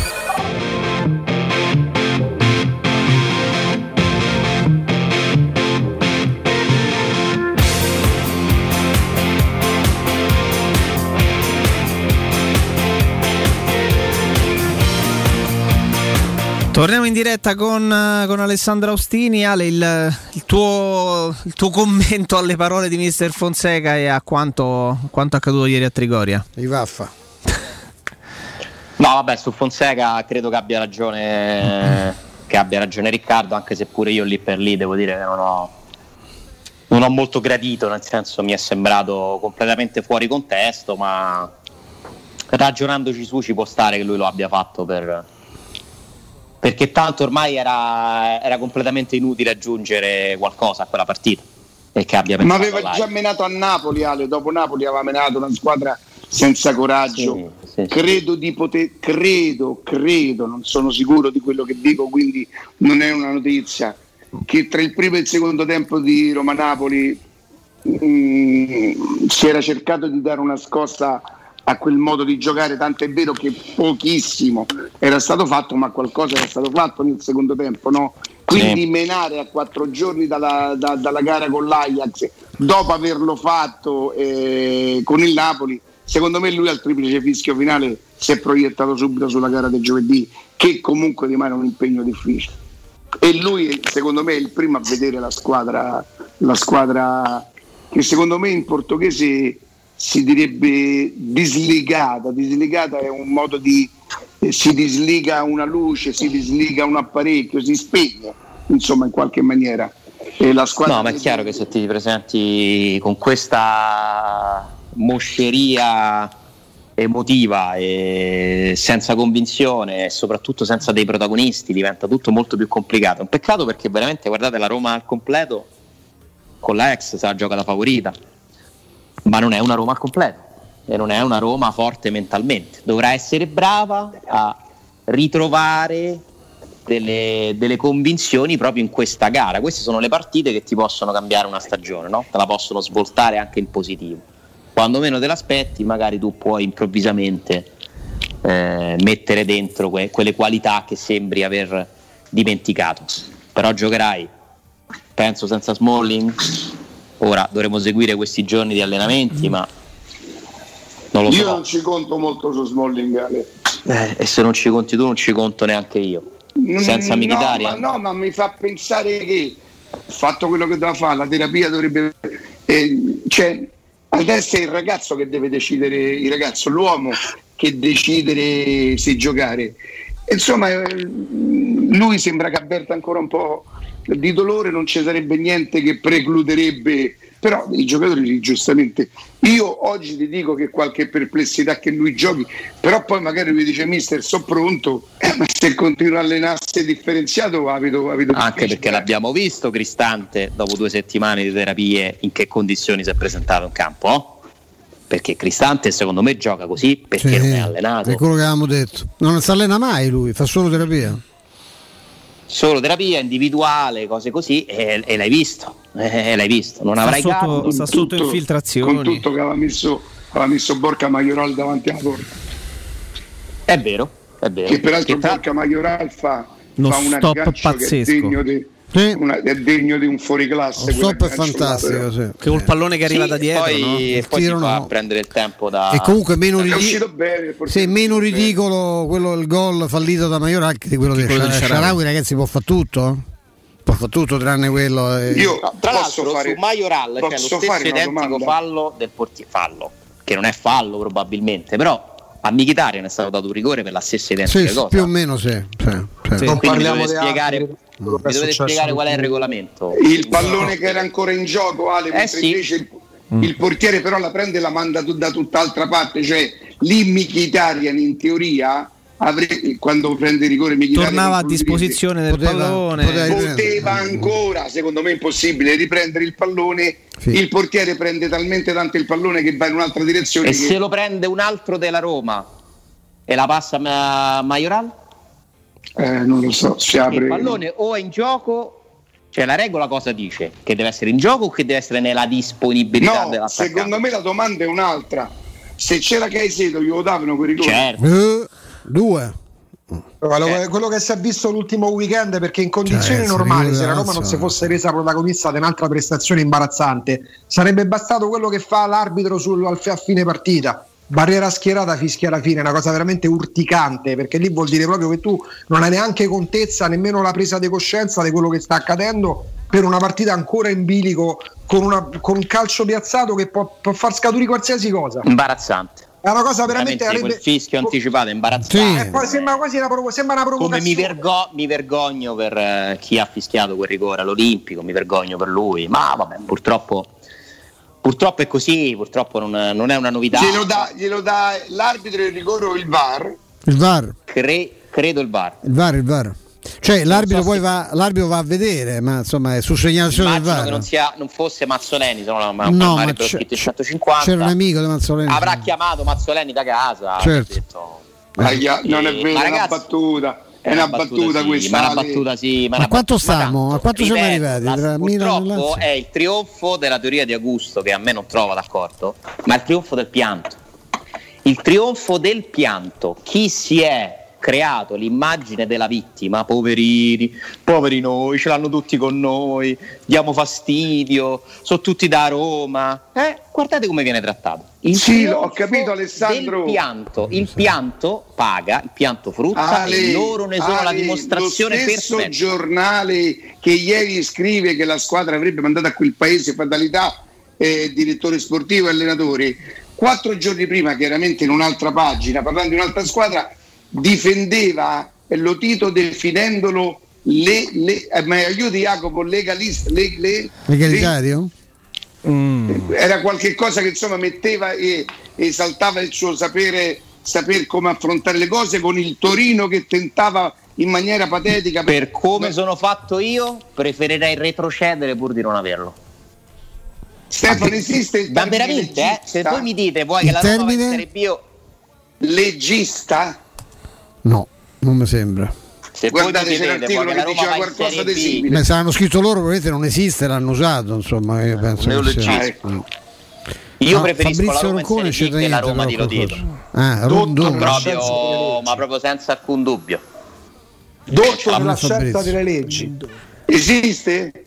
Speaker 3: Torniamo in diretta con, eh, con Alessandro Austini. Ale, il, il tuo, il tuo commento alle parole di Mister Fonseca e a quanto, quanto accaduto ieri a Trigoria.
Speaker 4: I vaffa.
Speaker 14: No, vabbè, su Fonseca credo che abbia ragione, che abbia ragione Riccardo, anche se pure io lì per lì devo dire che non ho, non ho molto gradito, nel senso mi è sembrato completamente fuori contesto, ma ragionandoci su ci può stare che lui lo abbia fatto per, perché tanto ormai era, era completamente inutile aggiungere qualcosa a quella partita. E che abbia
Speaker 5: Ma aveva già menato a Napoli, Ale. Dopo Napoli aveva menato una squadra senza coraggio. credo di poter, credo, credo, non sono sicuro di quello che dico, quindi non è una notizia. Che tra il primo e il secondo tempo di Roma-Napoli mm, si era cercato di dare una scossa a quel modo di giocare, tanto è vero che pochissimo era stato fatto, ma qualcosa era stato fatto nel secondo tempo, no? Quindi
Speaker 14: Sì.
Speaker 5: menare a quattro giorni dalla, da- dalla gara con l'Ajax, dopo averlo fatto eh, con il Napoli, secondo me lui al triplice fischio finale si è proiettato subito sulla gara del giovedì, che comunque rimane un impegno difficile. E lui, secondo me, è il primo a vedere la squadra, la squadra che secondo me in portoghese si direbbe disligata. Disligata è un modo di eh, si disliga una luce, si disliga un apparecchio, si spegne, insomma, in qualche maniera. E la squadra
Speaker 14: No, ma è chiaro che se ti presenti con questa mosceria emotiva e senza convinzione e soprattutto senza dei protagonisti diventa tutto molto più complicato. Un peccato perché veramente guardate la Roma al completo con la ex se la gioca da favorita, ma non è una Roma al completo e non è una Roma forte mentalmente. Dovrà essere brava a ritrovare delle, delle convinzioni proprio in questa gara. Queste sono le partite che ti possono cambiare una stagione, no? te la possono svoltare anche in positivo. Quando meno te l'aspetti, magari tu puoi improvvisamente eh, mettere dentro que- quelle qualità che sembri aver dimenticato. Però giocherai, penso, senza Smalling. Ora dovremo seguire questi giorni di allenamenti, ma non lo
Speaker 5: Io
Speaker 14: so.
Speaker 5: non ci conto molto su Smalling, Ale.
Speaker 14: Eh, e se non ci conti tu, non ci conto neanche io. Senza
Speaker 5: Mm, no, ma no, ma mi fa pensare che fatto quello che doveva fare, la terapia dovrebbe... eh, cioè, adesso è il ragazzo che deve decidere, il ragazzo, l'uomo che decidere se giocare. Insomma, eh, lui sembra che avverta ancora un po' di dolore, non ci sarebbe niente che precluderebbe, però i giocatori giustamente. Io oggi ti dico che qualche perplessità che lui giochi, però poi magari lui dice mister, sono pronto, eh, [clears throat] ma se continua a allenarsi differenziato abito, abito
Speaker 14: Anche perché l'abbiamo visto Cristante dopo due settimane di terapie in che condizioni si è presentato in campo. oh? Perché Cristante secondo me gioca così perché
Speaker 4: Sì,
Speaker 14: non è allenato.
Speaker 4: È quello che avevamo detto. Non si allena mai lui, fa solo terapia.
Speaker 14: Solo terapia individuale, cose così, e, e l'hai visto. E l'hai visto. Non
Speaker 3: Sta
Speaker 14: avrai
Speaker 3: sotto-
Speaker 14: capo.
Speaker 3: sta sotto infiltrazioni.
Speaker 5: Con tutto che aveva messo, aveva messo Borca Maioral davanti alla porta.
Speaker 14: È vero, è vero.
Speaker 5: Che peraltro
Speaker 14: Che tra-
Speaker 5: Borca Maioral fa,
Speaker 3: Uno
Speaker 5: fa un
Speaker 3: stop
Speaker 5: aggancio che è
Speaker 3: pazzesco.
Speaker 5: degno di, una- è degno di un fuoriclasse.
Speaker 4: Lo stop è fantastico, sì.
Speaker 3: Che un pallone che arriva
Speaker 14: Sì,
Speaker 3: da dietro,
Speaker 14: poi,
Speaker 3: no?
Speaker 14: e
Speaker 4: Il
Speaker 14: poi si
Speaker 4: tiro
Speaker 14: fa
Speaker 4: no.
Speaker 14: prendere il tempo da.
Speaker 4: E comunque meno,
Speaker 5: È
Speaker 4: ridi-
Speaker 5: uscito bene.
Speaker 4: sì, meno ridicolo quello, il gol fallito da Maioral che di quello di
Speaker 3: quello del
Speaker 4: Sharawi. Ragazzi, può fare tutto? Può fare tutto tranne quello. eh.
Speaker 5: Io
Speaker 14: Tra
Speaker 5: posso
Speaker 14: l'altro
Speaker 5: fare,
Speaker 14: su Majoral c'è lo
Speaker 5: posso
Speaker 14: stesso identico
Speaker 5: domanda?
Speaker 14: fallo del portiere fallo, che non è fallo probabilmente, però a Mkhitaryan è stato dato un rigore per la stessa identica
Speaker 4: Sì, sì,
Speaker 14: cosa.
Speaker 4: più o meno sì. sì, sì.
Speaker 6: Non parliamo di
Speaker 14: spiegare,
Speaker 6: altri, che
Speaker 14: mi
Speaker 6: è
Speaker 14: dovete spiegare qual è il regolamento.
Speaker 5: Il pallone che era ancora in gioco, Ale,
Speaker 14: Eh sì.
Speaker 5: invece il, il portiere però la prende e la manda da tutt'altra parte, cioè lì Mkhitaryan in teoria avrebbe, quando prende il rigore Mkhitaryan
Speaker 3: Tornava a disposizione del
Speaker 4: Poteva-
Speaker 3: pallone.
Speaker 4: poteva
Speaker 5: ancora, secondo me impossibile, riprendere il pallone,
Speaker 4: Sì.
Speaker 5: il portiere prende talmente tanto il pallone che va in un'altra direzione
Speaker 14: E
Speaker 5: che-
Speaker 14: se lo prende un altro della Roma e la passa a Majoral?
Speaker 5: Eh, non lo so, si
Speaker 14: Il
Speaker 5: apre
Speaker 14: pallone o è in gioco, cioè la regola cosa dice? Che deve essere in gioco o che deve essere nella disponibilità
Speaker 5: No,
Speaker 14: dell'attaccante?
Speaker 5: secondo me la domanda è un'altra. Se c'era Caicedo glielo davano quel rigore.
Speaker 14: Certo.
Speaker 4: Eh, due.
Speaker 6: Quello,
Speaker 14: Eh.
Speaker 6: quello che si è visto l'ultimo weekend perché in condizioni
Speaker 4: Cioè,
Speaker 6: normali
Speaker 4: se
Speaker 6: la Roma non si fosse resa protagonista di un'altra prestazione imbarazzante sarebbe bastato quello che fa l'arbitro sul, al- a fine partita barriera schierata fischia alla fine una cosa veramente urticante perché lì vuol dire proprio che tu non hai neanche contezza nemmeno la presa di coscienza di quello che sta accadendo per una partita ancora in bilico con, una- con un calcio piazzato che può, può far scaturire qualsiasi cosa
Speaker 14: Imbarazzante.
Speaker 6: è una cosa veramente,
Speaker 14: Veramente quel
Speaker 6: avrebbe-
Speaker 14: fischio anticipato è imbarazzante.
Speaker 4: Sì.
Speaker 6: eh, poi sembra quasi una, provo- sembra una
Speaker 14: Come
Speaker 6: provocazione
Speaker 14: mi, vergo- mi vergogno per eh, chi ha fischiato quel rigore all'Olimpico, mi vergogno per lui, ma vabbè, purtroppo, purtroppo è così, purtroppo non, non è una novità.
Speaker 5: Glielo dà, glielo dà l'arbitro il rigore o il VAR.
Speaker 4: Il VAR,
Speaker 14: Cre- credo il VAR.
Speaker 4: il VAR, il VAR. Cioè l'arbitro
Speaker 14: so
Speaker 4: poi
Speaker 14: se-
Speaker 4: va, l'arbitro va a vedere, ma insomma è su segnalazione del VAR.
Speaker 14: che non, sia, non fosse Mazzoleni, se no non
Speaker 4: No, ma c'è-
Speaker 14: scritto il 150.
Speaker 4: C'era un amico di Mazzoleni.
Speaker 14: Avrà chiamato Mazzoleni da casa.
Speaker 4: Certo.
Speaker 14: detto-
Speaker 5: Aia, non è
Speaker 14: Eh,
Speaker 5: vero,
Speaker 14: ma
Speaker 5: è una
Speaker 14: ragazzi-
Speaker 5: battuta. È una battuta
Speaker 14: sì,
Speaker 5: questa.
Speaker 14: ma una battuta sì, ma
Speaker 4: Ma
Speaker 14: una
Speaker 4: quanto
Speaker 14: battuta-
Speaker 4: stiamo?
Speaker 14: tanto,
Speaker 4: A quanto siamo
Speaker 14: ripeto,
Speaker 4: arrivati?
Speaker 14: la-
Speaker 4: Tra
Speaker 14: purtroppo è il trionfo della teoria di Augusto che a me non trova d'accordo, ma il trionfo del pianto. Il trionfo del pianto. Chi si è creato l'immagine della vittima, poverini, poveri noi, ce l'hanno tutti con noi, diamo fastidio, sono tutti da Roma. Eh, guardate come viene trattato. Il
Speaker 5: Sì, ho capito, Alessandro.
Speaker 14: Del pianto. Il pianto paga, il pianto frutta
Speaker 5: Ale,
Speaker 14: e loro ne sono la
Speaker 5: Ale,
Speaker 14: dimostrazione
Speaker 5: lo stesso
Speaker 14: perfetta.
Speaker 5: giornale che ieri scrive che la squadra avrebbe mandato a quel paese fatalità eh, direttore sportivo e allenatore quattro giorni prima chiaramente in un'altra pagina parlando di un'altra squadra difendeva eh, lo Tito definendolo le, le eh, ma aiuti Jacopo legalista le, le-
Speaker 4: Legalitario?
Speaker 5: le- era qualche cosa che insomma metteva e esaltava il suo sapere saper come affrontare le cose con il Torino che tentava in maniera patetica
Speaker 14: Per come sono fatto io, preferirei retrocedere pur di non averlo.
Speaker 5: Stefano esiste il
Speaker 14: Ma
Speaker 5: termine
Speaker 14: veramente, eh? Se voi mi dite vuoi che la Roma va in
Speaker 4: termine?
Speaker 14: Serie
Speaker 5: leggista
Speaker 4: No, non mi sembra.
Speaker 14: Se
Speaker 5: Guardate,
Speaker 14: vuoi
Speaker 5: l'articolo
Speaker 14: che la
Speaker 5: diceva qualcosa di simile.
Speaker 4: Beh, saranno scritto loro, probabilmente non esiste, l'hanno usato, insomma, io penso che sia.
Speaker 14: neologismo. Io
Speaker 4: Ah,
Speaker 14: preferisco la
Speaker 4: Fabrizio
Speaker 14: Roma in Serie B che la Roma di Lodito.
Speaker 4: Ah, Rondone.
Speaker 14: Proprio, ma proprio senza alcun dubbio.
Speaker 6: Dotto
Speaker 14: Ah,
Speaker 6: nella
Speaker 4: Fabrizio.
Speaker 6: scienza delle leggi.
Speaker 5: esiste?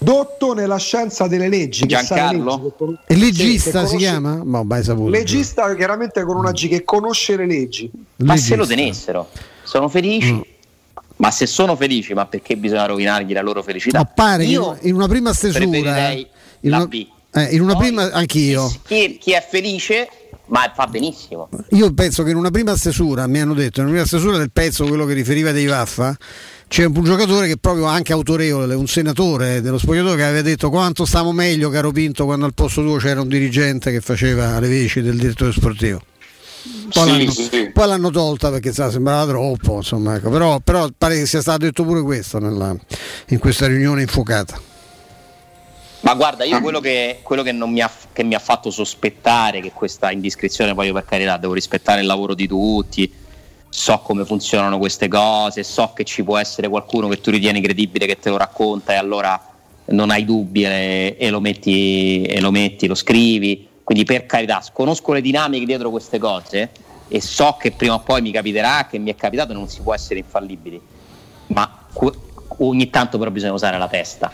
Speaker 6: Dotto nella scienza delle leggi.
Speaker 14: Giancarlo?
Speaker 6: leggi, che con- Sì,
Speaker 4: legista
Speaker 6: che
Speaker 4: si chiama? Boh, mai saputo.
Speaker 6: Legista chiaramente con una G che conosce le leggi.
Speaker 14: Ma
Speaker 4: Legista.
Speaker 14: se lo tenessero, sono felici.
Speaker 4: Mm.
Speaker 14: Ma se sono felici, ma perché bisogna rovinargli la loro felicità?
Speaker 4: Ma pare
Speaker 14: Io
Speaker 4: in una prima stesura in una, eh, in una prima anch'io.
Speaker 14: Chi, chi è felice, ma fa benissimo.
Speaker 4: Io penso che in una prima stesura, mi hanno detto, in una prima stesura del pezzo, quello che riferiva dei Vaffa, c'è un giocatore che è proprio anche autorevole, un senatore dello spogliatoio che aveva detto quanto stiamo meglio, caro Pinto, quando al posto tuo c'era un dirigente che faceva le veci del direttore sportivo. Poi,
Speaker 5: Sì,
Speaker 4: l'hanno,
Speaker 5: sì.
Speaker 4: poi l'hanno tolta perché sa, sembrava troppo, insomma, ecco. però, però pare che sia stato detto pure questo nella- in questa riunione infuocata.
Speaker 14: Ma guarda, io quello che, quello che non mi ha, che mi ha fatto sospettare che questa indiscrezione, poi io per carità devo rispettare il lavoro di tutti, so come funzionano queste cose, so che ci può essere qualcuno che tu ritieni credibile che te lo racconta e allora non hai dubbi e, e lo, metti, e lo metti, lo scrivi. Quindi per carità, conosco le dinamiche dietro queste cose e so che prima o poi mi capiterà, che mi è capitato, non si può essere infallibili. Ma ogni tanto però bisogna usare la testa.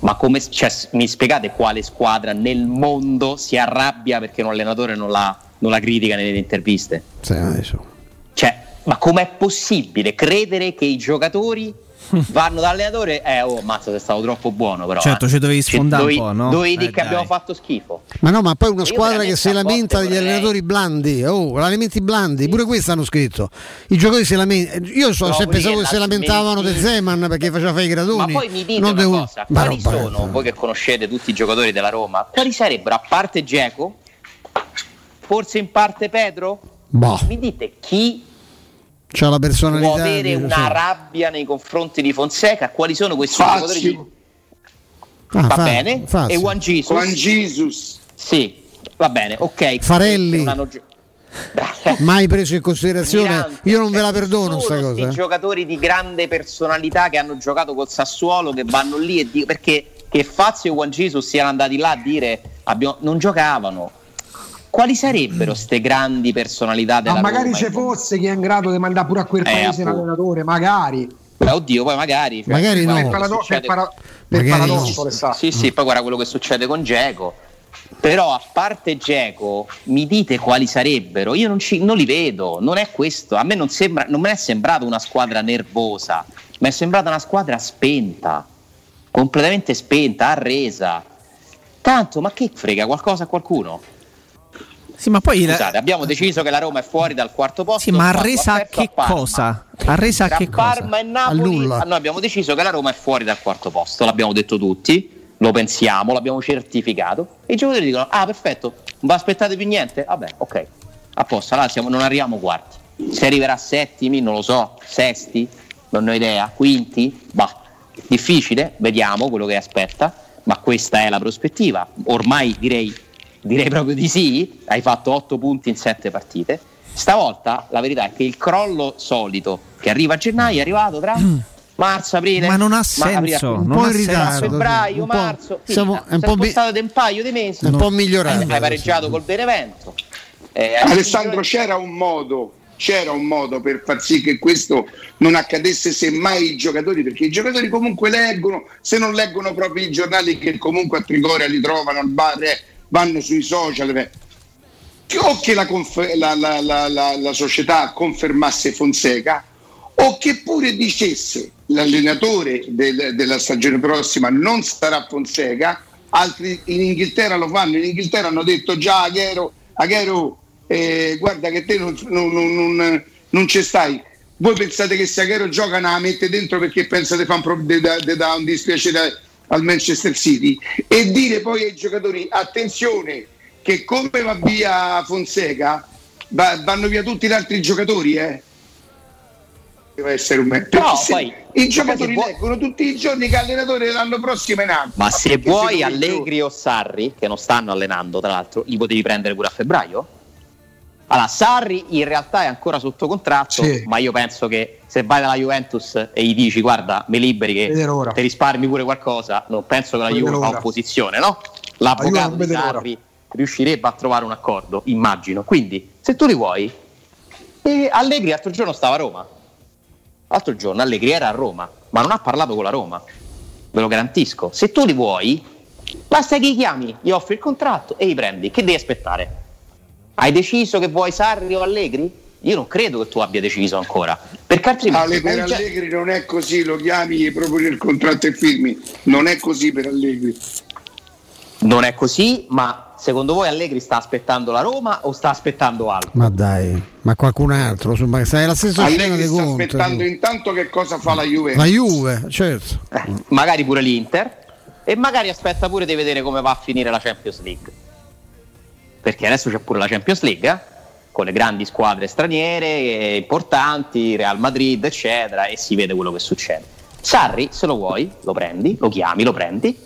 Speaker 14: Ma come cioè, mi spiegate quale squadra nel mondo si arrabbia perché un allenatore non la, non la critica nelle interviste?
Speaker 4: Sì.
Speaker 14: Cioè, ma com'è possibile credere che i giocatori [laughs] vanno dall'allenatore? Eh, oh, mazza, sei stato troppo buono, però.
Speaker 3: Certo,
Speaker 14: eh.
Speaker 3: ci dovevi
Speaker 14: Cioè,
Speaker 3: sfondare un
Speaker 14: dovevi-
Speaker 3: po', no?
Speaker 14: Dovevi dire
Speaker 3: Eh,
Speaker 14: che abbiamo fatto schifo.
Speaker 4: Ma no, ma poi una squadra che si lamenta degli
Speaker 14: vorrei-
Speaker 4: allenatori blandi, oh, elementi blandi, pure questo hanno scritto. I giocatori si lamentano. Io so,
Speaker 14: Trovo
Speaker 4: se pensavo
Speaker 14: che
Speaker 4: si
Speaker 14: la
Speaker 4: lamentavano di Zeman perché faceva fare i
Speaker 14: Ma
Speaker 4: gradoni.
Speaker 14: poi mi dite
Speaker 4: non
Speaker 14: una
Speaker 4: de-
Speaker 14: cosa,
Speaker 4: ma
Speaker 14: quali sono, voi che conoscete tutti i giocatori della Roma, quali sarebbero, a parte Geco, forse in parte Pedro?
Speaker 4: Boh.
Speaker 14: Mi dite chi
Speaker 4: C'ha la personalità.
Speaker 14: può avere una
Speaker 4: sì.
Speaker 14: rabbia nei confronti di Fonseca? Quali sono questi giocatori?
Speaker 4: Ah,
Speaker 14: Va
Speaker 4: fa-
Speaker 14: bene?
Speaker 4: Fazio.
Speaker 14: E Juan Jesus?
Speaker 5: Juan Jesus.
Speaker 14: Sì, va bene, ok.
Speaker 4: Farelli. [laughs] Mai preso in considerazione.
Speaker 14: Mirante,
Speaker 4: Io non ve la perdono
Speaker 14: sono
Speaker 4: sta
Speaker 14: sti
Speaker 4: cosa. eh.
Speaker 14: giocatori di grande personalità che hanno giocato col Sassuolo che vanno lì e di- perché che Fazio e Juan Jesus siano andati là a dire abbiamo- non giocavano. Quali sarebbero queste grandi personalità della
Speaker 6: Ma magari
Speaker 14: Roma?
Speaker 6: ci fosse chi è in grado di mandare pure a quel
Speaker 14: Eh,
Speaker 6: paese un
Speaker 14: appunto.
Speaker 6: allenatore, magari.
Speaker 14: Beh, oddio, poi magari. cioè,
Speaker 4: Magari no.
Speaker 6: Per, parado-
Speaker 14: succede-
Speaker 6: per para- per
Speaker 4: Magari
Speaker 6: paradosso,
Speaker 4: no.
Speaker 6: le sa.
Speaker 14: Sì, sì, poi guarda quello che succede con Geco. Però a parte Geco, mi dite quali sarebbero? Io non, ci- non li vedo, non è questo. A me non, sembra, non mi è sembrata una squadra nervosa, mi è sembrata una squadra spenta, completamente spenta, arresa. Tanto, ma che frega qualcosa a qualcuno?
Speaker 3: Sì, ma poi la-
Speaker 14: Scusate, abbiamo deciso che la Roma è fuori dal quarto posto.
Speaker 3: Sì, ma
Speaker 14: ha
Speaker 3: arresa a
Speaker 14: perso
Speaker 3: che cosa? Arresa a
Speaker 14: Tra
Speaker 3: che cosa?
Speaker 14: Parma e Napoli, ah, noi abbiamo deciso che la Roma è fuori dal quarto posto, l'abbiamo detto tutti, lo pensiamo, l'abbiamo certificato. E i giocatori dicono: Ah, perfetto, non vi aspettate più niente? Vabbè, ok, a posto, allora siamo- non arriviamo quarti. Se arriverà settimi, non lo so, sesti, non ne ho idea, quinti, bah, difficile, vediamo quello che aspetta, ma questa è la prospettiva. Ormai direi, direi proprio di sì, hai fatto 8 punti in 7 partite. Stavolta la verità è che il crollo solito che arriva a gennaio è arrivato tra marzo, aprile.
Speaker 3: Ma non ha senso,
Speaker 14: aprile.
Speaker 3: non
Speaker 4: po'
Speaker 3: ha
Speaker 4: in
Speaker 3: senso.
Speaker 4: ritardo,
Speaker 14: febbraio,
Speaker 4: un po'-
Speaker 14: marzo,
Speaker 4: siamo-
Speaker 14: fine.
Speaker 4: è un po' mi-
Speaker 14: spostato di un paio di mesi.
Speaker 4: un po' migliorato.
Speaker 14: Hai pareggiato col Benevento. Eh,
Speaker 5: Alessandro, c'era un modo, c'era un modo per far sì che questo non accadesse semmai i giocatori, perché i giocatori comunque leggono, se non leggono proprio i giornali che comunque a Trigoria li trovano al bar, eh, vanno sui social. O che la, conf- la- la- la- società confermasse Fonseca o che pure dicesse l'allenatore del- della stagione prossima non sarà Fonseca, altri in Inghilterra lo fanno, in Inghilterra hanno detto già Aghero, Aghero eh, guarda che te non, non- non- non- ci stai. Voi pensate che se Aghero gioca non la mette dentro perché pensa di fare un, pro- de- de- de- un dispiacere al Manchester City e dire poi ai giocatori attenzione che come va via Fonseca va- vanno via tutti gli altri giocatori eh. deve essere un me-
Speaker 14: No, poi-
Speaker 5: i giocatori
Speaker 14: se
Speaker 5: leggono tutti i giorni che allenatore l'anno prossimo è in atto.
Speaker 14: Ma se vuoi Allegri o Sarri, che non stanno allenando tra l'altro, li potevi prendere pure a febbraio? Allora, Sarri in realtà è ancora sotto contratto,
Speaker 6: Sì.
Speaker 14: ma io penso che se vai dalla Juventus e gli dici guarda, mi liberi che ti risparmi pure qualcosa, non penso che la Juve fa opposizione, no? L'avvocato di. Sarri riuscirebbe a trovare un accordo, immagino. Quindi, se tu li vuoi, e Allegri l'altro giorno stava a Roma. L'altro giorno Allegri era a Roma, ma non ha parlato con la Roma. Ve lo garantisco. Se tu li vuoi, basta che li chiami, gli offri il contratto e li prendi. Che devi aspettare? Hai deciso che vuoi Sarri o Allegri? io non credo che tu abbia deciso ancora. Perché altrimenti
Speaker 5: Ale, per
Speaker 14: hai già-
Speaker 5: Allegri non è così, lo chiami e proprio nel contratto e firmi. Non è così per Allegri.
Speaker 14: non è così, ma secondo voi Allegri sta aspettando la Roma o sta aspettando altro?
Speaker 4: Ma dai, ma qualcun altro, insomma, stai la stessa scena
Speaker 5: Allegri sta
Speaker 4: Conte.
Speaker 5: aspettando intanto che cosa fa la Juve.
Speaker 4: La Juve, certo.
Speaker 14: magari pure l'Inter e magari aspetta pure di vedere come va a finire la Champions League perché adesso c'è pure la Champions League eh, con le grandi squadre straniere eh, importanti Real Madrid eccetera e si vede quello che succede Sarri se lo vuoi lo prendi lo chiami lo prendi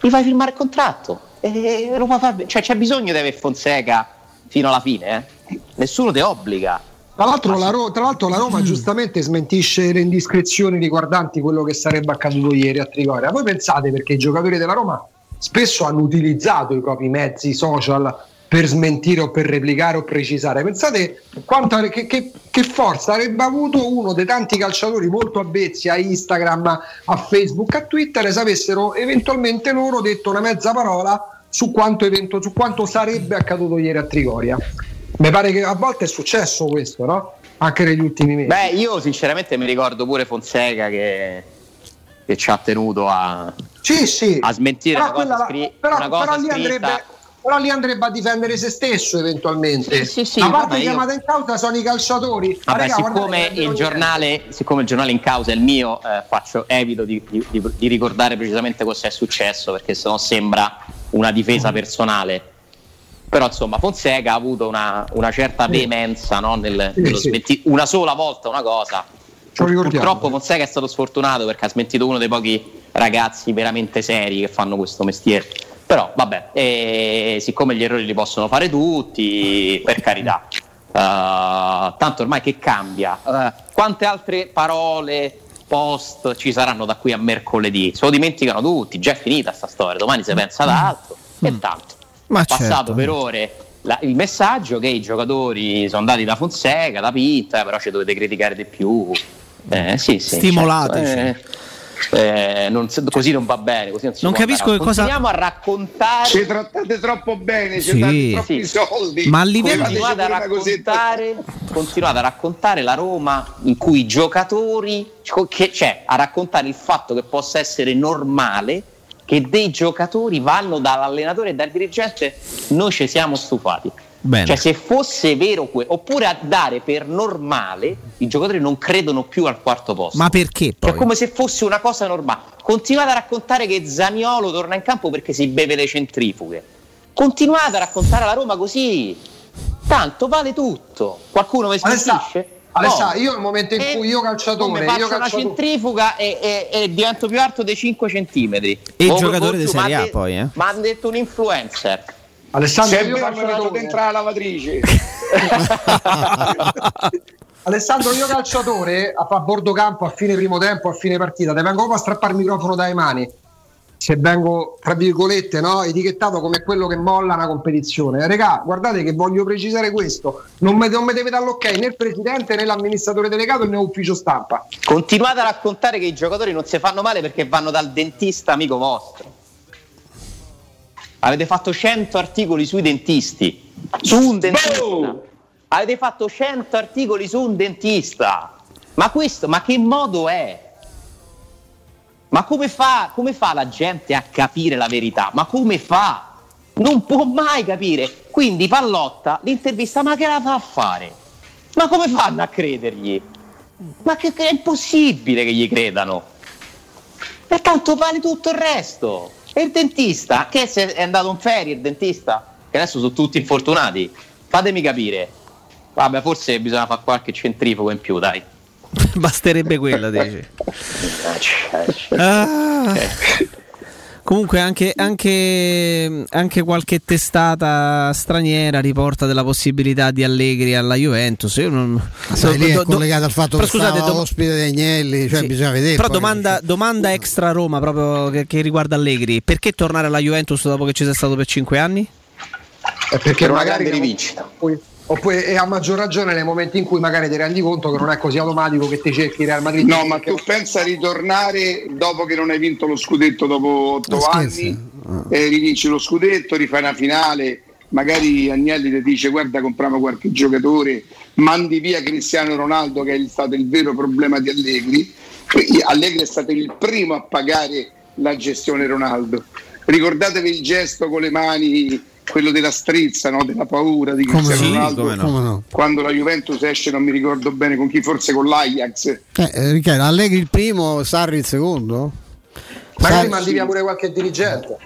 Speaker 14: gli fai firmare il contratto e lo fa fare cioè c'è bisogno di avere Fonseca fino alla fine eh? nessuno ti obbliga
Speaker 6: Tra l'altro, la Ro- tra l'altro la Roma giustamente smentisce le indiscrezioni riguardanti quello che sarebbe accaduto ieri a Trigoria. Voi pensate perché i giocatori della Roma spesso hanno utilizzato i propri mezzi social per smentire o per replicare o precisare. Pensate quanta, che, che- che forza avrebbe avuto uno dei tanti calciatori molto avvezzi a Instagram, a Facebook, a Twitter se avessero eventualmente loro detto una mezza parola su quanto, evento- su quanto sarebbe accaduto ieri a Trigoria. Mi pare che a volte è successo questo, no? Anche negli ultimi mesi.
Speaker 14: Beh, io sinceramente mi ricordo pure Fonseca che, che ci ha tenuto a,
Speaker 6: Sì, sì.
Speaker 14: a smentire
Speaker 6: Però
Speaker 14: una cosa,
Speaker 6: quella-
Speaker 14: scri-
Speaker 6: però-
Speaker 14: una cosa
Speaker 6: però
Speaker 14: scritta.
Speaker 6: andrebbe, però lì andrebbe a difendere se stesso eventualmente.
Speaker 14: Sì, sì, sì,
Speaker 6: La parte
Speaker 14: vabbè, io-
Speaker 6: chiamata in causa sono i calciatori. Ma
Speaker 14: Vabbè,
Speaker 6: raga,
Speaker 14: siccome il, giornale, siccome il giornale in causa è il mio, eh, faccio, evito di, di- di- di ricordare precisamente cosa è successo perché sennò sembra una difesa personale. Però insomma Fonseca ha avuto una, una certa veemenza no, nel,
Speaker 6: Sì,
Speaker 14: nello
Speaker 6: sì.
Speaker 14: smenti- una sola volta una cosa. Purtroppo Fonseca è stato sfortunato perché ha smentito uno dei pochi ragazzi veramente seri che fanno questo mestiere. Però vabbè, eh, siccome gli errori li possono fare tutti, per carità. Uh, tanto ormai che cambia? Uh, quante altre parole, post ci saranno da qui a mercoledì? Se lo dimenticano tutti, già è finita sta storia, domani si pensa ad altro e tanto.
Speaker 3: Ma
Speaker 14: è passato
Speaker 3: certo.
Speaker 14: per ore la- il messaggio che i giocatori sono andati da Fonseca, da Pinta, però ci dovete criticare di più. Eh, sì, sì,
Speaker 3: Stimolateci.
Speaker 14: certo. Eh, eh, non così non va bene. Così non
Speaker 3: Non capisco che cosa-
Speaker 14: Continuiamo a raccontare.
Speaker 5: Ci trattate troppo bene, ci
Speaker 3: Sì.
Speaker 5: date troppi
Speaker 14: Sì.
Speaker 5: soldi.
Speaker 3: Ma a livello-
Speaker 14: continuate a, raccontare, continuate a raccontare la Roma in cui i giocatori, che, cioè a raccontare il fatto che possa essere normale che dei giocatori vanno dall'allenatore e dal dirigente, noi ci siamo stufati.
Speaker 3: Bene.
Speaker 14: Cioè se fosse vero que- oppure a dare per normale, i giocatori non credono più al quarto posto.
Speaker 3: Ma perché poi?
Speaker 14: È come se fosse una cosa normale. Continuate a raccontare che Zaniolo torna in campo perché si beve le centrifughe. Continuate a raccontare la Roma così. Tanto vale tutto. Qualcuno
Speaker 6: Alessà,
Speaker 14: smentisce?
Speaker 6: Alessà,
Speaker 14: No.
Speaker 6: io nel momento in
Speaker 14: E
Speaker 6: cui io
Speaker 14: come
Speaker 6: calciatore,
Speaker 14: faccio
Speaker 6: io
Speaker 14: una
Speaker 6: calciatore
Speaker 14: centrifuga e, e- e divento più alto dei 5 centimetri.
Speaker 3: E il giocatore di Serie A poi, eh.
Speaker 14: Ma hanno detto un influencer.
Speaker 6: Alessandro, io
Speaker 5: mi vado
Speaker 6: calciatore,
Speaker 5: dentro la lavatrice.
Speaker 6: Alessandro, io calciatore a, a bordo campo a fine primo tempo, a fine partita, ti vengo proprio a strappare il microfono dai mani. Se vengo, tra virgolette, no, etichettato come quello che molla una competizione. Regà, guardate che voglio precisare questo: non mi, non mi deve dare l'ok né il presidente né l'amministratore delegato né ufficio stampa.
Speaker 14: Continuate a raccontare che i giocatori non si fanno male perché vanno dal dentista amico vostro. Avete fatto 100 articoli sui dentisti. Su un dentista. Avete fatto 100 articoli su un dentista. Ma questo, ma che modo è? Ma come fa, come fa la gente a capire la verità? Ma come fa? Non può mai capire. Quindi Pallotta, l'intervista, ma che la fa a fare? Ma come fanno a credergli? Ma che, che è impossibile che gli credano. E tanto vale tutto il resto. E il dentista, che se è andato in ferie il dentista, che adesso sono tutti infortunati. Fatemi capire. Vabbè, forse bisogna fare qualche centrifugo in più, dai.
Speaker 3: Basterebbe quella, dici. [laughs]
Speaker 14: Eh,
Speaker 3: Ah. Comunque anche, anche- anche qualche testata straniera riporta della possibilità di Allegri alla Juventus. Io non,
Speaker 4: Sai, lì è
Speaker 3: do- do-
Speaker 4: collegato al fatto
Speaker 3: però
Speaker 4: che
Speaker 3: scusate,
Speaker 4: stava
Speaker 3: dom-
Speaker 4: ospite dei Agnelli, cioè
Speaker 3: Sì.
Speaker 4: bisogna vedere.
Speaker 3: Però domanda, domanda extra Roma proprio che, che riguarda Allegri. Perché tornare alla Juventus dopo che ci sei stato per 5 anni?
Speaker 6: Eh, perché
Speaker 14: Per una
Speaker 6: magari
Speaker 14: grande rivincita.
Speaker 6: Poi- oppure, e a maggior ragione nei momenti in cui magari ti rendi conto che non è così automatico che ti cerchi il Real Madrid.
Speaker 5: No, ma tu pensa a ritornare dopo che non hai vinto lo scudetto dopo otto anni, eh, rivinci lo scudetto, rifai una finale, magari Agnelli ti dice guarda compriamo qualche giocatore, mandi via Cristiano Ronaldo che è stato il vero problema di Allegri. Allegri è stato il primo a pagare la gestione Ronaldo. Ricordatevi il gesto con le mani, quello della strizza, no? della paura di
Speaker 4: Come
Speaker 5: Cristiano
Speaker 4: sì,
Speaker 5: Ronaldo.
Speaker 4: come no.
Speaker 5: Quando la Juventus esce, non mi ricordo bene con chi, forse con l'Ajax.
Speaker 4: Eh, eh, Riccardo, Allegri il primo, Sarri il secondo?
Speaker 6: Magari
Speaker 4: Sarri-
Speaker 6: mandi via pure qualche dirigente.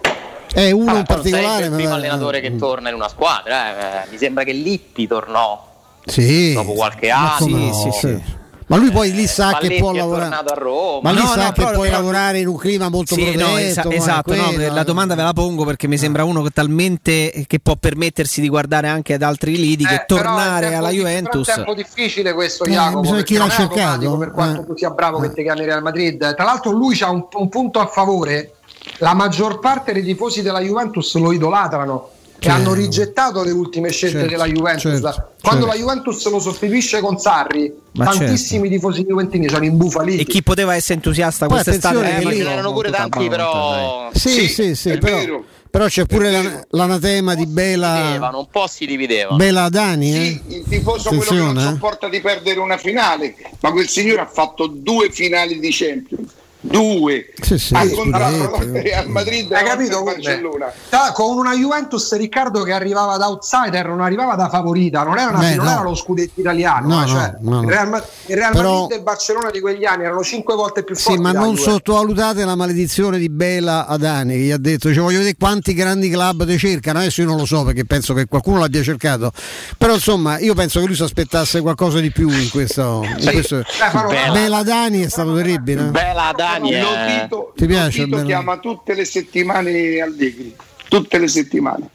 Speaker 4: È uno
Speaker 14: Ah,
Speaker 4: in particolare.
Speaker 14: il primo
Speaker 4: ma-
Speaker 14: allenatore che torna in una squadra. eh. Mi sembra che Lippi tornò
Speaker 4: Sì.
Speaker 14: dopo qualche anno.
Speaker 4: come no? Ma lui poi lì sa che può
Speaker 14: è
Speaker 4: lavorare.
Speaker 14: tornato a Roma.
Speaker 4: Ma lì
Speaker 3: No,
Speaker 4: sa
Speaker 3: no,
Speaker 4: che puoi
Speaker 3: però-
Speaker 4: lavorare in un clima molto
Speaker 3: Sì, no,
Speaker 4: protetto.
Speaker 3: esa-
Speaker 4: è
Speaker 3: esatto, no,
Speaker 4: quello,
Speaker 3: la domanda ve la pongo perché mi sembra uno che talmente che può permettersi di guardare anche ad altri lidi che
Speaker 6: Eh, è
Speaker 3: tornare alla
Speaker 6: di-
Speaker 3: Juventus.
Speaker 6: È un tempo difficile questo,
Speaker 4: Eh,
Speaker 6: Jacopo.
Speaker 4: bisogna chi l'ha cercato,
Speaker 6: Per quanto
Speaker 4: eh.
Speaker 6: tu sia bravo che ti chiami Real Madrid. Tra l'altro, lui ha un, un punto a favore. La maggior parte dei tifosi della Juventus lo idolatrano. E
Speaker 4: Certo.
Speaker 6: hanno rigettato le ultime scelte
Speaker 4: Certo,
Speaker 6: della Juventus.
Speaker 4: certo,
Speaker 6: Quando
Speaker 4: certo.
Speaker 6: la Juventus lo sostituisce con Sarri,
Speaker 3: Ma
Speaker 6: tantissimi tifosi juventini sono imbufaliti.
Speaker 3: E chi poteva essere entusiasta
Speaker 4: Poi
Speaker 3: quest'estate?
Speaker 4: attenzione
Speaker 3: eh,
Speaker 4: che
Speaker 3: ma
Speaker 4: lì-
Speaker 3: ce
Speaker 14: n'erano pure tanti, però
Speaker 4: Sì, sì, sì,
Speaker 5: è
Speaker 4: però,
Speaker 5: vero.
Speaker 4: però c'è pure la- l'anatema di Bela,
Speaker 14: dividevano, un po' si dividevano.
Speaker 4: Bela Adani.
Speaker 5: Sì,
Speaker 4: Eh?
Speaker 5: il tifoso quello che non
Speaker 4: Attenzione, eh.
Speaker 5: sopporta di perdere una finale, ma quel signore ha fatto due finali di Champions. Due
Speaker 4: Sì, sì,
Speaker 5: il [laughs] Real Madrid
Speaker 6: Hai capito?
Speaker 5: Barcellona.
Speaker 6: Ah, con una Juventus Riccardo che arrivava da outsider, non arrivava da favorita, non era, una-
Speaker 4: Beh,
Speaker 6: non
Speaker 4: no.
Speaker 6: era lo scudetto italiano.
Speaker 4: No,
Speaker 6: eh, cioè,
Speaker 4: no.
Speaker 6: Il Real, Ma- il Real
Speaker 4: Però-
Speaker 6: Madrid e il Barcellona di quegli anni erano cinque volte più
Speaker 4: Sì,
Speaker 6: forti.
Speaker 4: ma
Speaker 6: della
Speaker 4: non sottovalutate la maledizione di Bela Adani che gli ha detto cioè, voglio vedere quanti grandi club ti cercano adesso io non lo so perché penso che qualcuno l'abbia cercato però insomma io penso che lui si aspettasse qualcosa di più in questo, in
Speaker 5: Sì.
Speaker 4: questo...
Speaker 14: Bella.
Speaker 4: Bela Adani è stato terribile eh?
Speaker 14: Bella Dani
Speaker 5: Lo
Speaker 14: è...
Speaker 5: Tito,
Speaker 4: Ti
Speaker 5: Lo
Speaker 4: piace,
Speaker 5: Tito
Speaker 4: Bella?
Speaker 5: chiama tutte le settimane Allegri, tutte le settimane,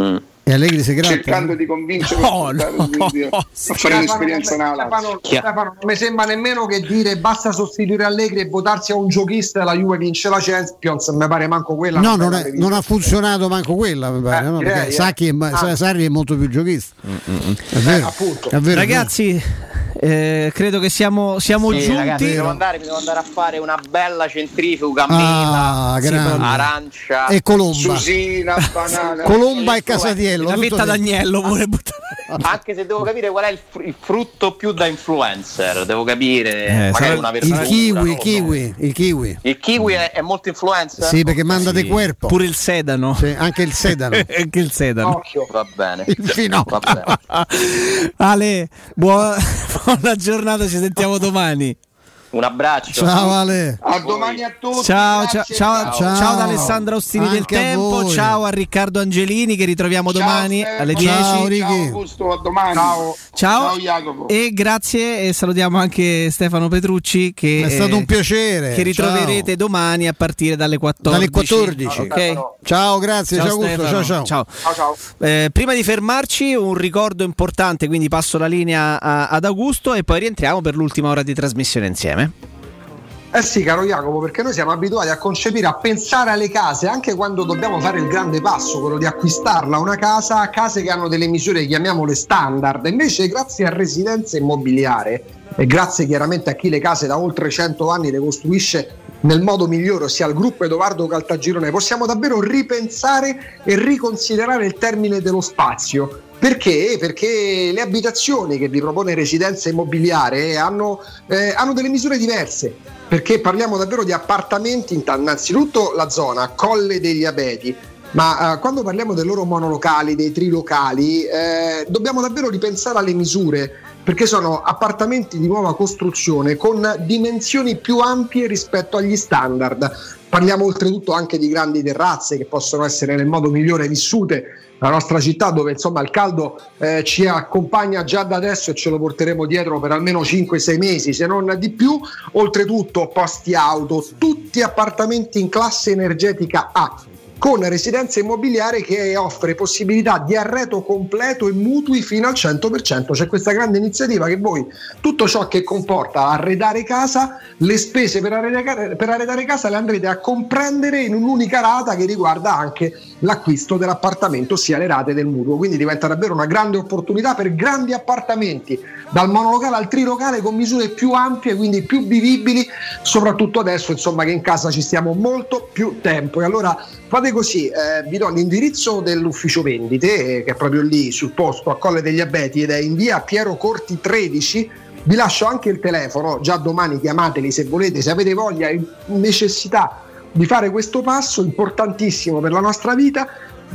Speaker 14: Mm.
Speaker 4: e Allegri si gratta
Speaker 5: cercando di convincere
Speaker 3: No,
Speaker 5: a,
Speaker 3: no,
Speaker 5: a fare un'esperienza in ala.
Speaker 6: Stefano, non mi sembra nemmeno che dire basta sostituire Allegri e votarsi a un giochista e la Juve vince la Champions, mi pare manco quella.
Speaker 4: no, non,
Speaker 6: non
Speaker 4: è- non ha funzionato manco quella mi pare
Speaker 6: Eh,
Speaker 4: no?
Speaker 6: direi,
Speaker 4: perché
Speaker 6: eh.
Speaker 4: Sacchi è,
Speaker 6: Ah.
Speaker 4: Sarri è molto più giochista è vero,
Speaker 6: appunto.
Speaker 4: è vero,
Speaker 3: Ragazzi, eh, credo che siamo, siamo
Speaker 14: Sì,
Speaker 3: giunti.
Speaker 14: ragazzi, mi devo, andare, mi devo andare a fare una bella centrifuga
Speaker 4: Ah,
Speaker 14: mela,
Speaker 4: grande.
Speaker 14: arancia.
Speaker 4: e Colomba
Speaker 5: Susina, [laughs] banana.
Speaker 4: Colomba e Casatiello
Speaker 3: La fetta d'agnello pure buttare. [laughs]
Speaker 14: Anche se devo capire qual è il, fr- il frutto più da influencer, devo capire
Speaker 3: Eh,
Speaker 14: magari una
Speaker 4: il
Speaker 14: verdura.
Speaker 4: kiwi il
Speaker 14: so.
Speaker 4: kiwi il kiwi
Speaker 14: Il kiwi è, è molto influencer?
Speaker 4: sì perché manda de cuerpo
Speaker 3: Pure il sedano.
Speaker 4: Sì, anche il sedano [laughs]
Speaker 3: anche il sedano.
Speaker 6: Occhio.
Speaker 14: Va bene.
Speaker 4: il fino
Speaker 14: Va bene.
Speaker 3: Ale, buona, buona giornata, ci sentiamo domani.
Speaker 14: Un abbraccio.
Speaker 4: ciao Ale
Speaker 5: A domani a tutti.
Speaker 3: Ciao, ciao, ciao,
Speaker 4: ciao.
Speaker 3: ciao da Alessandro Ostini del
Speaker 4: Anche a
Speaker 3: Tempo,
Speaker 4: voi.
Speaker 3: ciao a Riccardo Angelini che ritroviamo
Speaker 5: Ciao,
Speaker 3: domani
Speaker 5: Stefano.
Speaker 3: alle 10.
Speaker 4: Ciao,
Speaker 5: Ciao
Speaker 4: Ricky.
Speaker 5: Augusto, a domani.
Speaker 6: Ciao.
Speaker 3: Ciao.
Speaker 5: Ciao Jacopo.
Speaker 3: E grazie e salutiamo anche Stefano Petrucci che
Speaker 4: è stato
Speaker 3: eh,
Speaker 4: un piacere
Speaker 3: che ritroverete domani a partire dalle 14.
Speaker 4: dalle 14
Speaker 3: Ok?
Speaker 4: ciao grazie ciao, Augusto ciao ciao
Speaker 6: Ciao ciao.
Speaker 3: Eh, prima di fermarci, un ricordo importante, quindi passo la linea a- ad Augusto e poi rientriamo per l'ultima ora di trasmissione insieme.
Speaker 6: Eh sì, caro Jacopo, perché noi siamo abituati a concepire, a pensare alle case, anche quando dobbiamo fare il grande passo, quello di acquistarla una casa, case che hanno delle misure, chiamiamole standard. Invece, grazie a residenza immobiliare e grazie chiaramente a chi le case da oltre 100 anni le costruisce nel modo migliore, ossia il gruppo Edoardo Caltagirone, possiamo davvero ripensare e riconsiderare il termine dello spazio. Perché? Perché le abitazioni che vi propone residenza immobiliare hanno, eh, hanno delle misure diverse. Perché parliamo davvero di appartamenti, innanzitutto la zona Colle degli Abeti, ma eh, quando parliamo dei loro monolocali, dei trilocali, eh, dobbiamo davvero ripensare alle misure, perché sono appartamenti di nuova costruzione con dimensioni più ampie rispetto agli standard. Parliamo oltretutto anche di grandi terrazze che possono essere nel modo migliore vissute la nostra città dove insomma il caldo eh, ci accompagna già da adesso e ce lo porteremo dietro per almeno 5-6 mesi se non di più. Oltretutto posti auto tutti appartamenti in classe energetica A con residenza immobiliare che offre possibilità di arredo completo e mutui fino al 100%. C'è questa grande iniziativa che voi, tutto ciò che comporta arredare casa, le spese per arredare, per arredare casa le andrete a comprendere in un'unica rata che riguarda anche l'acquisto dell'appartamento ossia le rate del mutuo quindi diventa davvero una grande opportunità per grandi appartamenti dal monolocale al trilocale con misure più ampie quindi più vivibili soprattutto adesso insomma che in casa ci stiamo molto più tempo e allora fate così eh, vi do l'indirizzo dell'ufficio vendite eh, che è proprio lì sul posto a Colle degli Abeti ed è in via Piero Corti 13 vi lascio anche il telefono, già domani chiamateli se volete, se avete voglia e necessità di fare questo passo importantissimo per la nostra vita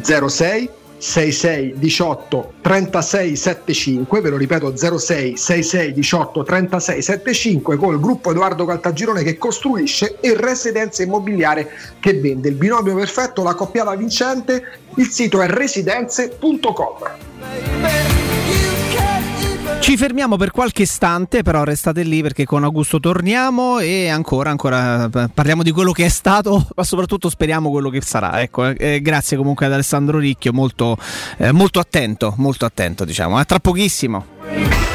Speaker 6: 06 66 18 36 75 ve lo ripeto 06 66 18 36 75 con il gruppo Edoardo Caltagirone che costruisce e residenza immobiliare che vende. Il binomio perfetto la coppiata vincente il sito è residenze.com
Speaker 3: Ci fermiamo per qualche istante, però restate lì perché con Augusto torniamo e ancora, ancora eh, parliamo di quello che è stato, [laughs] ma soprattutto speriamo quello che sarà. Ecco, eh, grazie comunque ad Alessandro Ricchio, molto, eh, molto attento, molto attento, diciamo. A tra pochissimo.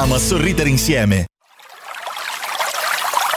Speaker 15: a sorridere insieme.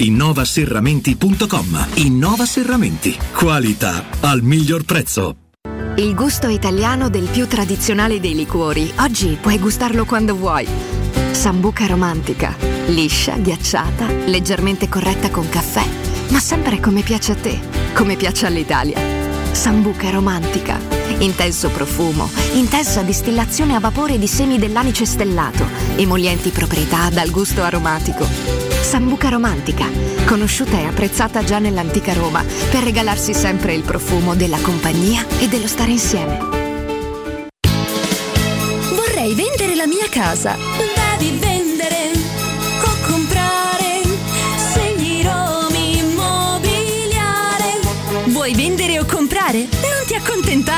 Speaker 16: innovaserramenti.com. Innova Serramenti. Qualità al miglior prezzo.
Speaker 11: Il gusto italiano del più tradizionale dei liquori. Oggi puoi gustarlo quando vuoi. Sambuca romantica. Liscia, ghiacciata, leggermente corretta con caffè. Ma sempre come piace a te. Come piace all'Italia. Sambuca romantica. Intenso profumo, intensa distillazione a vapore di semi dell'anice stellato, emolienti proprietà dal gusto aromatico. Sambuca romantica, conosciuta e apprezzata già nell'antica Roma per regalarsi sempre il profumo della compagnia e dello stare insieme.
Speaker 7: Vorrei vendere la mia casa. Devi vendere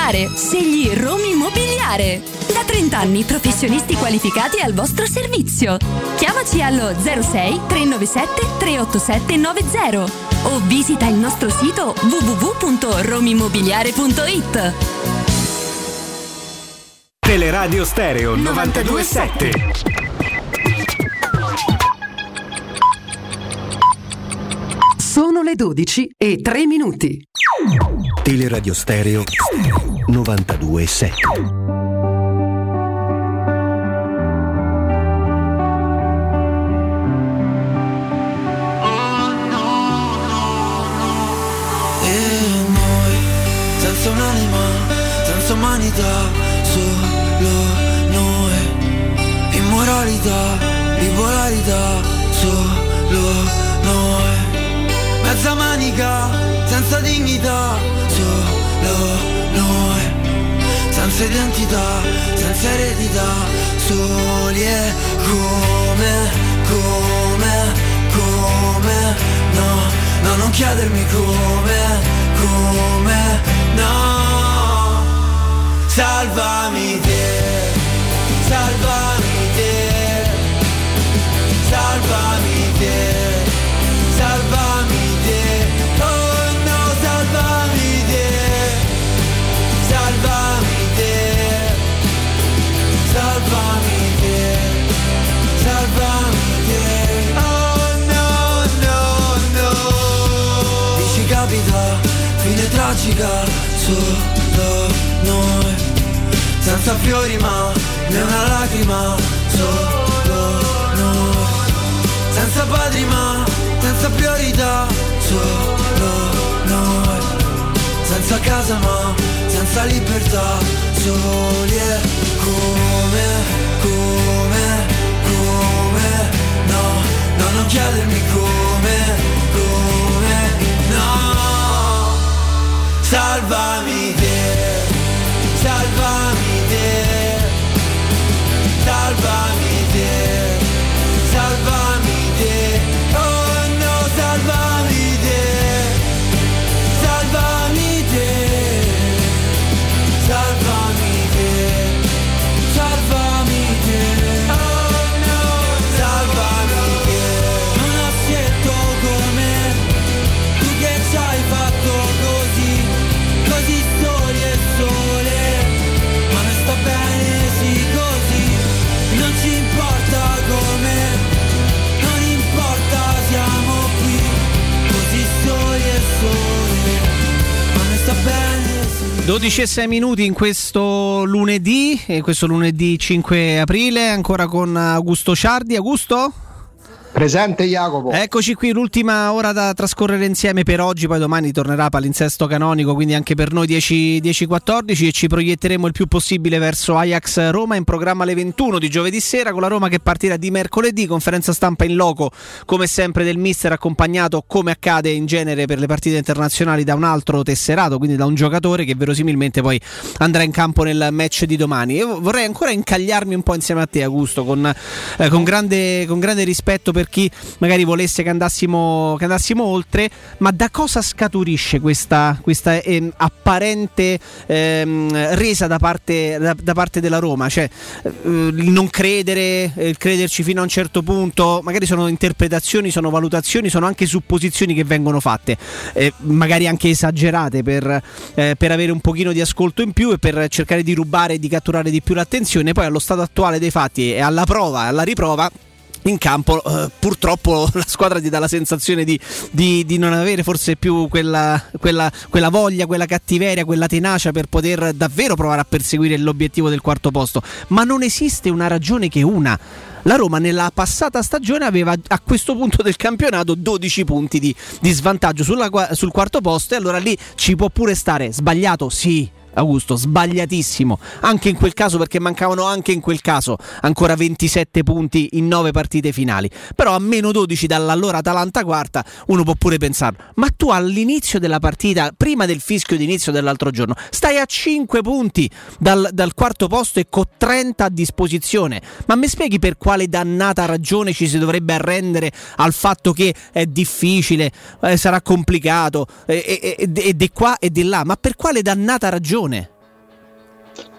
Speaker 12: accontentare! Scegli Romi Immobiliare! Da 30 anni professionisti qualificati al vostro servizio. Chiamaci allo 06 397 387 90 o visita il nostro sito www.romimmobiliare.it.
Speaker 10: Teleradio Stereo 927.
Speaker 17: Sono le 12 e 3 minuti.
Speaker 16: Teleradio Stereo 927.
Speaker 18: E noi, senza un'anima, senza umanità, solo noi. Immoralità, bipolarità, solo noi. Mezza manica, senza dignità, solo noi. Senza identità, senza eredità, soli e come, come, come, no. No, non chiedermi come, come, no Salvami te, salvami te Salvami te, tragica Solo noi Senza fiori ma né una lacrima Solo noi Senza padri ma senza priorità Solo noi Senza casa ma senza libertà Soli e come, come, come No, no, non chiedermi come, come Salvami te, salvami te Salvami te, salvami
Speaker 3: 12 e 6 minuti in questo lunedì, questo lunedì 5 aprile, ancora con Augusto Ciardi. Augusto?
Speaker 6: Presente Jacopo.
Speaker 3: Eccoci qui, l'ultima ora da trascorrere insieme per oggi, poi domani tornerà palinsesto canonico, quindi anche per noi 10-14 e ci proietteremo il più possibile verso Ajax Roma in programma alle 21 di giovedì sera con la Roma che partirà di mercoledì, conferenza stampa in loco come sempre del mister accompagnato come accade in genere per le partite internazionali da un altro tesserato, quindi da un giocatore che verosimilmente poi andrà in campo nel match di domani. Io vorrei ancora incagliarmi un po' insieme a te Augusto con, eh, con, grande, con grande rispetto per chi magari volesse che andassimo, che andassimo oltre, ma da cosa scaturisce questa, questa ehm, apparente ehm, resa da parte, da, da parte, della Roma? Cioè, eh, il non credere, il crederci fino a un certo punto, magari sono interpretazioni, sono valutazioni, sono anche supposizioni che vengono fatte, eh, magari anche esagerate per, eh, per avere un pochino di ascolto in più e per cercare di rubare e di catturare di più l'attenzione. Poi allo stato attuale dei fatti e alla prova, alla riprova in campo eh, purtroppo [laughs] la squadra ti dà la sensazione di, di, di non avere forse più quella, quella, quella, voglia, quella cattiveria, quella tenacia per poter davvero provare a perseguire l'obiettivo del quarto posto. Ma non esiste una ragione che una. La Roma nella passata stagione aveva a questo punto del campionato 12 punti di, di svantaggio sulla, sul quarto posto e allora lì ci può pure stare sbagliato, sì, Augusto, sbagliatissimo. Anche in quel caso, perché mancavano anche in quel caso ancora 27 punti in 9 partite finali. Però a meno 12 dall'allora Atalanta quarta, uno può pure pensare, ma tu all'inizio della partita, prima del fischio d'inizio dell'altro giorno, stai a 5 punti dal, dal quarto posto e con 30 a disposizione. Ma mi spieghi per quale dannata ragione ci si dovrebbe arrendere al fatto che è difficile, eh, sarà complicato, e eh, eh, di qua e di là? Ma per quale dannata ragione?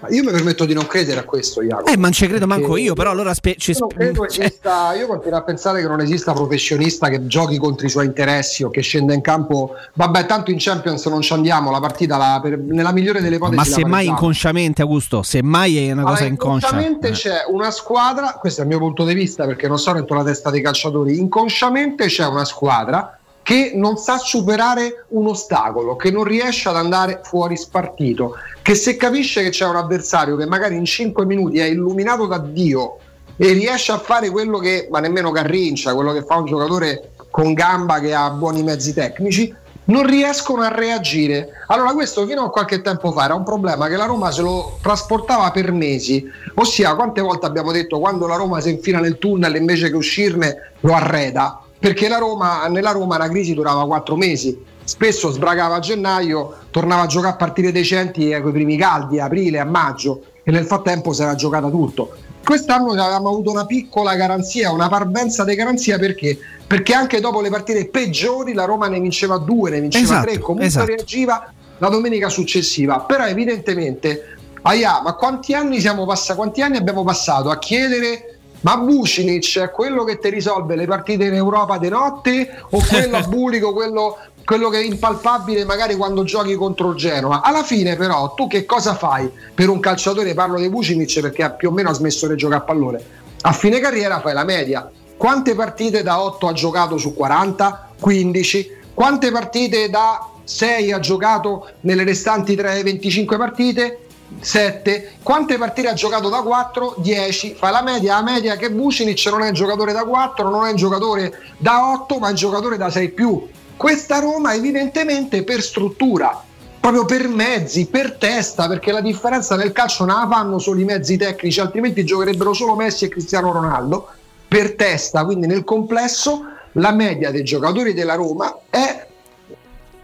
Speaker 6: Io mi permetto di non credere a questo, Jacopo.
Speaker 3: Eh, ma non ci credo manco io, però allora spe- ci
Speaker 6: io, credo
Speaker 3: cioè...
Speaker 6: esista, io continuo a pensare che non esista professionista che giochi contro i suoi interessi o che scenda in campo. Vabbè, tanto in Champions non ci andiamo, la partita la, per, nella migliore delle ipotesi.
Speaker 3: Ma semmai inconsciamente, Augusto, semmai è una
Speaker 6: allora,
Speaker 3: cosa inconscia.
Speaker 6: Inconsciamente eh. c'è una squadra, questo è il mio punto di vista perché non sono dentro la testa dei calciatori, inconsciamente c'è una squadra che non sa superare un ostacolo, che non riesce ad andare fuori spartito, che se capisce che c'è un avversario che magari in 5 minuti è illuminato da Dio e riesce a fare quello che, ma nemmeno Carrincia, quello che fa un giocatore con gamba che ha buoni mezzi tecnici, non riescono a reagire. Allora questo fino a qualche tempo fa era un problema che la Roma se lo trasportava per mesi, ossia quante volte abbiamo detto quando la Roma si infila nel tunnel invece che uscirne lo arreda perché la Roma, nella Roma la crisi durava quattro mesi, spesso sbragava a gennaio, tornava a giocare a partire decenti con i primi caldi, a aprile, a maggio e nel frattempo si era giocata tutto. Quest'anno avevamo avuto una piccola garanzia, una parvenza di garanzia perché? Perché anche dopo le partite peggiori la Roma ne vinceva due, ne vinceva
Speaker 3: esatto,
Speaker 6: tre, comunque
Speaker 3: esatto.
Speaker 6: reagiva la domenica successiva. Però evidentemente, ahia, ma quanti anni siamo passati, quanti anni abbiamo passato a chiedere ma Vucinic è quello che ti risolve le partite in Europa di notte o quello a [laughs] Bulico, quello, quello che è impalpabile magari quando giochi contro il Genoa? Alla fine però tu che cosa fai per un calciatore, parlo di Vucinic perché più o meno ha smesso di giocare a pallone, a fine carriera fai la media. Quante partite da 8 ha giocato su 40? 15. Quante partite da 6 ha giocato nelle restanti 3, 25 partite? 7. Quante partite ha giocato da 4? 10. Fa la media, la media che Vucinic non è un giocatore da 4, non è un giocatore da 8, ma è un giocatore da 6 più. Questa Roma evidentemente per struttura, proprio per mezzi, per testa, perché la differenza nel calcio non la fanno solo i mezzi tecnici, altrimenti giocherebbero solo Messi e Cristiano Ronaldo. Per testa, quindi nel complesso, la media dei giocatori della Roma è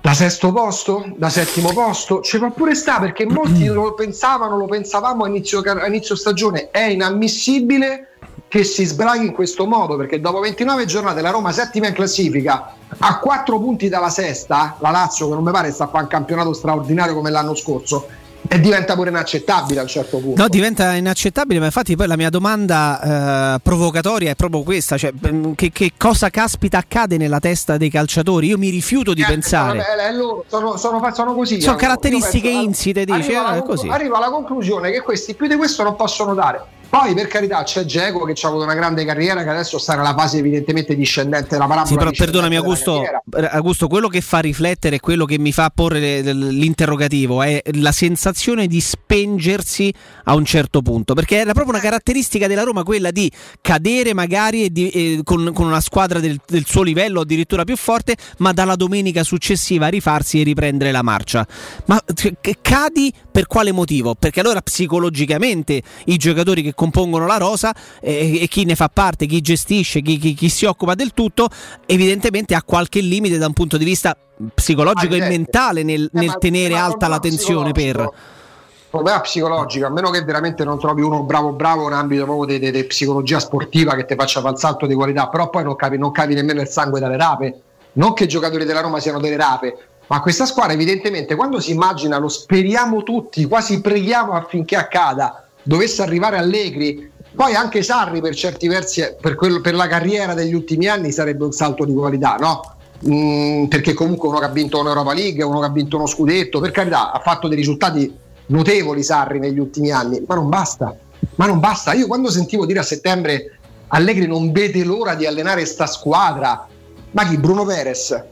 Speaker 6: da sesto posto, da settimo posto, ci può pure sta perché molti [clears throat] lo pensavano, lo pensavamo a inizio, a inizio stagione, è inammissibile che si sbraghi in questo modo perché dopo 29 giornate la Roma settima in classifica a 4 punti dalla sesta, la Lazio che non mi pare sta a fare un campionato straordinario come l'anno scorso, e diventa pure inaccettabile a un certo punto.
Speaker 3: No, diventa inaccettabile, ma infatti poi la mia domanda eh, provocatoria è proprio questa, cioè mm, che, che, cosa caspita accade nella testa dei calciatori? Io mi rifiuto di eh, pensare.
Speaker 6: Vabbè, loro sono, sono, sono, così.
Speaker 3: Sono caratteristiche insite, dice,
Speaker 6: arriva,
Speaker 3: eh, così.
Speaker 6: arriva alla conclusione che questi più di questo non possono dare. Poi per carità c'è Geco che ha avuto una grande carriera che adesso sta nella fase evidentemente discendente della parabola.
Speaker 3: Sì, però perdonami Augusto, Augusto, quello che fa riflettere e quello che mi fa porre l'interrogativo è la sensazione di spengersi a un certo punto, perché era proprio una caratteristica della Roma quella di cadere magari di, eh, con, con, una squadra del, del, suo livello addirittura più forte, ma dalla domenica successiva rifarsi e riprendere la marcia. Ma cioè, cadi per quale motivo? Perché allora psicologicamente i giocatori che compongono la rosa eh, e chi ne fa parte, chi gestisce, chi, chi, chi, si occupa del tutto, evidentemente ha qualche limite da un punto di vista psicologico ah, e mentale nel, eh, nel tenere alta la tensione per
Speaker 6: problema psicologico, a meno che veramente non trovi uno bravo bravo in ambito proprio di, psicologia sportiva che ti faccia fare il salto di qualità, però poi non capi, non capi nemmeno il sangue dalle rape. Non che i giocatori della Roma siano delle rape, ma questa squadra evidentemente quando si immagina, lo speriamo tutti, quasi preghiamo affinché accada, dovesse arrivare Allegri, poi anche Sarri per certi versi, per, quello, per la carriera degli ultimi anni sarebbe un salto di qualità, no? Mm, perché comunque uno che ha vinto un'Europa League, uno che ha vinto uno scudetto, per carità ha fatto dei risultati notevoli Sarri negli ultimi anni, ma non basta, ma non basta. Io quando sentivo dire a settembre Allegri non vede l'ora di allenare sta squadra, ma chi? Bruno Perez,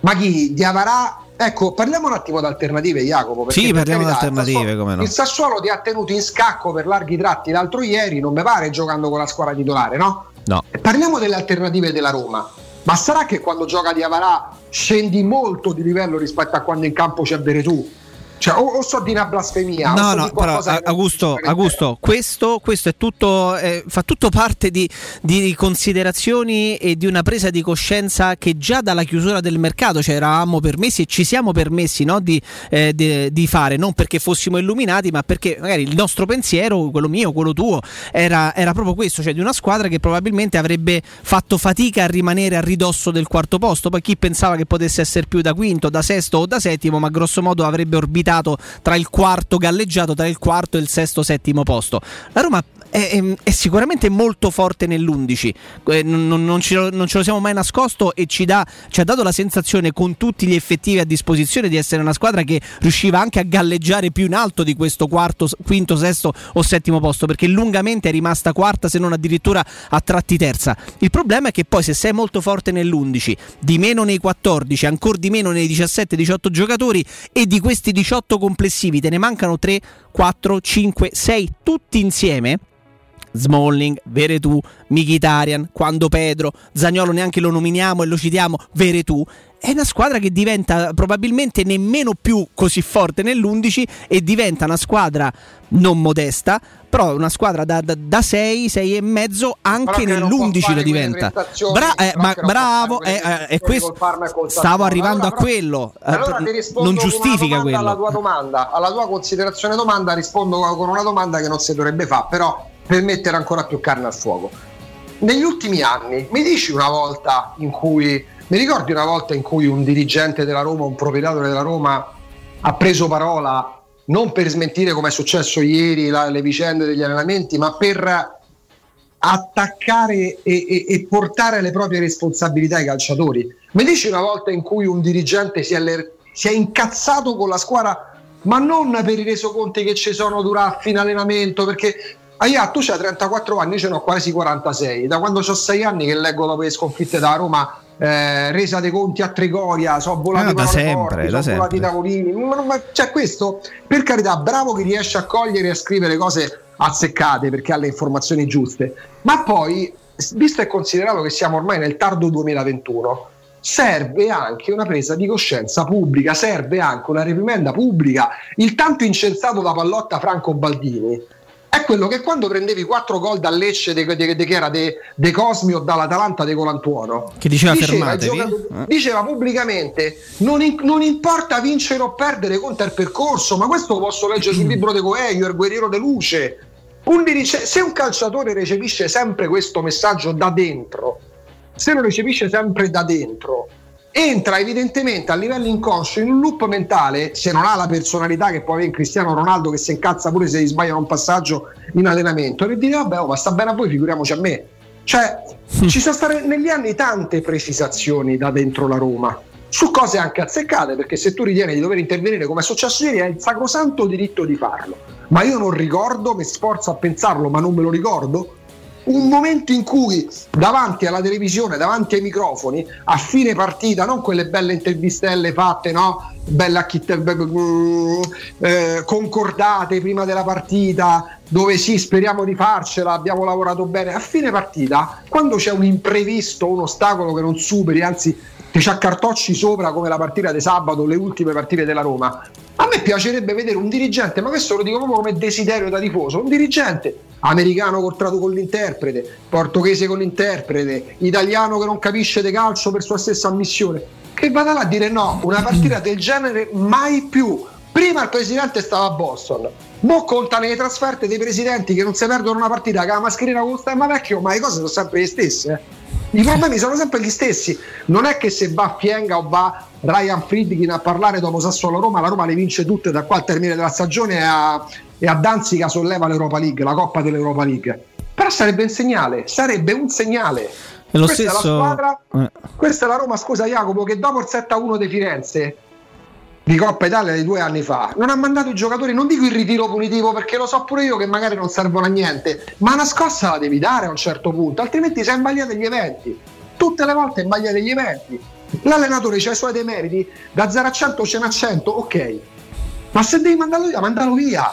Speaker 6: ma chi? Diavarà Ecco, parliamo un attimo di alternative, Jacopo.
Speaker 3: Sì, parliamo di alternative,
Speaker 6: il
Speaker 3: no.
Speaker 6: Il Sassuolo ti ha tenuto in scacco per larghi tratti l'altro ieri, non mi pare giocando con la squadra titolare, no?
Speaker 3: No.
Speaker 6: Parliamo delle alternative della Roma. Ma sarà che quando gioca di Avarà scendi molto di livello rispetto a quando in campo c'è Beretù? Cioè, o, o so di una blasfemia,
Speaker 3: No, no, però Augusto, Augusto questo, questo è tutto, eh, fa tutto parte di, di considerazioni e di una presa di coscienza che già dalla chiusura del mercato ci eravamo permessi e ci siamo permessi no, di, eh, di- di fare, non perché fossimo illuminati, ma perché magari il nostro pensiero, quello mio, quello tuo, era, era proprio questo, cioè di una squadra che probabilmente avrebbe fatto fatica a rimanere a ridosso del quarto posto. Poi chi pensava che potesse essere più da quinto, da sesto o da settimo, ma grosso modo avrebbe orbitato tra il quarto galleggiato, tra il quarto e il sesto settimo posto. La Roma è, è- è sicuramente molto forte nell'11, eh, non- non ce lo, non ce lo siamo mai nascosto e ci, dà- ci ha dato la sensazione con tutti gli effettivi a disposizione di essere una squadra che riusciva anche a galleggiare più in alto di questo quarto, quinto, sesto o settimo posto, perché lungamente è rimasta quarta se non addirittura a tratti terza. Il problema è che poi se sei molto forte nell'11, di meno nei 14, ancora di meno nei 17-18 giocatori e di questi 18 complessivi te ne mancano 3, 4, 5, 6 tutti insieme, Smalling, Veretù, Mkhitaryan, quando Pedro, Zagnolo neanche lo nominiamo e lo citiamo, Veretù, è una squadra che diventa probabilmente nemmeno più così forte nell'11 e diventa una squadra non modesta, però una squadra da 6, 6 e mezzo anche
Speaker 6: Però che non può
Speaker 3: nell'11
Speaker 6: fare
Speaker 3: lo diventa. Bra- eh, ma bravo,
Speaker 6: fare
Speaker 3: eh, eh, questo stavo arrivando
Speaker 6: Allora,
Speaker 3: a quello, eh,
Speaker 6: Allora
Speaker 3: non giustifica quello.
Speaker 6: Alla tua domanda, alla tua considerazione domanda rispondo con una domanda che non si dovrebbe fare, però per mettere ancora più carne al fuoco. Negli ultimi anni, mi dici una volta in cui, mi ricordi una volta in cui un dirigente della Roma, un proprietario della Roma ha preso parola non per smentire come è successo ieri la- le vicende degli allenamenti, ma per attaccare e, e- e portare le proprie responsabilità ai calciatori. Mi dici una volta in cui un dirigente si è, aller- si è incazzato con la squadra, ma non per i resoconti che ci sono durante fino allenamento, perché Aia, tu c'hai 34 anni, io ce ne ho quasi 46. Da quando ho 6 anni che leggo dopo le sconfitte da Roma, eh, resa dei conti a Trigoria, sono volati
Speaker 3: Ah, da sempre,
Speaker 6: forti,
Speaker 3: da
Speaker 6: i
Speaker 3: sempre.
Speaker 6: tavolini. Ma, ma- cioè, questo, per carità, bravo chi riesce a cogliere e a scrivere cose azzeccate perché ha le informazioni giuste. Ma poi, visto e considerato che siamo ormai nel tardo 2021, serve anche una presa di coscienza pubblica, serve anche una reprimenda pubblica. Il tanto incensato da Pallotta Franco Baldini è quello che quando prendevi 4 gol dal Lecce de, de- de- che era De, de Cosmi o dall'Atalanta de Colantuono
Speaker 3: Che diceva
Speaker 6: ai
Speaker 3: fermatevi.
Speaker 6: giocatori-
Speaker 3: Eh.
Speaker 6: diceva pubblicamente non, in- non importa vincere o perdere conta il percorso ma questo lo posso leggere sul [clears throat] libro di Coelho il guerriero de luce Un dirice- se un calciatore recepisce sempre questo messaggio da dentro se lo recepisce sempre da dentro entra evidentemente a livello inconscio in un loop mentale se non ha la personalità che può avere Cristiano Ronaldo che si incazza pure se gli sbagliano un passaggio in allenamento e dire vabbè oh, ma sta bene a voi figuriamoci a me. Cioè ci sono state negli anni tante precisazioni da dentro la Roma. Su cose anche azzeccate perché se tu ritieni di dover intervenire come è successo ieri hai il sacrosanto diritto di farlo. Ma io non ricordo mi sforzo a pensarlo ma non me lo ricordo un momento in cui davanti alla televisione, davanti ai microfoni, a fine partita, non quelle belle intervistelle fatte, no? Belle acchitte- be- be- mm, eh, concordate prima della partita, dove sì, speriamo di farcela, abbiamo lavorato bene. A fine partita, quando c'è un imprevisto, un ostacolo che non superi, anzi che ci accartocci sopra come la partita di sabato, le ultime partite della Roma, a me piacerebbe vedere un dirigente, ma questo lo dico proprio come desiderio da tifoso, un dirigente americano contratto con l'interprete, portoghese con l'interprete, italiano che non capisce di calcio per sua stessa ammissione, che vada là a dire no, una partita del genere mai più. Prima il presidente stava a Boston, mo contano le trasferte dei presidenti che non si perdono una partita ha la mascherina con lo stemma vecchio, ma le cose sono sempre le stesse. eh. I problemi sono sempre gli stessi. Non è che se va Fienga o va Ryan Friedkin a parlare dopo Sassuolo Roma, la Roma le vince tutte da qua al termine della stagione a, e a Danzica solleva l'Europa League, la Coppa dell'Europa League. Però sarebbe un segnale, sarebbe un segnale.
Speaker 3: E lo
Speaker 6: questa è
Speaker 3: stesso-
Speaker 6: la squadra,
Speaker 3: eh.
Speaker 6: questa è la Roma, scusa Jacopo, che dopo il 7-1 di Firenze di Coppa Italia di due anni fa non ha mandato i giocatori, non dico il ritiro punitivo perché lo so pure io che magari non servono a niente, ma una scossa la devi dare a un certo punto, altrimenti sei imbagliato degli eventi. Tutte le volte imbaglia degli eventi. L'allenatore c'ha i suoi demeriti, da 0 a 100 ce n'ha 100, ok. Ma se devi mandarlo via, mandalo via.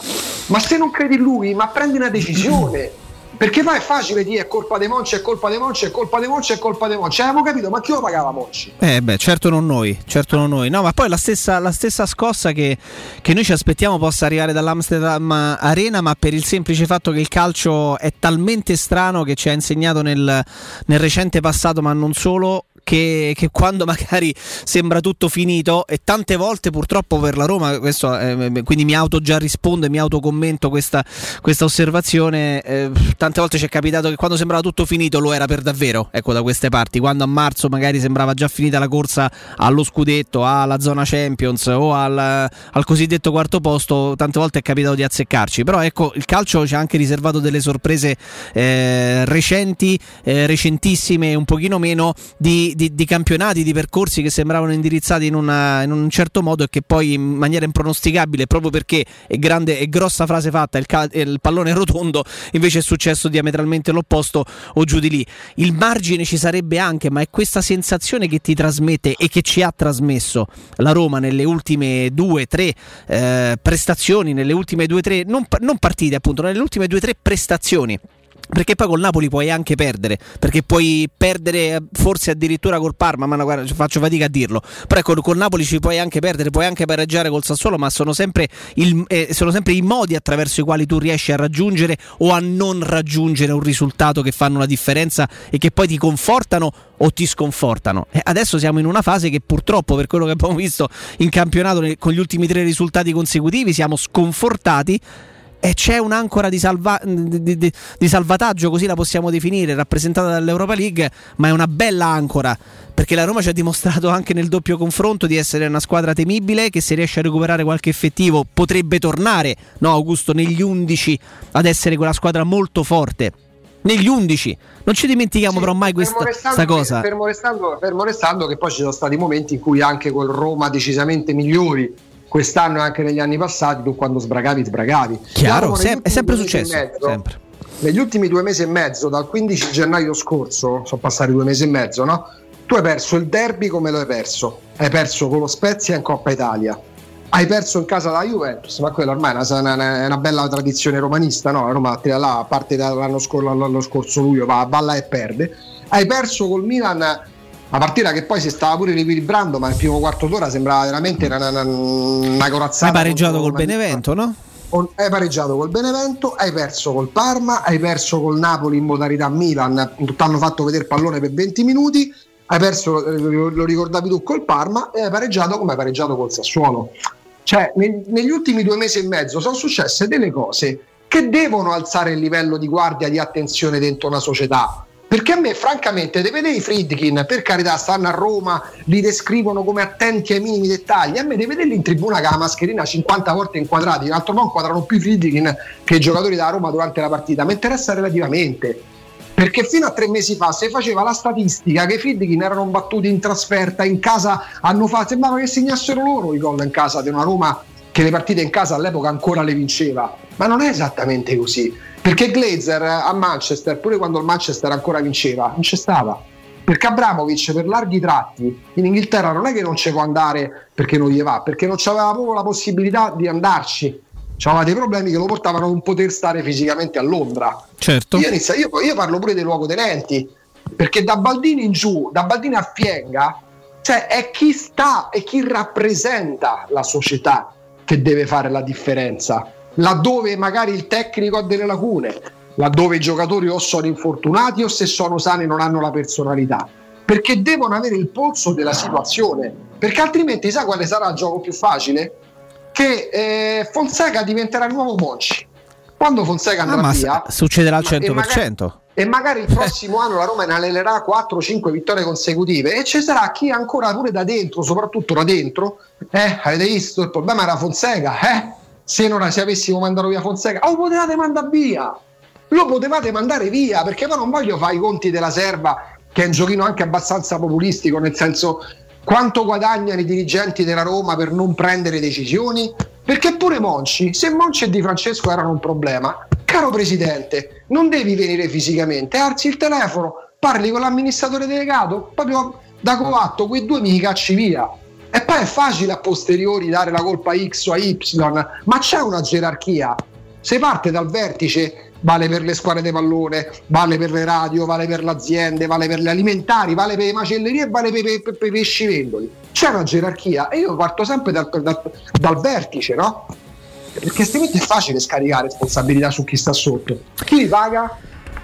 Speaker 6: Ma se non credi in lui, ma prendi una decisione. [clears throat] Perché poi è facile dire è colpa dei Monci, è colpa dei Monci, è colpa dei Monci, è colpa dei Monci. Avevamo capito, ma chi lo pagava Monci?
Speaker 3: Eh beh, certo non noi, certo non noi. No, ma poi la stessa, la stessa scossa che, che noi ci aspettiamo possa arrivare dall'Amsterdam Arena, ma per il semplice fatto che il calcio è talmente strano che ci ha insegnato nel, nel recente passato, ma non solo, che, che, quando magari sembra tutto finito e tante volte purtroppo per la Roma, questo, eh, quindi mi auto già rispondo e mi autocommento questa, questa osservazione, eh, tante volte ci è capitato che quando sembrava tutto finito lo era per davvero, ecco da queste parti, quando a marzo magari sembrava già finita la corsa allo scudetto, alla zona Champions o al, al cosiddetto quarto posto, tante volte è capitato di azzeccarci, però ecco il calcio ci ha anche riservato delle sorprese eh, recenti, eh, recentissime, un pochino meno di di, di, campionati, di percorsi che sembravano indirizzati in, una, in, un certo modo e che poi in maniera impronosticabile, proprio perché è grande e grossa frase fatta, il, cal- il pallone rotondo, invece è successo diametralmente l'opposto o giù di lì. Il margine ci sarebbe anche, ma è questa sensazione che ti trasmette e che ci ha trasmesso la Roma nelle ultime due, tre eh, prestazioni, nelle ultime due, tre, non, non partite appunto, nelle ultime due, tre prestazioni perché poi col Napoli puoi anche perdere, perché puoi perdere forse addirittura col Parma, ma no, guarda, faccio fatica a dirlo. Però ecco, col Napoli ci puoi anche perdere, puoi anche pareggiare col Sassuolo, ma sono sempre, il, eh, sono sempre, i modi attraverso i quali tu riesci a raggiungere o a non raggiungere un risultato che fanno la differenza e che poi ti confortano o ti sconfortano. E adesso siamo in una fase che purtroppo, per quello che abbiamo visto in campionato con gli ultimi tre risultati consecutivi, siamo sconfortati e c'è un'ancora di, salva- di, di, di, salvataggio, così la possiamo definire, rappresentata dall'Europa League, ma è una bella ancora, perché la Roma ci ha dimostrato anche nel doppio confronto di essere una squadra temibile, che se riesce a recuperare qualche effettivo potrebbe tornare, no Augusto, negli 11 ad essere quella squadra molto forte. Negli 11, non ci dimentichiamo sì, però mai questa, questa cosa.
Speaker 6: Fermo restando, fermo restando che poi ci sono stati momenti in cui anche con Roma decisamente migliori quest'anno e anche negli anni passati tu quando sbragavi sbragavi.
Speaker 3: Chiaro, sem- è sempre successo. Mezzo, sempre.
Speaker 6: Negli ultimi due mesi e mezzo, dal 15 gennaio scorso, sono passati due mesi e mezzo, no? Tu hai perso il derby come lo hai perso. Hai perso con lo Spezia in Coppa Italia. Hai perso in casa la Juventus, ma quella ormai è una, una, una bella tradizione romanista, no? Roma là, a parte dall'anno scorso, l'anno scorso luglio, va, va là e perde. Hai perso col Milan una partita che poi si stava pure riequilibrando, ma il primo quarto d'ora sembrava veramente una, una, una corazzata.
Speaker 3: Hai pareggiato col Benevento, no?
Speaker 6: Hai pareggiato col Benevento, hai perso col Parma, hai perso col Napoli in modalità Milan, ti hanno fatto vedere pallone per 20 minuti, hai perso, eh, lo ricordavi tu, col Parma e hai pareggiato come hai pareggiato col Sassuolo. Cioè, negli ultimi due mesi e mezzo sono successe delle cose che devono alzare il livello di guardia, di attenzione dentro una società perché a me, francamente, deve vedere i Friedkin, per carità, stanno a Roma, li descrivono come attenti ai minimi dettagli. A me deve vederli in tribuna con la mascherina 50 volte inquadrati. In altro modo inquadrano più i Friedkin che i giocatori da Roma durante la partita. Mi interessa relativamente. Perché fino a tre mesi fa si faceva la statistica che i Friedkin erano battuti in trasferta, in casa hanno fatto, sembrava che segnassero loro i gol in casa di una Roma che le partite in casa all'epoca ancora le vinceva. Ma non è esattamente così perché Glazer a Manchester, pure quando il Manchester ancora vinceva, non c'è stava. Perché Abramovic per larghi tratti in Inghilterra non è che non ci può andare perché non gli va, perché non aveva proprio la possibilità di andarci. C'aveva dei problemi che lo portavano a non poter stare fisicamente a Londra.
Speaker 3: Certo.
Speaker 6: Io, inizio, io, io parlo pure dei luogotenenti, perché da Baldini in giù, da Baldini a Fienga, cioè è chi sta e chi rappresenta la società che deve fare la differenza laddove magari il tecnico ha delle lacune, laddove i giocatori o sono infortunati o se sono sani non hanno la personalità, perché devono avere il polso della situazione, perché altrimenti sa quale sarà il gioco più facile? Che eh, Fonseca diventerà il nuovo Monci. Quando Fonseca andrà
Speaker 3: ah,
Speaker 6: via,
Speaker 3: succederà al 100%.
Speaker 6: E magari, e magari il prossimo anno la Roma ne allenerà 4-5 vittorie consecutive e ci sarà chi ancora pure da dentro, soprattutto da dentro, eh, avete visto il problema era Fonseca, eh? Se, non, se avessimo mandato via Fonseca, lo potevate mandare via. Lo potevate mandare via perché poi non voglio fare i conti della serva, che è un giochino anche abbastanza populistico, nel senso quanto guadagnano i dirigenti della Roma per non prendere decisioni? Perché pure Monci, se Monci e Di Francesco erano un problema, caro presidente, non devi venire fisicamente, alzi il telefono, parli con l'amministratore delegato, proprio da coatto, quei due mi cacci via e poi è facile a posteriori dare la colpa a X o a Y, ma c'è una gerarchia. Se parte dal vertice vale per le squadre di pallone, vale per le radio, vale per le aziende, vale per le alimentari, vale per le macellerie vale per, per, per, per i pescivendoli. C'è una gerarchia e io parto sempre dal, dal, dal vertice, no? Perché altrimenti è facile scaricare responsabilità su chi sta sotto. Chi li paga?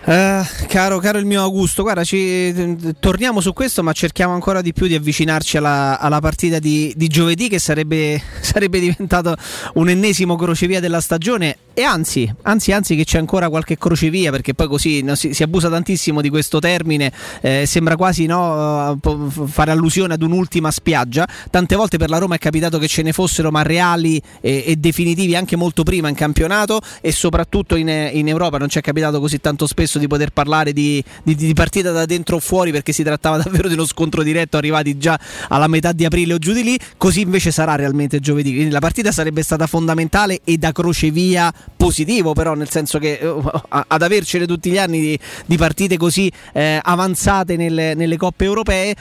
Speaker 3: Uh, caro, caro il mio Augusto, guarda, ci, torniamo su questo, ma cerchiamo ancora di più di avvicinarci alla, alla partita di, di, giovedì, che sarebbe, [laughs] sarebbe diventato un ennesimo crocevia della stagione. E anzi, anzi, anzi, che c'è ancora qualche crocevia, perché poi così no, si, si, abusa tantissimo di questo termine, eh, sembra quasi no, fare allusione ad un'ultima spiaggia. Tante volte per la Roma è capitato che ce ne fossero, ma reali e, e definitivi anche molto prima in campionato e soprattutto in, in Europa. Non ci è capitato così tanto spesso di poter parlare di, di, di, partita da dentro o fuori perché si trattava [laughs] davvero di uno scontro diretto arrivati già alla metà di aprile o giù di lì, così invece sarà realmente giovedì. Quindi la partita sarebbe stata fondamentale e da crocevia positivo però nel senso che uh, ad avercene tutti gli anni di, di partite così eh, avanzate nelle, nelle coppe europee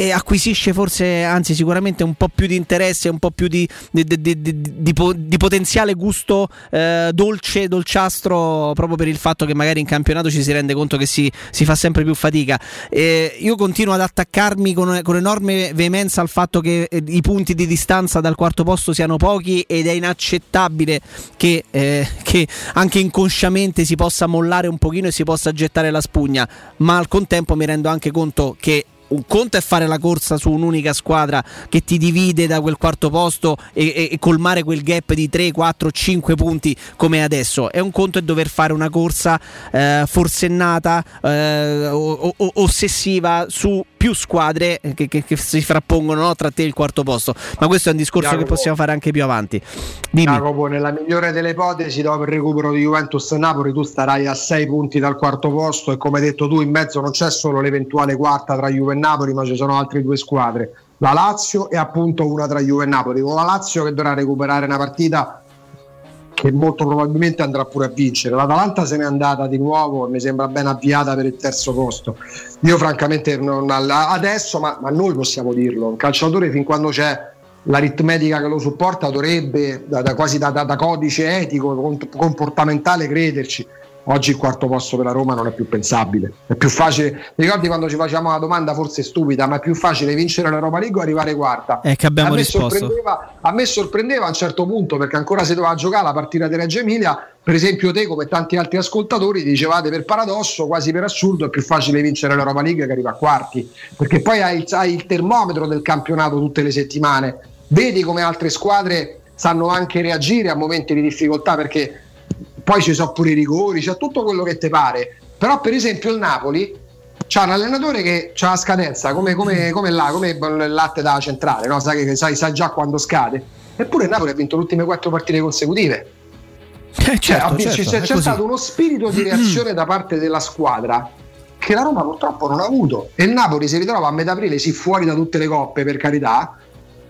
Speaker 3: e acquisisce forse, anzi sicuramente un po' più di interesse, un po' più di, di, di, di potenziale gusto eh, dolce, dolciastro, proprio per il fatto che magari in campionato ci si rende conto che si, si fa sempre più fatica. Eh, io continuo ad attaccarmi con, con, enorme veemenza al fatto che eh, i punti di distanza dal quarto posto siano pochi ed è inaccettabile che, eh, che anche inconsciamente si possa mollare un pochino e si possa gettare la spugna, ma al contempo mi rendo anche conto che un conto è fare la corsa su un'unica squadra che ti divide da quel quarto posto e, e, e, colmare quel gap di 3, 4, 5 punti come adesso. È un conto è dover fare una corsa eh, forsennata, eh, o, o, ossessiva su più squadre che, che, che si frappongono no, tra te e il quarto posto. Ma questo è un discorso Jacopo, che possiamo fare anche più avanti.
Speaker 6: Dimmi. Jacopo, nella migliore delle ipotesi, dopo il recupero di Juventus e Napoli, tu starai a 6 punti dal quarto posto e come hai detto tu, in mezzo non c'è solo l'eventuale quarta tra Juve e Napoli, ma ci sono altre due squadre, la Lazio e appunto una tra Juve e Napoli. Con la Lazio che dovrà recuperare una partita che molto probabilmente andrà pure a vincere. L'Atalanta se n'è andata di nuovo e mi sembra ben avviata per il terzo posto. Io francamente non, adesso, ma, ma, noi possiamo dirlo, un calciatore fin quando c'è l'aritmetica che lo supporta dovrebbe da, da quasi da, da, codice etico, comportamentale crederci Oggi il quarto posto per la Roma non è più pensabile. È più facile. Ricordi quando ci facciamo una domanda forse stupida, ma è più facile vincere l'Europa League o arrivare quarta?
Speaker 3: È che abbiamo
Speaker 6: a
Speaker 3: risposto.
Speaker 6: A me sorprendeva a un certo punto perché ancora si doveva giocare la partita di Reggio Emilia. Per esempio, te, come tanti altri ascoltatori, dicevate per paradosso, quasi per assurdo, è più facile vincere l'Europa League che arrivare a quarti, perché poi hai il, hai il termometro del campionato tutte le settimane. Vedi come altre squadre sanno anche reagire a momenti di difficoltà perché poi ci sono pure i rigori, c'è tutto quello che ti pare. Però, per esempio, il Napoli c'ha un allenatore che ha la scadenza come, come, come, là, come il latte da centrale, no? sai, che, sai, sai, già quando scade. Eppure il Napoli ha vinto le ultime quattro partite consecutive.
Speaker 3: Eh, certo, cioè,
Speaker 6: certo, c'è, c'è stato uno spirito di reazione da parte della squadra che la Roma purtroppo non ha avuto. E il Napoli si ritrova a metà aprile, sì, fuori da tutte le coppe, per carità,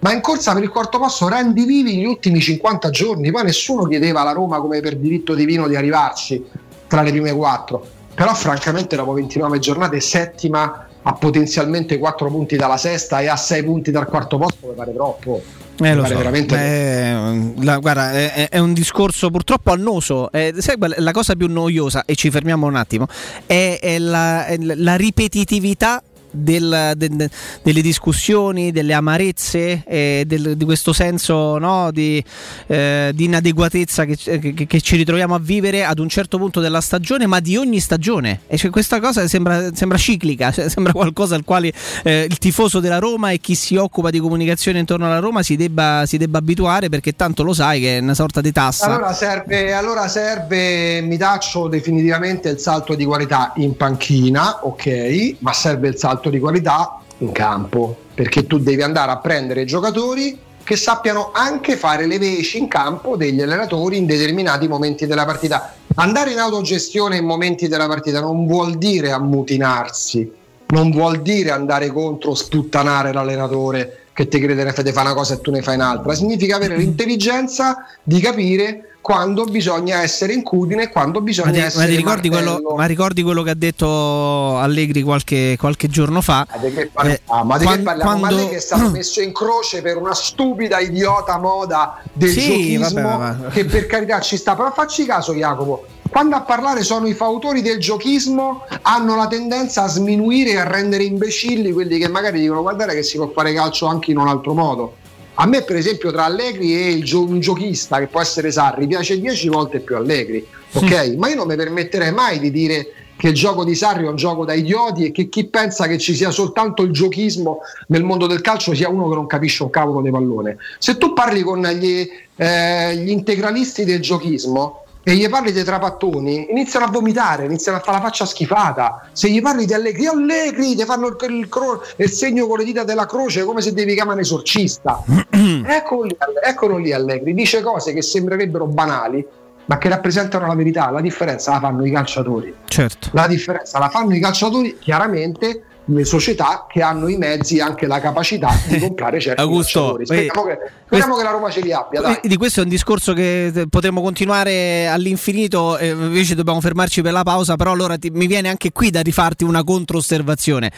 Speaker 6: ma in corsa per il quarto posto rendi vivi gli ultimi 50 giorni. Poi nessuno chiedeva alla Roma come per diritto divino di arrivarci tra le prime quattro. Però francamente dopo 29 giornate settima a potenzialmente 4 punti dalla sesta e a 6 punti dal quarto posto mi pare troppo.
Speaker 3: Eh, lo so. veramente Beh, la, guarda, è, è, un discorso purtroppo annoso. Eh, sai, la cosa più noiosa, e ci fermiamo un attimo, è, è la, la ripetitività del, de, delle discussioni, delle amarezze, eh, del, di questo senso no, di, eh, di, inadeguatezza che, che, che, ci ritroviamo a vivere ad un certo punto della stagione, ma di ogni stagione. E cioè questa cosa sembra, sembra ciclica, cioè sembra qualcosa al quale eh, il tifoso della Roma e chi si occupa di comunicazione intorno alla Roma si debba, si debba abituare perché tanto lo sai che è una sorta di tassa.
Speaker 6: Allora serve, allora serve, mi taccio definitivamente il salto di qualità in panchina, ok, ma serve il salto salto di qualità in campo, perché tu devi andare a prendere giocatori che sappiano anche fare le veci in campo degli allenatori in determinati momenti della partita. Andare in autogestione in momenti della partita non vuol dire ammutinarsi, non vuol dire andare contro, sputtanare l'allenatore che ti crede che fa una cosa e tu ne fai un'altra, significa avere l'intelligenza di capire quando bisogna essere incudine quando bisogna
Speaker 3: Ma ti,
Speaker 6: essere
Speaker 3: ma ricordi, quello, ma ricordi quello che ha detto Allegri qualche, qualche giorno fa?
Speaker 6: Ma di che parliamo?
Speaker 3: Eh,
Speaker 6: ma di
Speaker 3: quan-
Speaker 6: che parliamo?
Speaker 3: Quando-
Speaker 6: lei che è stato [clears throat] messo in croce per una stupida idiota moda del
Speaker 3: Sì,
Speaker 6: giochismo
Speaker 3: vabbè, ma-
Speaker 6: che per carità ci sta, però facci caso Jacopo, quando a parlare sono i fautori del giochismo hanno la tendenza a sminuire e a rendere imbecilli quelli che magari dicono guardare che si può fare calcio anche in un altro modo. A me, per esempio, tra Allegri e il gio- un giochista che può essere Sarri, piace 10 volte più Allegri, ok? Ma io non mi permetterei mai di dire che il gioco di Sarri è un gioco da idioti e che chi pensa che ci sia soltanto il giochismo nel mondo del calcio sia uno che non capisce un cavolo di pallone. Se tu parli con gli, eh, gli integralisti del giochismo e gli parli dei trapattoni, iniziano a vomitare, iniziano a fare la faccia schifata. Se gli parli di Allegri, "Oh, Allegri, ti fanno il, il cro- il segno con le dita della croce come se devi chiamare un esorcista. [clears throat] eccolo, lì, eccolo lì Allegri, dice cose che sembrerebbero banali, ma che rappresentano la verità. La differenza la fanno i calciatori.
Speaker 3: Certo.
Speaker 6: La differenza la fanno i calciatori, chiaramente le società che hanno i mezzi e anche la capacità di [laughs] comprare certi
Speaker 3: Augusto.
Speaker 6: Speriamo,
Speaker 3: eh,
Speaker 6: che, speriamo che la Roma ce li abbia. Dai.
Speaker 3: Di questo è un discorso che potremmo continuare all'infinito, eh, invece dobbiamo fermarci per la pausa, però allora ti- mi viene anche qui da rifarti una controosservazione.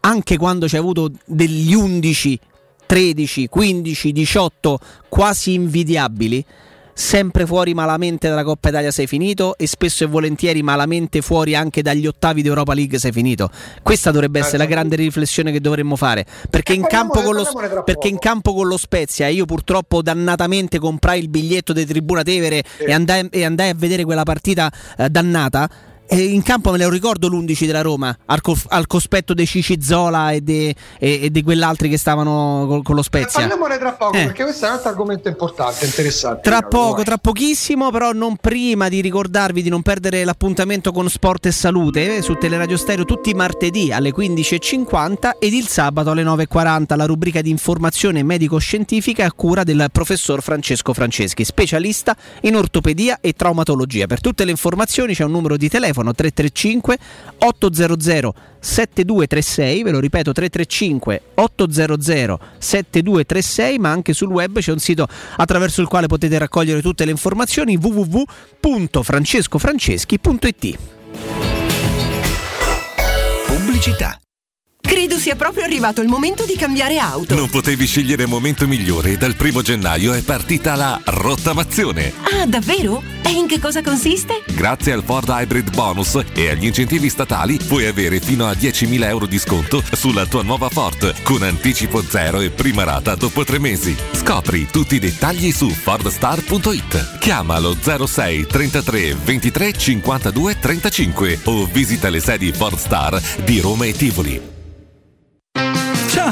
Speaker 3: Anche quando c'è avuto degli 11, 13, 15, 18 quasi invidiabili, sempre fuori malamente dalla Coppa Italia sei finito e spesso e volentieri malamente fuori anche dagli ottavi di Europa League sei finito. Questa dovrebbe essere la grande riflessione che dovremmo fare, perché in campo con lo perché in campo con lo Spezia io purtroppo dannatamente comprai il biglietto di Tribuna Tevere e, andai, e andai a vedere quella partita eh, dannata. E in campo me lo ricordo l'11 della Roma, al, co- al cospetto dei Cicizola e, de- e- e di quell'altri che stavano col- con lo Spezia.
Speaker 6: Parliamone tra poco
Speaker 3: Eh.
Speaker 6: perché questo è un altro argomento importante, interessante.
Speaker 3: Tra poco,
Speaker 6: vai.
Speaker 3: tra pochissimo, però non prima di ricordarvi di non perdere l'appuntamento con Sport e Salute eh, su Teleradio Stereo tutti i martedì alle 15.50 ed il sabato alle 9.40 la rubrica di informazione medico-scientifica a cura del professor Francesco Franceschi, specialista in ortopedia e traumatologia. Per tutte le informazioni c'è un numero di telefono 335 800 7236, ve lo ripeto 335 800 7236, ma anche sul web c'è un sito attraverso il quale potete raccogliere tutte le informazioni www.francescofranceschi.it.
Speaker 19: Pubblicità.
Speaker 20: Credo sia proprio arrivato il momento di cambiare auto.
Speaker 19: Non potevi scegliere momento migliore. Dal primo gennaio è partita la rottamazione.
Speaker 20: Ah, davvero? E in che cosa consiste?
Speaker 19: Grazie al Ford Hybrid Bonus e agli incentivi statali puoi avere fino a 10.000 euro di sconto sulla tua nuova Ford con anticipo zero e prima rata dopo tre mesi. Scopri tutti i dettagli su fordstar.it. Chiamalo 06 33 23 52 35 o visita le sedi Ford Star di Roma e Tivoli.
Speaker 21: Ciao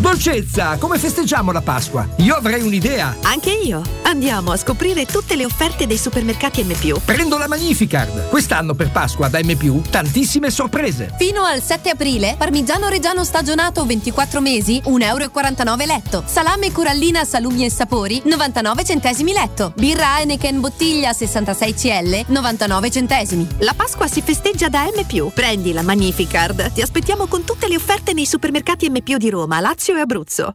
Speaker 22: Dolcezza, come festeggiamo la Pasqua? Io avrei un'idea.
Speaker 23: Anche io. Andiamo a scoprire tutte le offerte dei supermercati M+.
Speaker 22: Prendo la Magnificard. Quest'anno per Pasqua da M+, tantissime sorprese.
Speaker 24: Fino al 7 aprile, parmigiano reggiano stagionato 24 mesi, 1,49 euro letto. Salame corallina salumi e sapori, 99 centesimi letto. Birra Heineken bottiglia 66 CL, 99 centesimi.
Speaker 23: La Pasqua si festeggia da M+. Prendi la Magnificard. Ti aspettiamo con tutte le offerte nei supermercati M+, di Roma, Lazio e Abruzzo.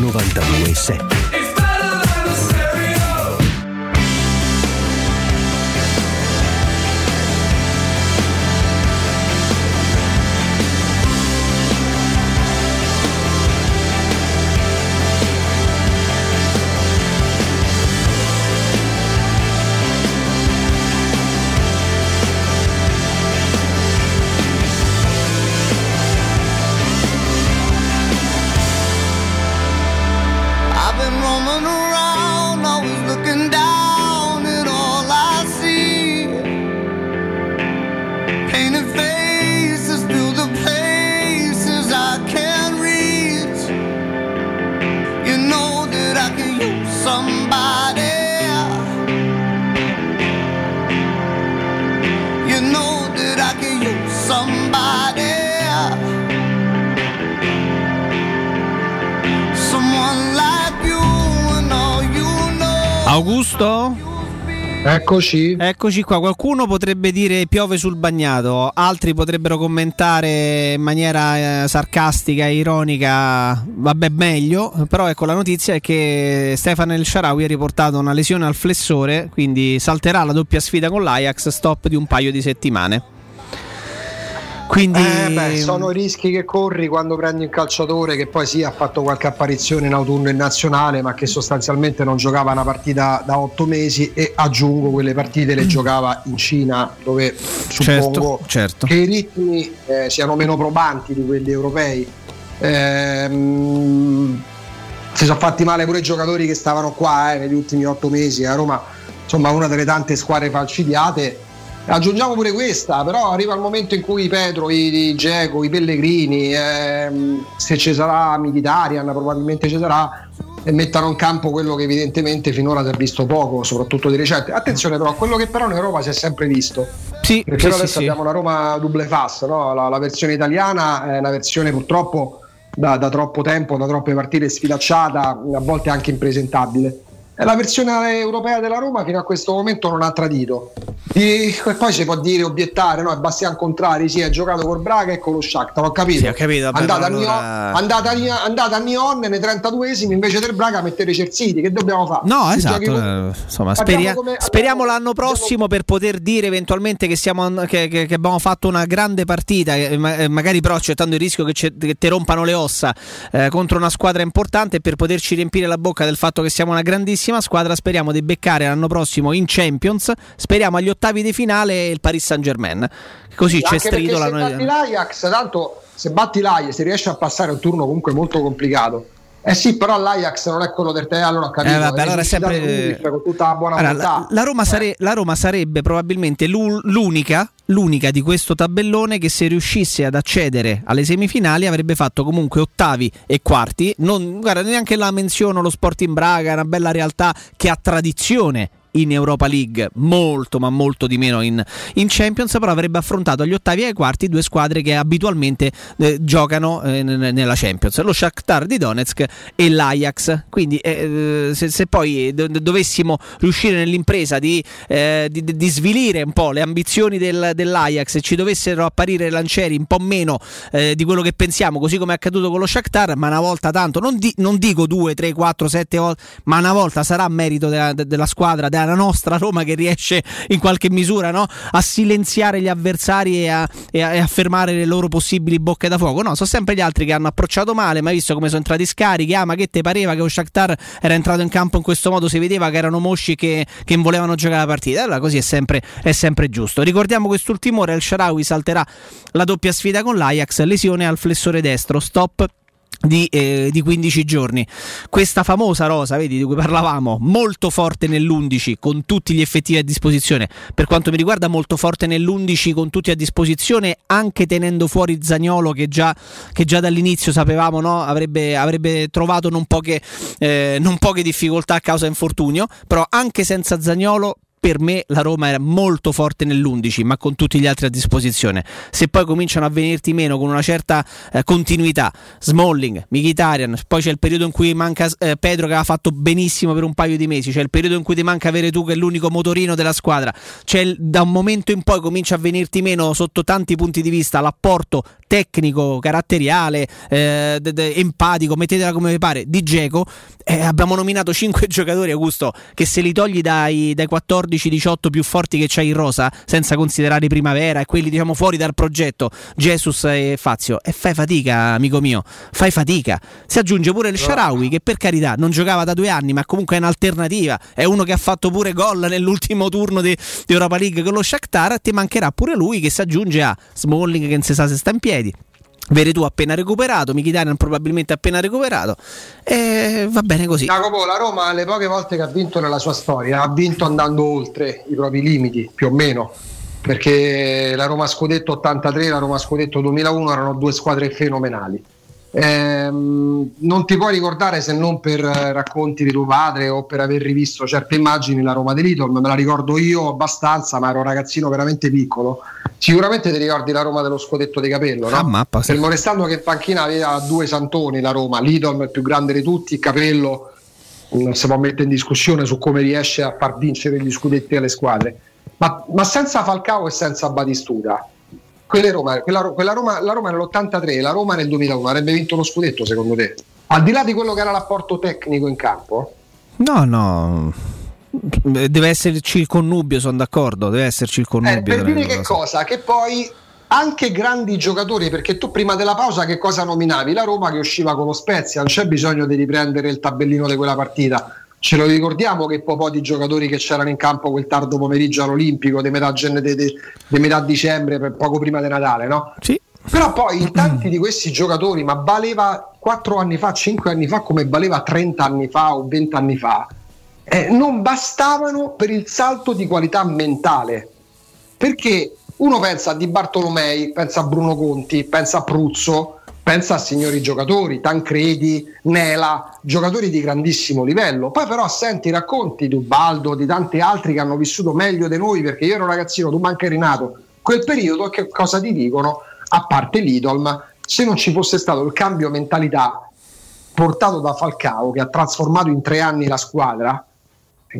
Speaker 25: 92.7
Speaker 3: Augusto?
Speaker 6: Eccoci.
Speaker 3: Eccoci qua, qualcuno potrebbe dire piove sul bagnato, altri potrebbero commentare in maniera eh, sarcastica e ironica, vabbè meglio, però ecco la notizia è che Stefano El Sharawi ha riportato una lesione al flessore, quindi salterà la doppia sfida con l'Ajax, stop di un paio di settimane. Quindi
Speaker 6: Eh, beh, sono i rischi che corri quando prendi un calciatore che poi sì ha fatto qualche apparizione in autunno in nazionale, ma che sostanzialmente non giocava una partita da otto mesi e aggiungo quelle partite le giocava in Cina, dove suppongo
Speaker 3: Certo, certo.
Speaker 6: che i ritmi eh, siano meno probanti di quelli europei. Ehm, si sono fatti male pure i giocatori che stavano qua eh, negli ultimi otto mesi a Roma, insomma una delle tante squadre falcidiate. Aggiungiamo pure questa, però arriva il momento in cui Pedro, i, i Geco, i Pellegrini, ehm, se ci sarà Militarian, probabilmente ci sarà, e mettano in campo quello che evidentemente finora si è visto poco, soprattutto di recente. Attenzione però a quello che però in Europa si è sempre visto.
Speaker 3: Sì,
Speaker 6: perché
Speaker 3: sì,
Speaker 6: adesso
Speaker 3: sì.
Speaker 6: abbiamo una Roma double fast, no? la, la versione italiana è una versione purtroppo da, da troppo tempo, da troppe partite sfilacciata, a volte anche impresentabile. E la versione europea della Roma fino a questo momento non ha tradito. E poi si può dire, obiettare, no? È Bastian Contrari, sì, ha giocato col Braga e con lo Shakhtar, ho capito.
Speaker 3: Sì, ho capito, vabbè,
Speaker 6: andata,
Speaker 3: allora-
Speaker 6: andata, a- Nyon nei 32esimi invece del Braga a mettere i Cersiti, che dobbiamo fare?
Speaker 3: No,
Speaker 6: Se
Speaker 3: esatto.
Speaker 6: con-
Speaker 3: eh, Insomma,
Speaker 6: Abbiamo
Speaker 3: speria-
Speaker 6: come-
Speaker 3: speriamo l'anno prossimo per poter dire eventualmente che, siamo, che, che- che abbiamo fatto una grande partita, eh, ma- eh, magari però accettando il rischio che, che ti rompano le ossa eh, contro una squadra importante per poterci riempire la bocca del fatto che siamo una grandissima squadra. Speriamo di beccare l'anno prossimo in Champions. Speriamo agli ottavi di finale il Paris Saint Germain. Così c'è stridola.
Speaker 6: se batti l'Ajax, tanto se batti l'Ajax, se riesci a passare un turno comunque molto complicato, Eh sì, però l'Ajax non è quello del te, allora capito.
Speaker 3: Eh, vabbè, allora è sempre-
Speaker 6: con tutta la buona
Speaker 3: Allora,
Speaker 6: volontà.
Speaker 3: la, la Roma sare- la Roma sarebbe probabilmente l'u- l'unica, l'unica di questo tabellone che se riuscisse ad accedere alle semifinali avrebbe fatto comunque ottavi e quarti. Non, guarda, neanche la menziono lo Sporting Braga, è una bella realtà che ha tradizione in Europa League, molto ma molto di meno in, in Champions, però avrebbe affrontato agli ottavi e ai quarti due squadre che abitualmente eh, giocano eh, nella Champions, lo Shakhtar di Donetsk e l'Ajax. Quindi eh, se, se poi do- dovessimo riuscire nell'impresa di, eh, di- di svilire un po' le ambizioni del- dell'Ajax e ci dovessero apparire lancieri un po' meno eh, di quello che pensiamo, così come è accaduto con lo Shakhtar, ma una volta tanto, non, di- non dico due, tre, quattro, sette volte, ma una volta sarà merito della, de- della squadra, della nostra Roma che riesce in qualche misura no, a silenziare gli avversari e a, e a- e a fermare le loro possibili bocche da fuoco. No, sono sempre gli altri che hanno approcciato male, ma visto come sono entrati scarichi, ah ma che te pareva che lo Shakhtar era entrato in campo in questo modo, si vedeva che erano mosci che, che volevano giocare la partita. Allora così è sempre, è sempre giusto. Ricordiamo quest'ultimo ora il Sharawi salterà la doppia sfida con l'Ajax, lesione al flessore destro, stop di, eh, di 15 giorni. Questa famosa rosa, vedi, di cui parlavamo, molto forte nell'11 con tutti gli effettivi a disposizione. Per quanto mi riguarda, molto forte nell'11 con tutti a disposizione, anche tenendo fuori Zagnolo che già, che già dall'inizio sapevamo no? avrebbe, avrebbe trovato non poche, eh, non poche difficoltà a causa infortunio. Però anche senza Zagnolo per me la Roma era molto forte nell'11, ma con tutti gli altri a disposizione. Se poi cominciano a venirti meno con una certa eh, continuità, Smalling, Mkhitaryan, poi c'è il periodo in cui manca eh, Pedro che aveva fatto benissimo per un paio di mesi, c'è il periodo in cui ti manca avere tu che è l'unico motorino della squadra, c'è il- da un momento in poi comincia a venirti meno sotto tanti punti di vista l'apporto tecnico, caratteriale, eh, de- de- empatico, mettetela come vi pare, di Geco. Eh, abbiamo nominato 5 [laughs] giocatori, Augusto, che se li togli dai, dai 14-18 più forti che c'hai in rosa, senza considerare Primavera e quelli diciamo fuori dal progetto, Jesus e Fazio, e fai fatica, amico mio, fai fatica. Si aggiunge pure il Sharawi, che per carità non giocava da due anni, ma comunque è un'alternativa, è uno che ha fatto pure gol nell'ultimo turno di, di Europa League con lo Shakhtar, ti mancherà pure lui che si aggiunge a Smalling che non si sa se sta in piedi. Veretù appena recuperato, Mkhitaryan probabilmente appena recuperato e va bene così.
Speaker 6: Jacopo, la Roma le poche volte che ha vinto nella sua storia ha vinto andando oltre i propri limiti, più o meno. Perché la Roma Scudetto 83 e la Roma Scudetto 2001 erano due squadre fenomenali. Ehm, non ti puoi ricordare se non per eh, racconti di tuo padre o per aver rivisto certe immagini la Roma di Lidl, me la ricordo io abbastanza, ma ero un ragazzino veramente piccolo. Sicuramente ti ricordi la Roma dello scudetto di capello, no?
Speaker 3: Ah, mappa, sì.
Speaker 6: Fermo restando che in panchina aveva due santoni la Roma, Lidl il più grande di tutti, Capello non si può mettere in discussione su come riesce a far vincere gli scudetti alle squadre. Ma, ma senza Falcao e senza Batistuta, quelle Roma, quella, quella Roma, la Roma nell'83 e la Roma nel 2001 avrebbe vinto lo scudetto secondo te? Al di là di quello che era l'apporto tecnico in campo,
Speaker 3: No, no. Deve esserci il connubio, sono d'accordo. Deve esserci il connubio.
Speaker 6: Eh, per dire che cosa? Che poi anche grandi giocatori, perché tu prima della pausa che cosa nominavi? La Roma che usciva con lo Spezia, non c'è bisogno di riprendere il tabellino di quella partita. Ce lo ricordiamo che po' di giocatori che c'erano in campo quel tardo pomeriggio all'Olimpico di metà, de- de- di metà dicembre, poco prima di Natale, no?
Speaker 3: Sì.
Speaker 6: Però poi [clears throat] tanti di questi giocatori, ma valeva 4 anni fa, 5 anni fa, come valeva 30 anni fa o 20 anni fa, eh, non bastavano per il salto di qualità mentale. Perché uno pensa a Di Bartolomei, pensa a Bruno Conti, pensa a Pruzzo, pensa a signori giocatori, Tancredi, Nela, giocatori di grandissimo livello. Poi però senti racconti di Ubaldo, di tanti altri che hanno vissuto meglio di noi, perché io ero ragazzino, tu manca Renato, quel periodo che cosa ti dicono? A parte l'Idolm, se non ci fosse stato il cambio mentalità portato da Falcao, che ha trasformato in tre anni la squadra,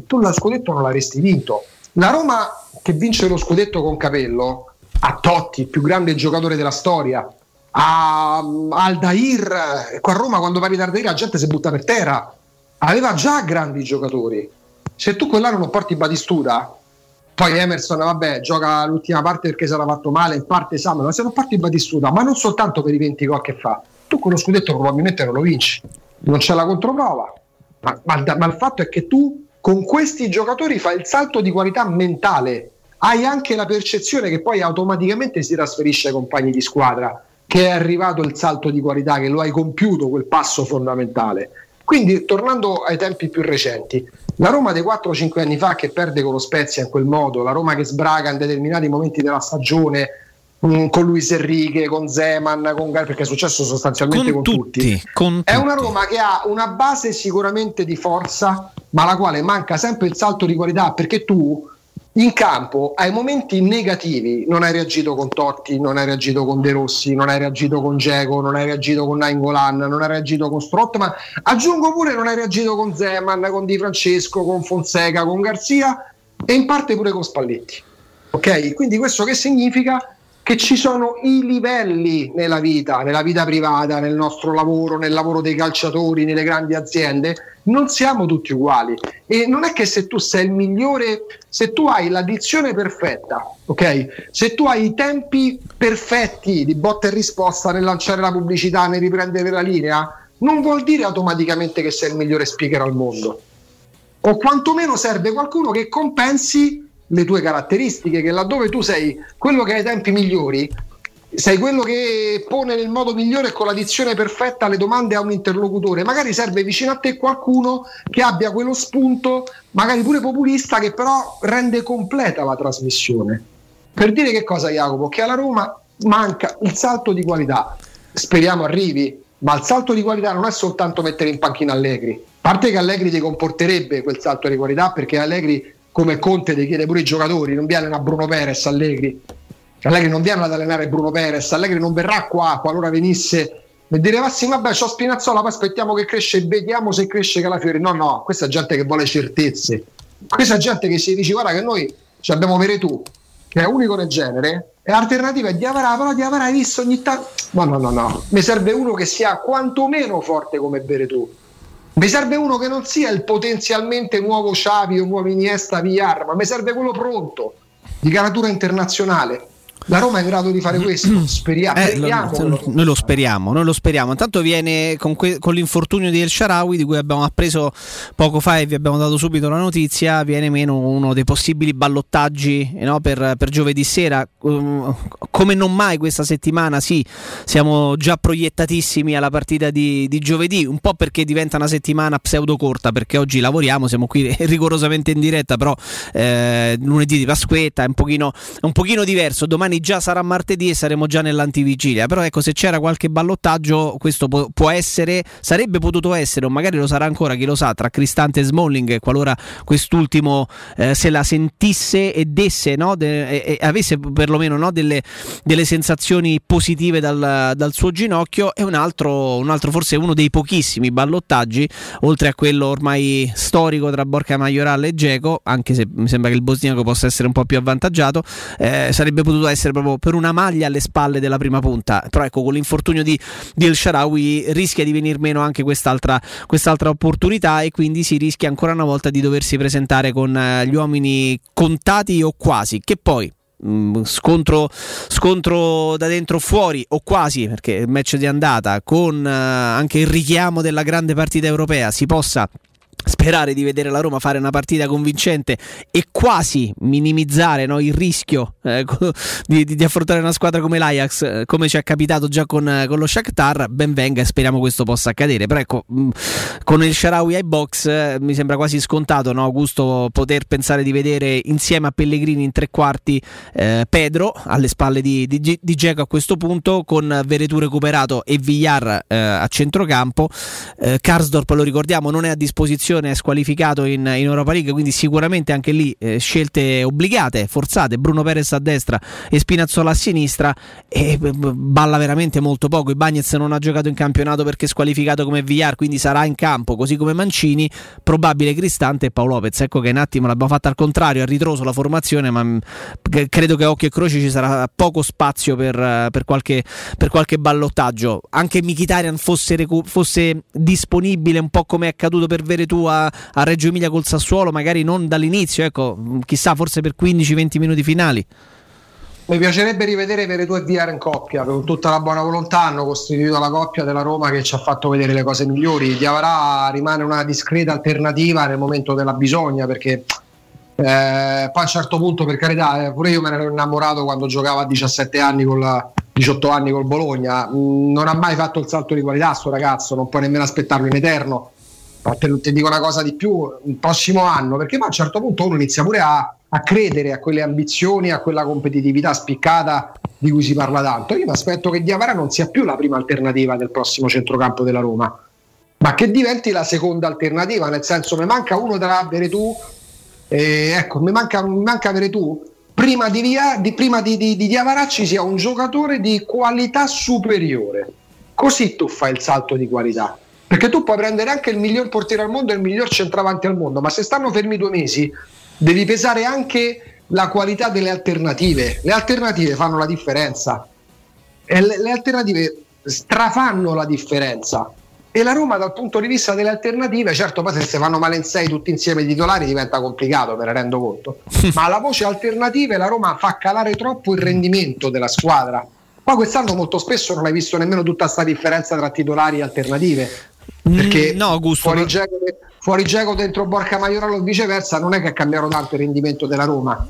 Speaker 6: tu lo scudetto non l'avresti vinto. La Roma che vince lo scudetto con Capello, a Totti, il più grande giocatore della storia, a Aldair, qua a Roma quando parli di Aldair la gente si butta per terra, aveva già grandi giocatori. Se tu quell'anno non porti Batistuta, poi Emerson, vabbè, gioca l'ultima parte perché era fatto male, in parte Sam, ma se non porti Batistuta, ma non soltanto per i 20 gol che fa, tu quello scudetto probabilmente non lo vinci, non c'è la controprova. Ma, ma ma il fatto è che tu con questi giocatori fai il salto di qualità mentale, hai anche la percezione che poi automaticamente si trasferisce ai compagni di squadra. Che è arrivato il salto di qualità, che lo hai compiuto quel passo fondamentale. Quindi, tornando ai tempi più recenti, la Roma dei 4-5 anni fa che perde con lo Spezia in quel modo, la Roma che sbraga in determinati momenti della stagione mh, mm, con Luis Enrique, con Zeman, con Gar, perché è successo sostanzialmente con,
Speaker 3: Con
Speaker 6: tutti.
Speaker 3: tutti, con
Speaker 6: È una
Speaker 3: tutti.
Speaker 6: Roma che ha una base sicuramente di forza, ma alla quale manca sempre il salto di qualità perché tu in campo ai momenti negativi non hai reagito con Totti, non hai reagito con De Rossi, non hai reagito con Geco, non hai reagito con Nainggolan, non hai reagito con Strott, ma aggiungo pure non hai reagito con Zeman, con Di Francesco, con Fonseca, con Garzia e in parte pure con Spalletti. Ok? Quindi questo che significa? Che ci sono i livelli nella vita, nella vita privata, nel nostro lavoro, nel lavoro dei calciatori, nelle grandi aziende, non siamo tutti uguali. E non è che se tu sei il migliore, se tu hai l'addizione perfetta, ok? Se tu hai i tempi perfetti di botta e risposta nel lanciare la pubblicità, nel riprendere la linea, non vuol dire automaticamente che sei il migliore speaker al mondo o quantomeno serve qualcuno che compensi le tue caratteristiche, che laddove tu sei quello che ha i tempi migliori, sei quello che pone nel modo migliore e con la dizione perfetta le domande a un interlocutore, magari serve vicino a te qualcuno che abbia quello spunto, magari pure populista, che però rende completa la trasmissione. Per dire che cosa Jacopo? Che alla Roma manca il salto di qualità, speriamo arrivi, ma il salto di qualità non è soltanto mettere in panchina Allegri, a parte che Allegri ti comporterebbe quel salto di qualità perché Allegri come Conte ti chiede pure i giocatori, non viene a Bruno Perez Allegri, Allegri non viene ad allenare Bruno Perez, Allegri non verrà qua qualora venisse per dire ma sì vabbè c'ho Spinazzola poi aspettiamo che cresce e vediamo se cresce Calafiori. No no questa è gente che vuole certezze questa è gente che si dice guarda che noi ci abbiamo Veretù che è unico nel genere e l'alternativa è Diavara però Diavara hai visto ogni tanto no no no no mi serve uno che sia quantomeno forte come Veretù mi serve uno che non sia il potenzialmente nuovo Xavi o nuovo Iniesta VR ma mi serve quello pronto di caratura internazionale la Roma è in grado di fare questo speriamo,
Speaker 3: Eh,
Speaker 6: crediamo
Speaker 3: lo- lo- noi lo speriamo, noi lo speriamo. Intanto viene con, que- con l'infortunio di El Sharawi, di cui abbiamo appreso poco fa e vi abbiamo dato subito la notizia, viene meno uno dei possibili ballottaggi eh, no, per, per giovedì sera. Um, come non mai questa settimana, sì, siamo già proiettatissimi alla partita di, di giovedì, un po' perché diventa una settimana pseudo corta, perché oggi lavoriamo, siamo qui [laughs] rigorosamente in diretta, però eh, lunedì di Pasquetta è un pochino, è un pochino diverso. Domani già sarà martedì e saremo già nell'antivigilia. Però ecco, se c'era qualche ballottaggio, questo può, può essere, sarebbe potuto essere, o magari lo sarà ancora, chi lo sa, tra Cristante e Smalling, qualora quest'ultimo eh, se la sentisse e desse, no, de- e, e avesse perlomeno no, delle, delle sensazioni positive dal, dal suo ginocchio. E un altro, un altro, forse uno dei pochissimi ballottaggi, oltre a quello ormai storico tra Borca Majoral e Geco, anche se mi sembra che il bosniaco possa essere un po' più avvantaggiato, eh, sarebbe potuto essere proprio per una maglia alle spalle della prima punta. Però ecco, con l'infortunio di, di El Sharawi rischia di venir meno anche quest'altra, quest'altra opportunità e quindi si rischia ancora una volta di doversi presentare con eh, gli uomini contati o quasi, che poi mh, Scontro, scontro da dentro fuori o quasi perché il match di andata con eh, anche il richiamo della grande partita europea si possa sperare di vedere la Roma fare una partita convincente e quasi minimizzare no, il rischio eh, di, di- affrontare una squadra come l'Ajax, eh, come ci è capitato già con, eh, con lo Shakhtar, ben venga e speriamo questo possa accadere. Però ecco, mh, con il Sharawi ai box eh, mi sembra quasi scontato, no, Augusto, poter pensare di vedere insieme a Pellegrini in tre quarti eh, Pedro alle spalle di, di, di Dzeko a questo punto, con Veretù recuperato e Villar eh, a centrocampo. Eh, Karsdorp, lo ricordiamo, non è a disposizione, è squalificato in, in Europa League, quindi sicuramente anche lì eh, scelte obbligate, forzate. Bruno Perez a destra e Spinazzola a sinistra. E b- balla veramente molto poco. I Bagnets non ha giocato in campionato perché è squalificato come Villar, quindi sarà in campo, così come Mancini. Probabile Cristante e Paolo Lopez. Ecco che un attimo l'abbiamo fatta al contrario, a ritroso la formazione, ma c- credo che a occhio e croce ci sarà poco spazio per, eh, per qualche, per qualche ballottaggio. Anche Mkhitaryan fosse, fosse disponibile, un po' come è accaduto per Veretù a, a Reggio Emilia col Sassuolo, magari non dall'inizio, ecco, mh, chissà, forse per 15-20 minuti finali.
Speaker 6: Mi piacerebbe rivedere Veretù e Viar in coppia, con tutta la buona volontà hanno costituito la coppia della Roma che ci ha fatto vedere le cose migliori. Diavara rimane una discreta alternativa nel momento della bisogna perché eh, poi a un certo punto per carità eh, pure io me ne ero innamorato quando giocava a 17 anni con la, 18 anni col Bologna, mm, non ha mai fatto il salto di qualità sto ragazzo, non puoi nemmeno aspettarlo in eterno. Ti dico una cosa di più, il prossimo anno, perché poi a un certo punto uno inizia pure a, a credere a quelle ambizioni, a quella competitività spiccata di cui si parla tanto. Io mi aspetto che Diavara non sia più la prima alternativa del prossimo centrocampo della Roma, ma che diventi la seconda alternativa, nel senso mi manca uno da Veretù, eh, ecco, mi manca, mi manca Veretù, prima di, via, di, prima di, di, di Diavaracci sia un giocatore di qualità superiore, così tu fai il salto di qualità. Perché tu puoi prendere anche il miglior portiere al mondo e il miglior centravanti al mondo, ma se stanno fermi due mesi devi pesare anche la qualità delle alternative. Le alternative fanno la differenza. E le, le alternative strafanno la differenza. E la Roma dal punto di vista delle alternative, certo poi se si fanno male in sei tutti insieme i titolari diventa complicato, me ne rendo conto. [laughs] Ma la voce alternative la Roma fa calare troppo il rendimento della squadra. Poi quest'anno molto spesso non hai visto nemmeno tutta questa differenza tra titolari e alternative. Perché
Speaker 3: Mm, no, Augusto,
Speaker 6: fuori. Dzeko, fuori Dzeko dentro Borca Maiorano o viceversa non è che cambiato tanto il rendimento della Roma.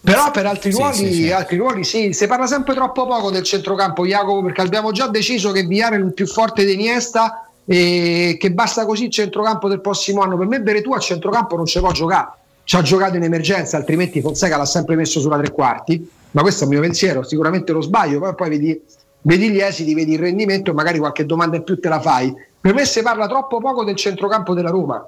Speaker 6: Però per altri
Speaker 3: Sì,
Speaker 6: ruoli,
Speaker 3: sì, sì.
Speaker 6: altri ruoli sì, si parla sempre troppo poco del centrocampo, Jacopo, perché abbiamo già deciso che Viare è il più forte di Iniesta e che basta così il centrocampo del prossimo anno. Per me Beretù a centrocampo non ci può giocare, ci ha giocato in emergenza, altrimenti Fonseca l'ha sempre messo sulla tre quarti, ma questo è il mio pensiero, sicuramente lo sbaglio, poi, poi vedi, vedi gli esiti, vedi il rendimento e magari qualche domanda in più te la fai. Per me si parla troppo poco del centrocampo della Roma,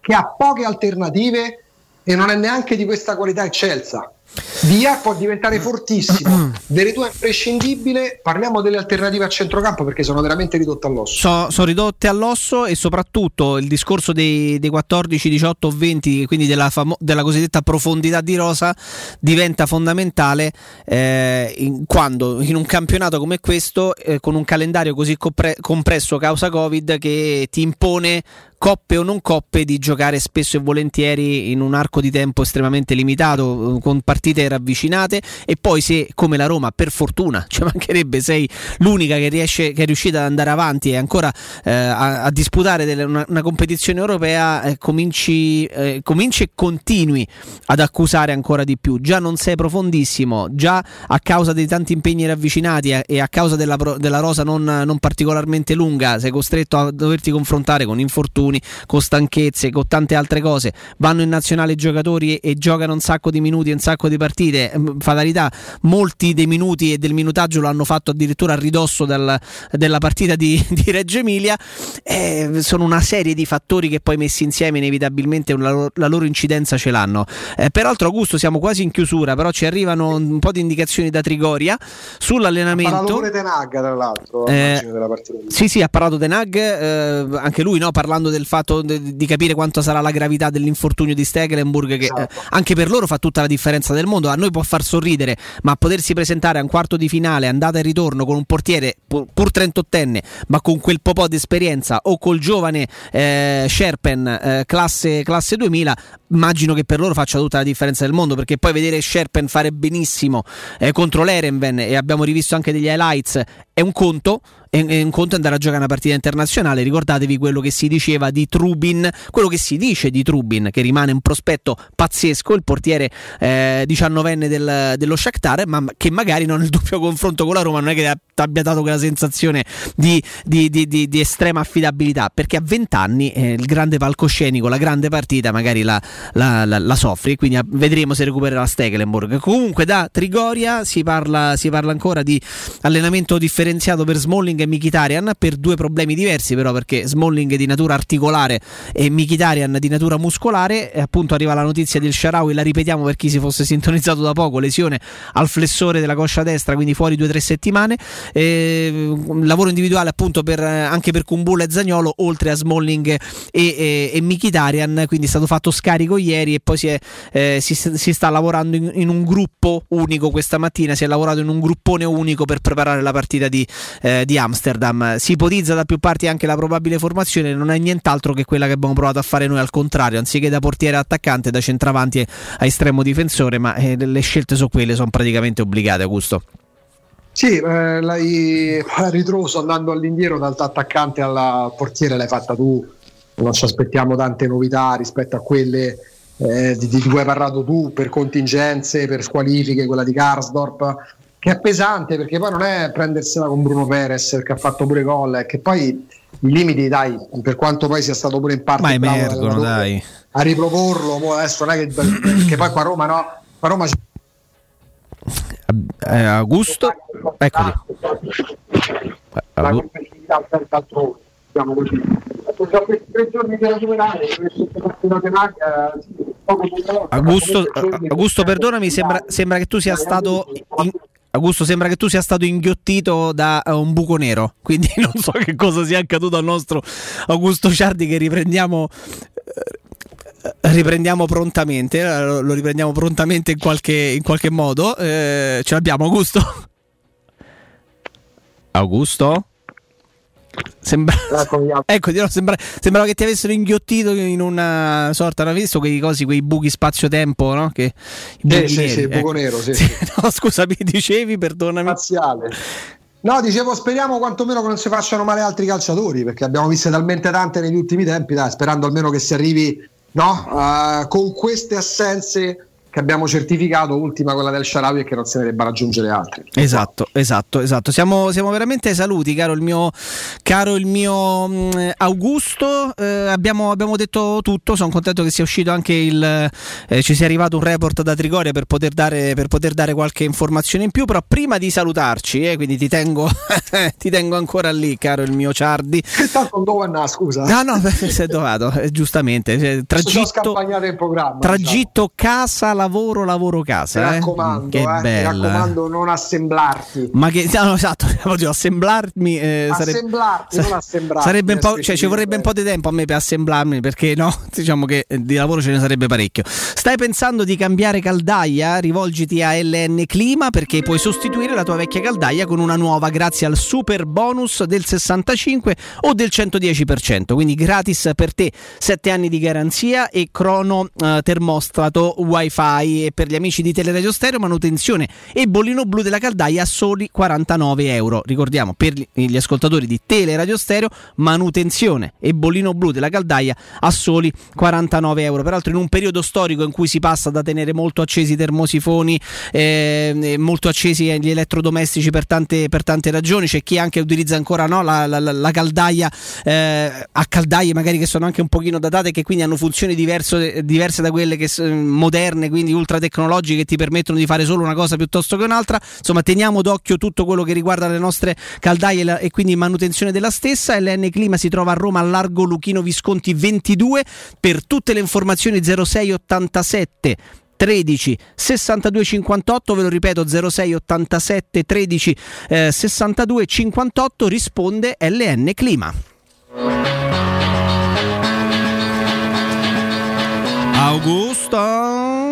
Speaker 6: che ha poche alternative e non è neanche di questa qualità eccelsa. Via può diventare fortissimo, Veretù è imprescindibile. Parliamo delle alternative a centrocampo perché sono veramente ridotte all'osso.
Speaker 3: So- sono ridotte all'osso e soprattutto il discorso dei, dei 14, 18 o 20, quindi della, famo- della cosiddetta profondità di rosa, diventa fondamentale eh, in- quando in un campionato come questo, eh, con un calendario così compre- compresso causa Covid, che ti impone coppe o non coppe di giocare spesso e volentieri in un arco di tempo estremamente limitato, eh, con partite ravvicinate. E poi se come la Roma per fortuna [laughs] ci mancherebbe sei l'unica che riesce che è riuscita ad andare avanti e ancora eh, a, a disputare delle- una, una competizione europea eh, cominci, eh, cominci e continui ad accusare ancora di più. Già non sei profondissimo già a causa dei tanti impegni ravvicinati e a causa della, della rosa non, non particolarmente lunga sei costretto a doverti confrontare con infortuni con stanchezze con tante altre cose. Vanno in nazionale i giocatori e, e giocano un sacco di minuti e un sacco di partite. Mm, fatalità molti dei minuti e del minutaggio lo hanno fatto addirittura a ridosso del- della partita di, [laughs] di Reggio Emilia. Eh, sono una serie di fattori che poi messi insieme inevitabilmente la loro, la loro incidenza ce l'hanno. Eh, peraltro Augusto siamo quasi in chiusura però ci arrivano un po' di indicazioni da Trigoria
Speaker 6: Ha parlato
Speaker 3: sull'allenamento
Speaker 6: pure Tenag, tra l'altro,
Speaker 3: Eh, sì, sì, ha parlato Tenag, eh, anche lui no, parlando del fatto de- di capire quanto sarà la gravità dell'infortunio di Stegelenburg, che eh, anche per loro fa tutta la differenza del mondo. A noi può far sorridere, ma potersi presentare a un quarto di finale, andata e ritorno con un portiere pur, pur 38enne, ma con quel po' di esperienza, o col giovane eh, Sherpen, eh, classe, classe 2000, immagino che per loro faccia tutta la differenza del mondo, perché poi vedere Sherpen fare benissimo eh, contro l'Erenven, e abbiamo rivisto anche degli highlights, è un conto. È è un conto andare a giocare una partita internazionale. Ricordatevi quello che si diceva di Trubin, quello che si dice di Trubin, che rimane un prospetto pazzesco, il portiere eh, 19enne del- dello Shakhtar, ma che magari non nel doppio confronto con la Roma non è che abbia dato quella sensazione di, di- di- di- estrema affidabilità, perché a 20 anni eh, il grande palcoscenico, la grande partita, magari la, la- la- la soffri, quindi vedremo se recupererà Stekelenburg. Comunque da Trigoria si parla, si parla ancora di allenamento differenziato per Smalling e Mkhitaryan per due problemi diversi però perché Smalling di natura articolare e Mkhitaryan di natura muscolare e appunto arriva la notizia del Sharawi la ripetiamo per chi si fosse sintonizzato da poco lesione al flessore della coscia destra quindi fuori due o tre settimane. Eh, lavoro individuale appunto per, anche per Kumbulla e Zagnolo oltre a Smalling e, e, e Mkhitaryan quindi è stato fatto scarico ieri e poi si, è, eh, si, si sta lavorando in, in un gruppo unico questa mattina si è lavorato in un gruppone unico per preparare la partita di, eh, di Amsterdam si ipotizza da più parti anche la probabile formazione non è nient'altro che quella che abbiamo provato a fare noi al contrario anziché da portiere attaccante da centravanti a estremo difensore ma eh, le scelte sono quelle sono praticamente obbligate Augusto.
Speaker 6: Sì, eh, l'hai [laughs] ritroso andando all'indietro dall'attaccante al portiere l'hai fatta tu. Non ci aspettiamo tante novità rispetto a quelle eh, di, di cui hai parlato tu per contingenze, per squalifiche, quella di Karsdorp, che è pesante perché poi non è prendersela con Bruno Perez che ha fatto pure gol, è che poi i limiti, dai, per quanto poi sia stato pure in parte
Speaker 3: Ma emergono,
Speaker 6: l'allenatore
Speaker 3: dai.
Speaker 6: a riproporlo, mo adesso non è che perché poi qua a Roma no, qua a Roma c'è
Speaker 3: Eh, Augusto, eccoli.
Speaker 6: la competitività diciamo così. Sono questi tre giorni superare,
Speaker 3: Augusto, Augusto, perdonami, sembra, sembra che tu sia stato. in- Augusto, sembra che tu sia stato inghiottito da eh, un buco nero, quindi [laughs] non so che cosa sia accaduto al nostro Augusto Ciardi che riprendiamo. eh, Riprendiamo prontamente, eh, lo riprendiamo prontamente in qualche, in qualche modo. Eh, ce l'abbiamo, Augusto? Augusto? Sembra... [laughs] ecco, dirò, sembra- sembrava che ti avessero inghiottito in una sorta, non hai visto quei cosi, quei buchi spazio-tempo, no? Che, i buchi
Speaker 6: sì,
Speaker 3: neri,
Speaker 6: sì, buco
Speaker 3: ecco.
Speaker 6: nero, sì, [laughs]
Speaker 3: Sì, no, scusa, mi dicevi, perdonami.
Speaker 6: Spaziale. No, dicevo, speriamo quantomeno che non si facciano male altri calciatori, perché abbiamo viste talmente tante negli ultimi tempi, dai, sperando almeno che si arrivi no, eh, con queste assenze che abbiamo certificato, ultima quella del Sharawi e che non se ne debba raggiungere altri.
Speaker 3: Esatto, esatto, esatto. Siamo, siamo veramente ai saluti, caro il mio, caro il mio mh, Augusto. Eh, abbiamo, abbiamo detto tutto. Sono contento che sia uscito anche il. eh, ci sia arrivato un report da Trigoria per poter, dare, per poter dare qualche informazione in più. Però prima di salutarci, eh, quindi ti tengo, [laughs] ti tengo ancora lì, caro il mio Ciardi.
Speaker 6: Che tanto dove scusa.
Speaker 3: No, no, [laughs] è dovato, eh, giustamente.
Speaker 6: Adesso sono
Speaker 3: Tragitto,
Speaker 6: in programma.
Speaker 3: Lavoro, lavoro,
Speaker 6: Mi
Speaker 3: casa. eh.
Speaker 6: raccomando,
Speaker 3: Che
Speaker 6: eh, mi
Speaker 3: bella.
Speaker 6: raccomando, non assemblarti.
Speaker 3: Ma che no, no, esatto, [laughs] assemblarmi. eh,
Speaker 6: Assemblarti, non assembrarti.
Speaker 3: Sarebbe un po',
Speaker 6: eh,
Speaker 3: cioè, ci vorrebbe un po' di tempo a me per assemblarmi perché no, [laughs] diciamo che eh, di lavoro ce ne sarebbe parecchio. Stai pensando di cambiare caldaia? Rivolgiti a LN Clima perché puoi sostituire la tua vecchia caldaia con una nuova grazie al super bonus del 65 o del 110%, quindi gratis per te 7 anni di garanzia e crono eh, termostato wifi e per gli amici di Teleradio Stereo manutenzione e bollino blu della caldaia a soli 49 euro. Ricordiamo per gli- ascoltatori di Teleradio Stereo manutenzione e bollino blu della caldaia a soli 49 euro. Peraltro in un periodo storico in cui si passa da tenere molto accesi i termosifoni, eh, molto accesi gli elettrodomestici per tante, per tante ragioni, c'è chi anche utilizza ancora no, la, la- la- caldaia eh, a caldaie magari che sono anche un pochino datate e che quindi hanno funzioni diverso- diverse da quelle che moderne, quindi ultra tecnologiche che ti permettono di fare solo una cosa piuttosto che un'altra. Insomma, teniamo d'occhio tutto quello che riguarda le nostre caldaie e la- e quindi manutenzione della stessa. LN Clima si trova a Roma a Largo Luchino Visconti 22. Per tutte le informazioni 0687 13 62 58 ve lo ripeto 06 87 13 eh, 62 58 risponde LN Clima Augusto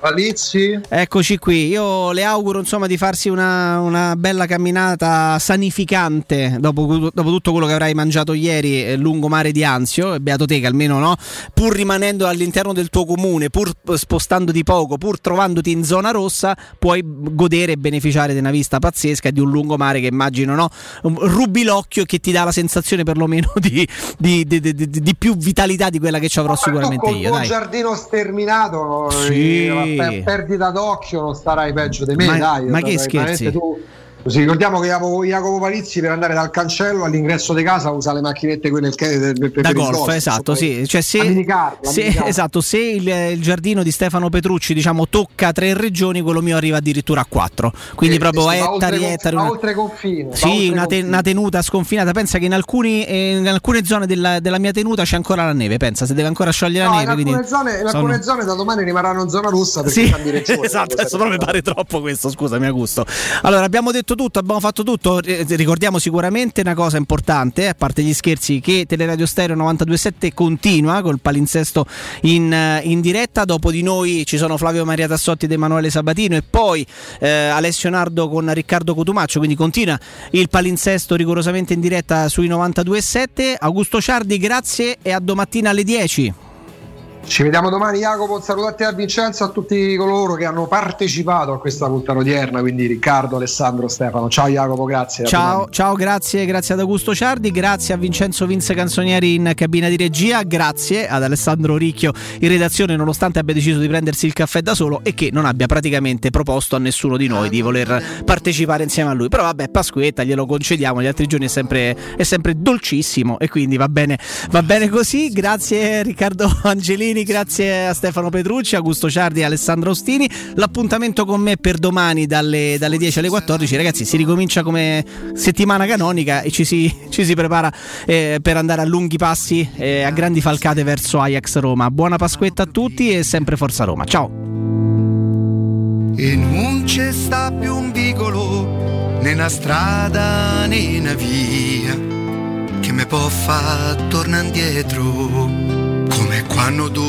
Speaker 6: Palizzi
Speaker 3: Eccoci qui, io le auguro insomma di farsi una, una bella camminata sanificante dopo, dopo tutto quello che avrai mangiato ieri eh, lungo mare di Anzio, e beato te che almeno no, pur rimanendo all'interno del tuo comune, pur spostandoti poco, pur trovandoti in zona rossa, puoi godere e beneficiare di una vista pazzesca e di un lungomare che immagino no, un- rubi l'occhio e che ti dà la sensazione perlomeno di, di- di- di- più vitalità di quella che ci avrò sicuramente io. Dai.
Speaker 6: giardino sterminato,
Speaker 3: Sì.
Speaker 6: eh, per perdita d'occhio, non starai peggio di me,
Speaker 3: Ma-
Speaker 6: dai.
Speaker 3: ma che scherzi?
Speaker 6: Tu, Così, ricordiamo che Jacopo, Palizzi per andare dal cancello all'ingresso di casa usa le macchinette quelle per, per- per
Speaker 3: da golf,
Speaker 6: golf,
Speaker 3: esatto, sì. Cioè, se,
Speaker 6: minicar,
Speaker 3: se- esatto, se il, il giardino di Stefano Petrucci diciamo, tocca tre regioni, quello mio arriva addirittura a quattro. Quindi
Speaker 6: Eh,
Speaker 3: proprio
Speaker 6: oltre
Speaker 3: ettari, ettari. una-
Speaker 6: oltre confine.
Speaker 3: Sì, una, te- una tenuta sconfinata. Pensa che in, alcuni, eh, in alcune zone della, della mia tenuta c'è ancora la neve. Pensa, se deve ancora sciogliere
Speaker 6: No,
Speaker 3: la
Speaker 6: in
Speaker 3: neve.
Speaker 6: alcune,
Speaker 3: quindi
Speaker 6: zone, in
Speaker 3: sono-
Speaker 6: alcune zone da domani rimarranno in zona rossa perché
Speaker 3: Sì,
Speaker 6: cambia direzione. [laughs]
Speaker 3: esatto, adesso però mi pare troppo questo, scusami Augusto. Allora, abbiamo detto tutto, abbiamo fatto tutto. Eh, Ricordiamo sicuramente una cosa importante, a parte gli scherzi, che Teleradio Stereo 927 continua col palinsesto in, eh, in diretta. Dopo di noi ci sono Flavio Maria Tassotti ed Emanuele Sabatino e poi eh, Alessio Nardo con Riccardo Cotumaccio. Quindi continua il palinsesto rigorosamente in diretta sui 927. Augusto Ciardi, grazie e a domattina alle 10.
Speaker 6: Ci vediamo domani Jacopo, un saluto a te a Vincenzo, a tutti coloro che hanno partecipato a questa puntata odierna, quindi Riccardo, Alessandro, Stefano. Ciao Jacopo, grazie.
Speaker 3: Ciao, ciao, grazie, grazie ad Augusto Ciardi, grazie a Vincenzo Vince Canzonieri in cabina di regia, grazie ad Alessandro Ricchio in redazione nonostante abbia deciso di prendersi il caffè da solo e che non abbia praticamente proposto a nessuno di noi di voler partecipare insieme a lui. Però vabbè, Pasquetta glielo concediamo, gli altri giorni è sempre, è sempre dolcissimo e quindi va bene, va bene così. Grazie Riccardo Angelini, grazie a Stefano Petrucci, Augusto Ciardi e Alessandro Ostini. L'appuntamento con me per domani dalle, dalle 10 alle 14, ragazzi, si ricomincia come settimana canonica e ci si, ci si prepara eh, per andare a lunghi passi e a grandi falcate verso Ajax Roma. Buona Pasquetta a tutti e sempre Forza Roma. Ciao.
Speaker 18: E non c'è sta più un vicolo né una strada né una via che mi può far tornare indietro come quando tu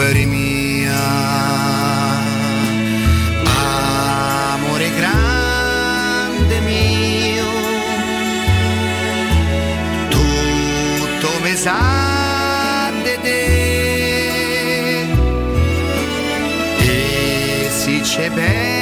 Speaker 18: eri mia. Amore grande mio tutto mi sa di te. E se ci penso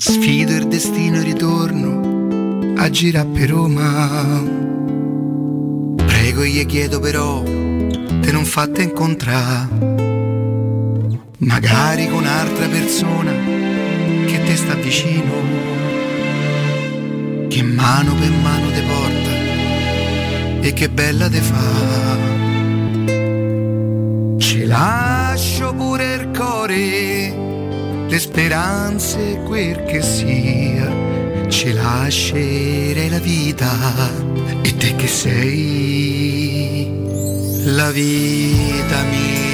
Speaker 18: Sfido il destino e ritorno a girare per Roma. Prego e gli chiedo però, te non fatte incontrare. Magari con un'altra persona che te sta vicino. Che mano per mano te porta e che bella te fa. Ci lascio pure il cuore le speranze quel che sia, ci lascerei la vita e te che sei la vita mia.